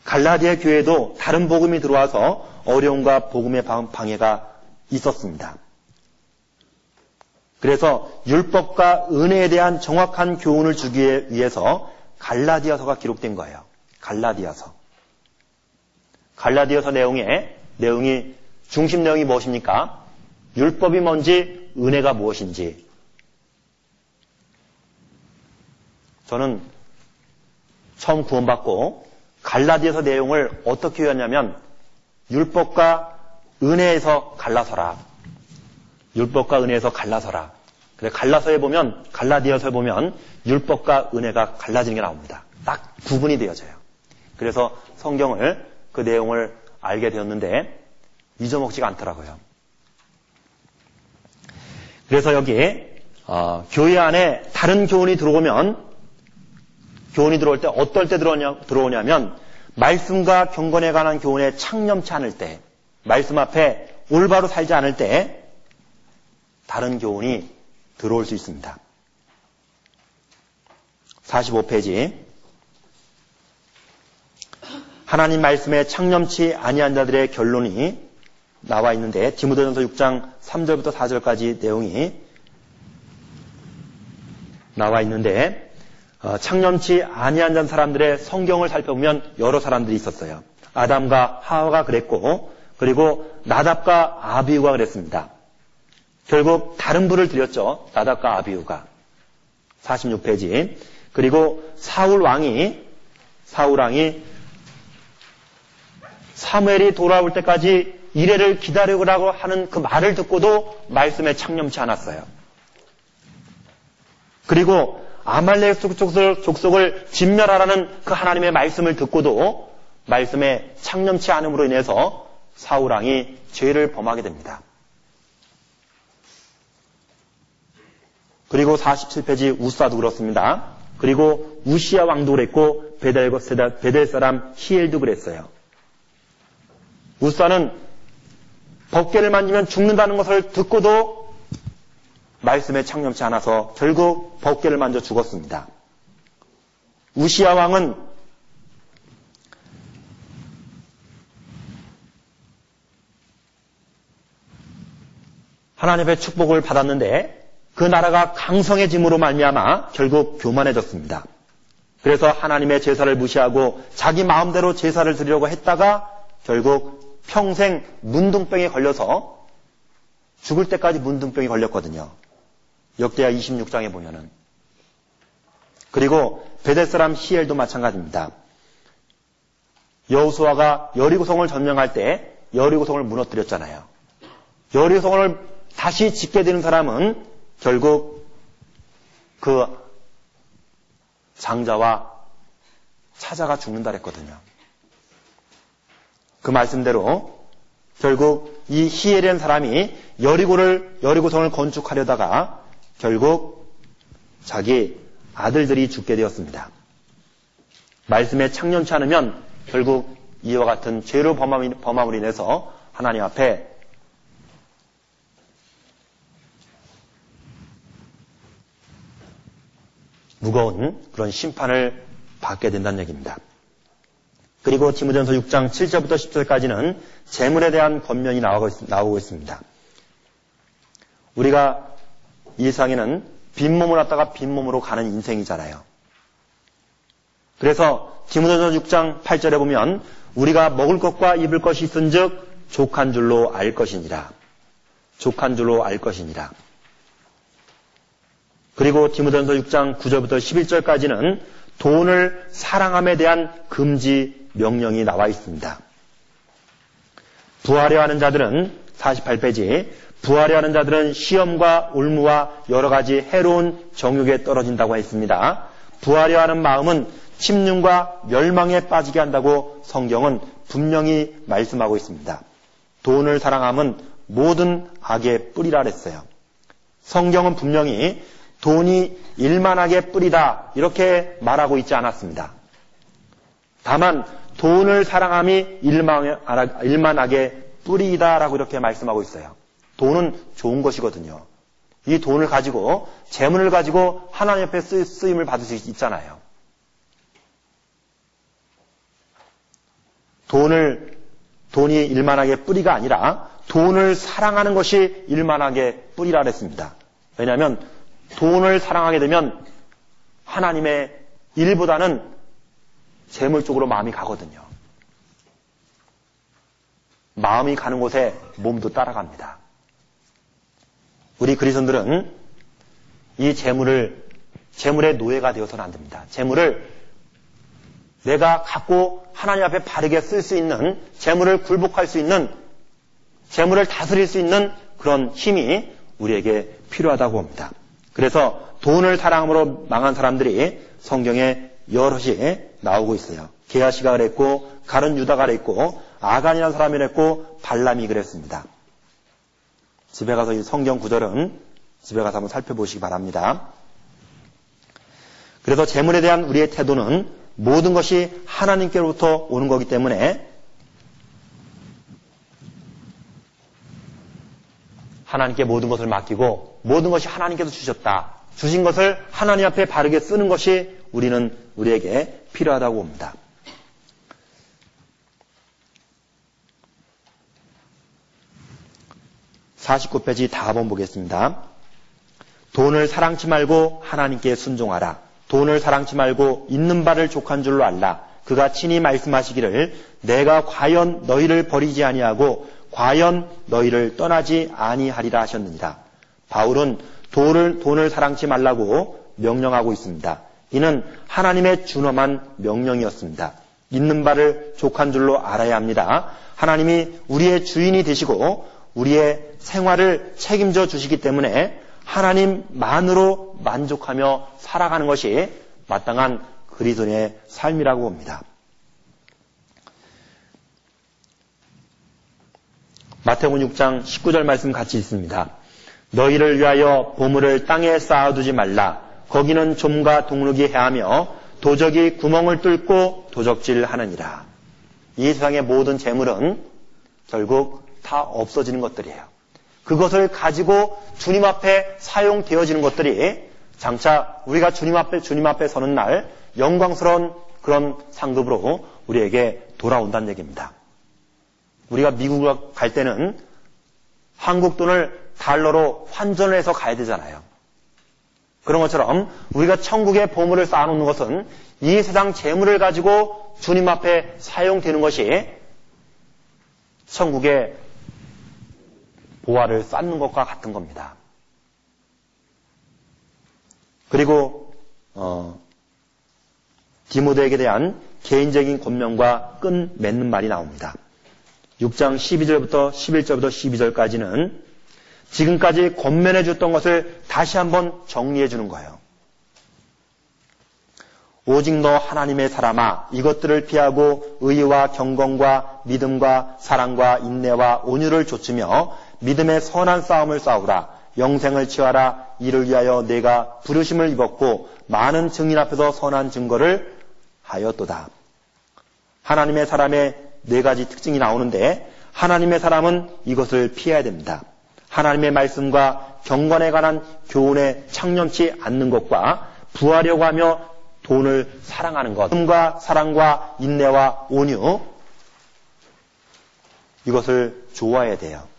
갈라디아 교회도 다른 복음이 들어와서 어려움과 복음의 방해가 있었습니다. 그래서 율법과 은혜에 대한 정확한 교훈을 주기 위해서 갈라디아서가 기록된 거예요. 갈라디아서. 갈라디아서 내용에 내용이 중심 내용이 무엇입니까? 율법이 뭔지 은혜가 무엇인지. 저는 처음 구원받고 갈라디아서 내용을 어떻게 했냐면 율법과 은혜에서 갈라서라. 율법과 은혜에서 갈라서라. 그래 갈라서에 보면 갈라디아서에 보면 율법과 은혜가 갈라지는 게 나옵니다. 딱 구분이 되어져요. 그래서 성경을 그 내용을 알게 되었는데 잊어먹지가 않더라고요. 그래서 여기 어, 교회 안에 다른 교훈이 들어오면 교훈이 들어올 때 어떨 때 들어오냐, 들어오냐면 말씀과 경건에 관한 교훈에 창념치 않을 때 말씀 앞에 올바로 살지 않을 때 다른 교훈이 들어올 수 있습니다. 45페이지 하나님 말씀에 창념치 아니한 자들의 결론이 나와 있는데 디모데전서 6장 3절부터 4절까지 내용이 나와 있는데 어, 창념치 아니한 사람들의 성경을 살펴보면 여러 사람들이 있었어요. 아담과 하와가 그랬고 그리고 나답과 아비우가 그랬습니다. 결국 다른 불을 들였죠. 나답과 아비우가 46페이지 그리고 사울 왕이 사울 왕이 사무엘이 돌아올 때까지 이래를 기다리라고 하는 그 말을 듣고도 말씀에 창념치 않았어요. 그리고 아말렉 족속을, 족속을 진멸하라는 그 하나님의 말씀을 듣고도 말씀에 창념치 않음으로 인해서 사우랑이 죄를 범하게 됩니다. 그리고 47페이지 우사도 그렇습니다. 그리고 우시아 왕도 그랬고 베델, 사람 히엘도 그랬어요. 우사는 법계를 만지면 죽는다는 것을 듣고도 말씀에 창념치 않아서 결국 법계를 만져 죽었습니다. 우시아 왕은 하나님의 축복을 받았는데 그 나라가 강성해짐으로 말미암아 결국 교만해졌습니다. 그래서 하나님의 제사를 무시하고 자기 마음대로 제사를 드리려고 했다가 결국 평생 문둥병에 걸려서 죽을 때까지 문둥병이 걸렸거든요. 역대하 26장에 보면은. 그리고 베델 사람 히엘도 마찬가지입니다. 여우수아가 여리고성을 점령할 때 여리고성을 무너뜨렸잖아요. 여리고성을 다시 짓게 되는 사람은 결국 그 장자와 찾아가 죽는다 그랬거든요. 그 말씀대로 결국 이 히에렌 사람이 여리고를 여리고성을 건축하려다가 결국 자기 아들들이 죽게 되었습니다. 말씀에 창년치 않으면 결국 이와 같은 죄로 범함으로 인해서 하나님 앞에 무거운 그런 심판을 받게 된다는 얘기입니다. 그리고 디모전서 6장 7절부터 10절까지는 재물에 대한 권면이 나오고 있 습니다. 우리가 이 세상에는 빈몸을 갖다가 빈몸으로 가는 인생이잖아요. 그래서 디모데전서 6장 8절에 보면 우리가 먹을 것과 입을 것이 있은즉 족한 줄로 알 것이니라. 족한 줄로 알 것이니라. 그리고 디모데전서 6장 9절부터 11절까지는 돈을 사랑함에 대한 금지 명령이 나와 있습니다. 부하려 하는 자들은 48페이지 부하려 하는 자들은 시험과 올무와 여러 가지 해로운 정욕에 떨어진다고 했습니다. 부하려 하는 마음은 침륜과 멸망에 빠지게 한다고 성경은 분명히 말씀하고 있습니다. 돈을 사랑함은 모든 악의 뿌리라 그랬어요. 성경은 분명히 돈이 일만하게 뿌리다 이렇게 말하고 있지 않았습니다. 다만 돈을 사랑함이 일만하게 뿌리다라고 이렇게 말씀하고 있어요. 돈은 좋은 것이거든요. 이 돈을 가지고 재물을 가지고 하나님 앞에 쓰임을 받을 수 있잖아요. 돈을 돈이 일만하게 뿌리가 아니라 돈을 사랑하는 것이 일만하게 뿌리라 그랬습니다. 왜냐하면 돈을 사랑하게 되면 하나님의 일보다는 재물 쪽으로 마음이 가거든요. 마음이 가는 곳에 몸도 따라갑니다. 우리 그리스도들은 이 재물을 재물의 노예가 되어서는 안 됩니다. 재물을 내가 갖고 하나님 앞에 바르게 쓸 수 있는 재물을 굴복할 수 있는 재물을 다스릴 수 있는 그런 힘이 우리에게 필요하다고 봅니다. 그래서 돈을 사랑함으로 망한 사람들이 성경에 여럿이 나오고 있어요. 게하시가 그랬고 가른 유다가 그랬고 아간이라는 사람이 그랬고 발람이 그랬습니다. 집에 가서 이 성경 구절은 집에 가서 한번 살펴보시기 바랍니다. 그래서 재물에 대한 우리의 태도는 모든 것이 하나님께로부터 오는 거기 때문에 하나님께 모든 것을 맡기고 모든 것이 하나님께서 주셨다. 주신 것을 하나님 앞에 바르게 쓰는 것이 우리는 우리에게 필요하다고 봅니다. 49페이지 다 한번 보겠습니다. 돈을 사랑치 말고 하나님께 순종하라. 돈을 사랑치 말고 있는 바를 족한 줄로 알라. 그가 친히 말씀하시기를 내가 과연 너희를 버리지 아니하고 과연 너희를 떠나지 아니하리라 하셨느니라. 바울은 돈을, 돈을 사랑치 말라고 명령하고 있습니다. 이는 하나님의 준엄한 명령이었습니다. 있는 바를 족한 줄로 알아야 합니다. 하나님이 우리의 주인이 되시고 우리의 생활을 책임져 주시기 때문에 하나님만으로 만족하며 살아가는 것이 마땅한 그리스도의 삶이라고 봅니다. 마태복음 6장 19절 말씀 같이 있습니다. 너희를 위하여 보물을 땅에 쌓아두지 말라. 거기는 좀과 동룩이 해하며 도적이 구멍을 뚫고 도적질하느니라. 이 세상의 모든 재물은 결국 다 없어지는 것들이에요. 그것을 가지고 주님 앞에 사용되어지는 것들이 장차 우리가 주님 앞에 주님 앞에 서는 날 영광스러운 그런 상급으로 우리에게 돌아온다는 얘기입니다. 우리가 미국을 갈 때는 한국 돈을 달러로 환전을 해서 가야 되잖아요. 그런 것처럼 우리가 천국의 보물을 쌓아놓는 것은 이 세상 재물을 가지고 주님 앞에 사용되는 것이 천국의 보화를 쌓는 것과 같은 겁니다. 그리고 어, 디모데에게 대한 개인적인 권면과 끈 맺는 말이 나옵니다. 6장 12절부터 11절부터 12절까지는 지금까지 권면해 줬던 것을 다시 한번 정리해 주는 거예요. 오직 너 하나님의 사람아 이것들을 피하고 의와 경건과 믿음과 사랑과 인내와 온유를 좇으며 믿음의 선한 싸움을 싸우라. 영생을 취하라. 이를 위하여 내가 부르심을 입었고 많은 증인 앞에서 선한 증거를 하였도다. 하나님의 사람의 네 가지 특징이 나오는데 하나님의 사람은 이것을 피해야 됩니다. 하나님의 말씀과 경건에 관한 교훈에 창념치 않는 것과 부하려고 하며 돈을 사랑하는 것, 과 사랑과 인내와 온유 이것을 좋아해야 돼요.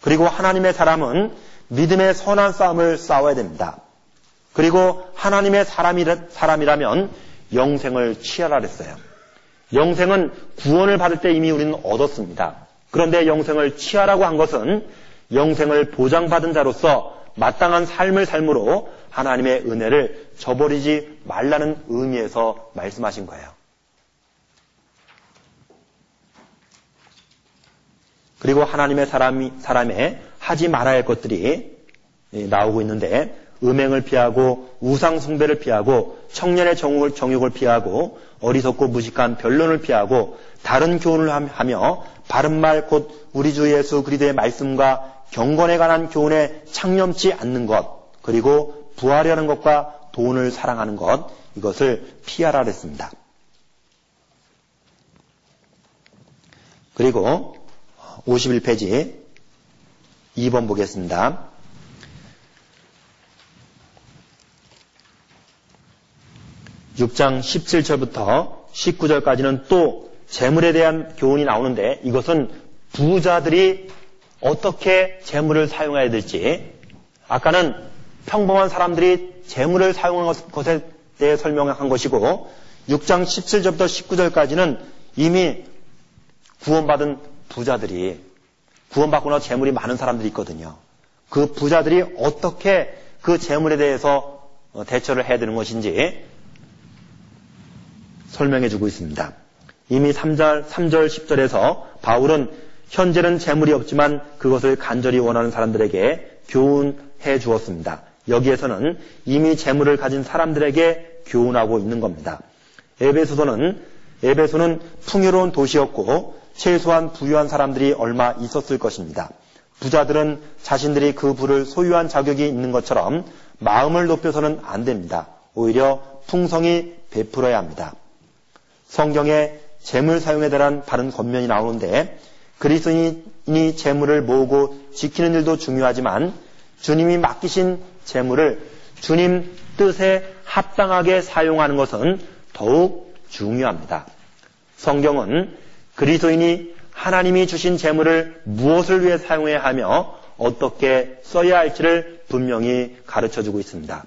그리고 하나님의 사람은 믿음의 선한 싸움을 싸워야 됩니다. 그리고 하나님의 사람이라, 사람이라 면 영생을 취하라 그랬어요. 영생은 구원을 받을 때 이미 우리는 얻었습니다. 그런데 영생을 취하라고 한 것은 영생을 보장받은 자로서 마땅한 삶을 삶으로 하나님의 은혜를 저버리지 말라는 의미에서 말씀하신 거예요. 그리고 하나님의 사람이, 사람의 하지 말아야 할 것들이 나오고 있는데 음행을 피하고 우상 숭배를 피하고 청년의 정욕을, 정욕을 피하고 어리석고 무식한 변론을 피하고 다른 교훈을 하며 바른 말 곧 우리 주 예수 그리스도의 말씀과 경건에 관한 교훈에 창념치 않는 것 그리고 부하려는 것과 돈을 사랑하는 것 이것을 피하라 그랬습니다. 그리고 51페이지 2번 보겠습니다. 6장 17절부터 19절까지는 또 재물에 대한 교훈이 나오는데 이것은 부자들이 어떻게 재물을 사용해야 될지 아까는 평범한 사람들이 재물을 사용하는 것에 대해 설명한 것이고 6장 17절부터 19절까지는 이미 구원받은 부자들이 구원받고 나서 재물이 많은 사람들이 있거든요. 그 부자들이 어떻게 그 재물에 대해서 대처를 해야 되는 것인지 설명해 주고 있습니다. 이미 3절, 3절 10절에서 바울은 현재는 재물이 없지만 그것을 간절히 원하는 사람들에게 교훈해 주었습니다. 여기에서는 이미 재물을 가진 사람들에게 교훈하고 있는 겁니다. 에베소서는 에베소는 풍요로운 도시였고 최소한 부유한 사람들이 얼마 있었을 것입니다. 부자들은 자신들이 그 부를 소유한 자격이 있는 것처럼 마음을 높여서는 안 됩니다. 오히려 풍성히 베풀어야 합니다. 성경에 재물 사용에 대한 바른 권면이 나오는데 그리스도인이 재물을 모으고 지키는 일도 중요하지만 주님이 맡기신 재물을 주님 뜻에 합당하게 사용하는 것은 더욱 중요합니다. 성경은 그리스도인이 하나님이 주신 재물을 무엇을 위해 사용해야 하며 어떻게 써야 할지를 분명히 가르쳐 주고 있습니다.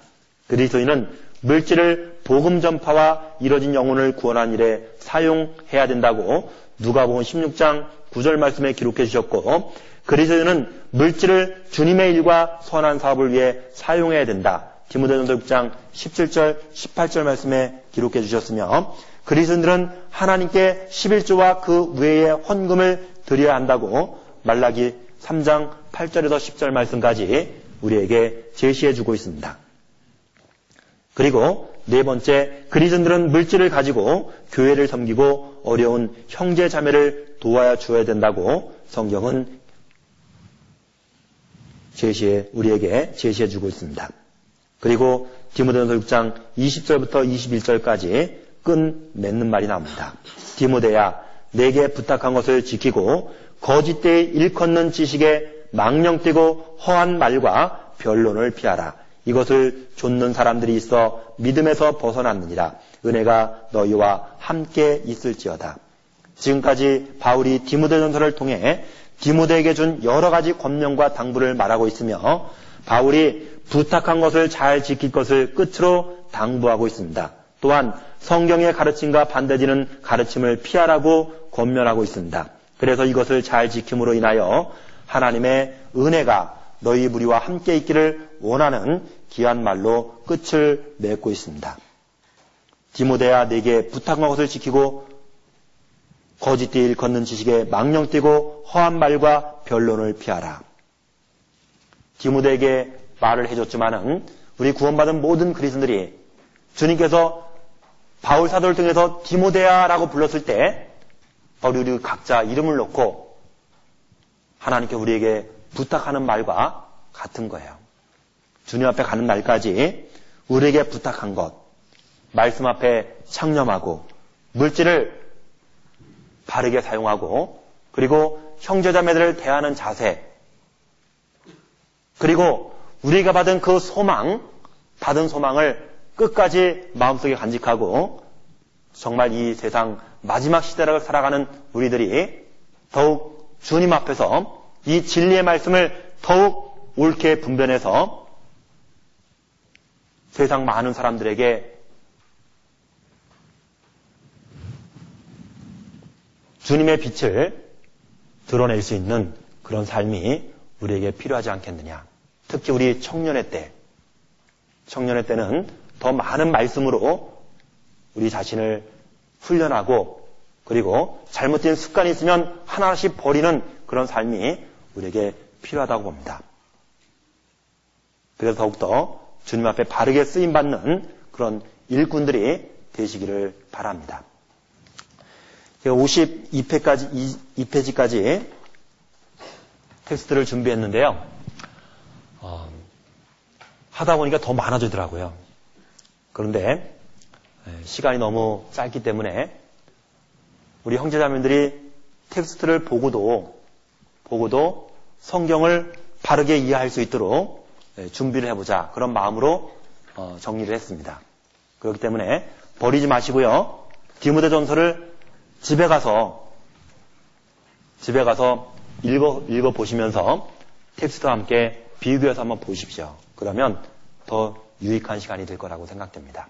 그리스도인은 물질을 복음 전파와 이뤄진 영혼을 구원한 일에 사용해야 된다고 누가복음 16장 9절 말씀에 기록해 주셨고 그리스도인은 물질을 주님의 일과 선한 사업을 위해 사용해야 된다. 디모데전서 6장 17절 18절 말씀에 기록해 주셨으며 그리스도인들은 하나님께 11조와 그 외의 헌금을 드려야 한다고 말라기 3장 8절에서 10절 말씀까지 우리에게 제시해 주고 있습니다. 그리고 네 번째, 그리스도인들은 물질을 가지고 교회를 섬기고 어려운 형제 자매를 도와야 주어야 된다고 성경은 제시해 우리에게 제시해 주고 있습니다. 그리고 디모데전서 6장 20절부터 21절까지 끈 맺는 말이 나옵니다. 디모데야, 내게 부탁한 것을 지키고 거짓되이 일컫는 지식에 망령되고 허한 말과 변론을 피하라. 이것을 좇는 사람들이 있어 믿음에서 벗어났느니라. 은혜가 너희와 함께 있을지어다. 지금까지 바울이 디모데 전서를 통해 디모데에게 준 여러 가지 권명과 당부를 말하고 있으며 바울이 부탁한 것을 잘 지킬 것을 끝으로 당부하고 있습니다. 또한 성경의 가르침과 반대되는 가르침을 피하라고 권면하고 있습니다. 그래서 이것을 잘 지킴으로 인하여 하나님의 은혜가 너희 무리와 함께 있기를 원하는 귀한 말로 끝을 맺고 있습니다. 디모데야 내게 부탁한 것을 지키고 거짓되이 걷는 지식에 망령 뛰고 허한 말과 변론을 피하라. 디모데에게 말을 해줬지만은 우리 구원받은 모든 그리스도들이 주님께서 바울 사도를 통해서 디모데야라고 불렀을 때 우리 각자 이름을 놓고 하나님께 우리에게 부탁하는 말과 같은 거예요. 주님 앞에 가는 날까지 우리에게 부탁한 것, 말씀 앞에 창념하고 물질을 바르게 사용하고 그리고 형제자매들을 대하는 자세 그리고 우리가 받은 그 소망, 받은 소망을 끝까지 마음속에 간직하고 정말 이 세상 마지막 시대라고 살아가는 우리들이 더욱 주님 앞에서 이 진리의 말씀을 더욱 옳게 분별해서 세상 많은 사람들에게 주님의 빛을 드러낼 수 있는 그런 삶이 우리에게 필요하지 않겠느냐. 특히 우리 청년의 때, 청년의 때는 더 많은 말씀으로 우리 자신을 훈련하고 그리고 잘못된 습관이 있으면 하나씩 버리는 그런 삶이 우리에게 필요하다고 봅니다. 그래서 더욱더 주님 앞에 바르게 쓰임받는 그런 일꾼들이 되시기를 바랍니다. 52페이지까지, 2페이지까지 텍스트를 준비했는데요. 어, 하다 보니까 더 많아지더라고요. 그런데 예, 시간이 너무 짧기 때문에 우리 형제자매들이 텍스트를 보고도 보고도 성경을 바르게 이해할 수 있도록 예, 준비를 해보자 그런 마음으로 어, 정리를 했습니다. 그렇기 때문에 버리지 마시고요. 디모데 전서를 집에 가서 집에 가서 읽어 읽어 보시면서 텍스트와 함께 비교해서 한번 보십시오. 그러면 더 유익한 시간이 될 거라고 생각됩니다.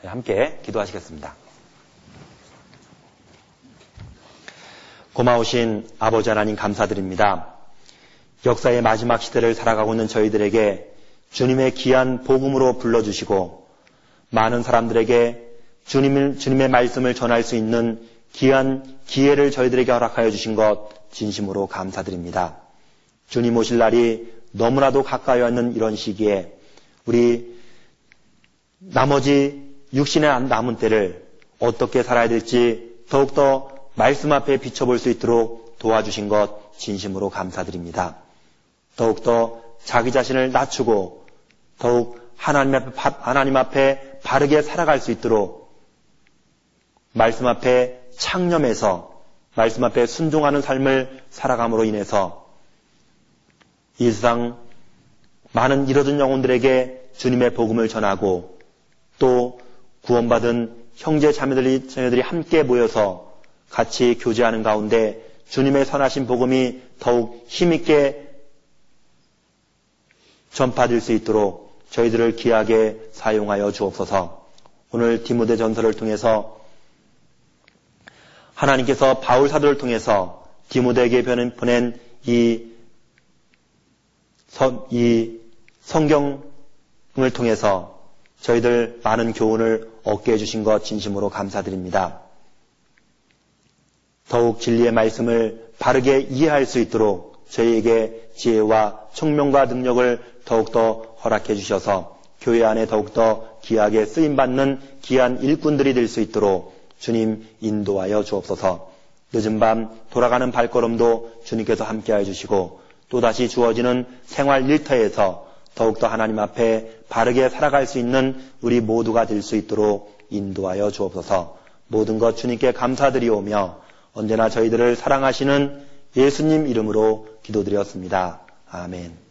네, 함께 기도하시겠습니다. 고마우신 아버지 하나님 감사드립니다. 역사의 마지막 시대를 살아가고 있는 저희들에게 주님의 귀한 복음으로 불러주시고 많은 사람들에게 주님, 주님의 말씀을 전할 수 있는 귀한 기회를 저희들에게 허락하여 주신 것 진심으로 감사드립니다. 주님 오실 날이 너무나도 가까이 왔는 이런 시기에 우리 나머지 육신의 남은 때를 어떻게 살아야 될지 더욱더 말씀 앞에 비춰볼 수 있도록 도와주신 것 진심으로 감사드립니다. 더욱더 자기 자신을 낮추고 더욱 하나님 앞에, 하나님 앞에 바르게 살아갈 수 있도록 말씀 앞에 창념해서 말씀 앞에 순종하는 삶을 살아감으로 인해서 이 세상 많은 잃어진 영혼들에게 주님의 복음을 전하고 또 구원받은 형제 자매들이 자매들이 함께 모여서 같이 교제하는 가운데 주님의 선하신 복음이 더욱 힘있게 전파될 수 있도록 저희들을 귀하게 사용하여 주옵소서. 오늘 디모데 전설을 통해서 하나님께서 바울 사도를 통해서 디모데에게 보낸 이, 서, 이 성경을 통해서 저희들 많은 교훈을 얻게 해주신 것 진심으로 감사드립니다. 더욱 진리의 말씀을 바르게 이해할 수 있도록 저희에게 지혜와 총명과 능력을 더욱더 허락해 주셔서 교회 안에 더욱더 귀하게 쓰임받는 귀한 일꾼들이 될 수 있도록 주님 인도하여 주옵소서 늦은 밤 돌아가는 발걸음도 주님께서 함께하여 주시고 또다시 주어지는 생활 일터에서 더욱더 하나님 앞에 바르게 살아갈 수 있는 우리 모두가 될 수 있도록 인도하여 주옵소서 모든 것 주님께 감사드리오며 언제나 저희들을 사랑하시는 예수님 이름으로 기도드렸습니다. 아멘.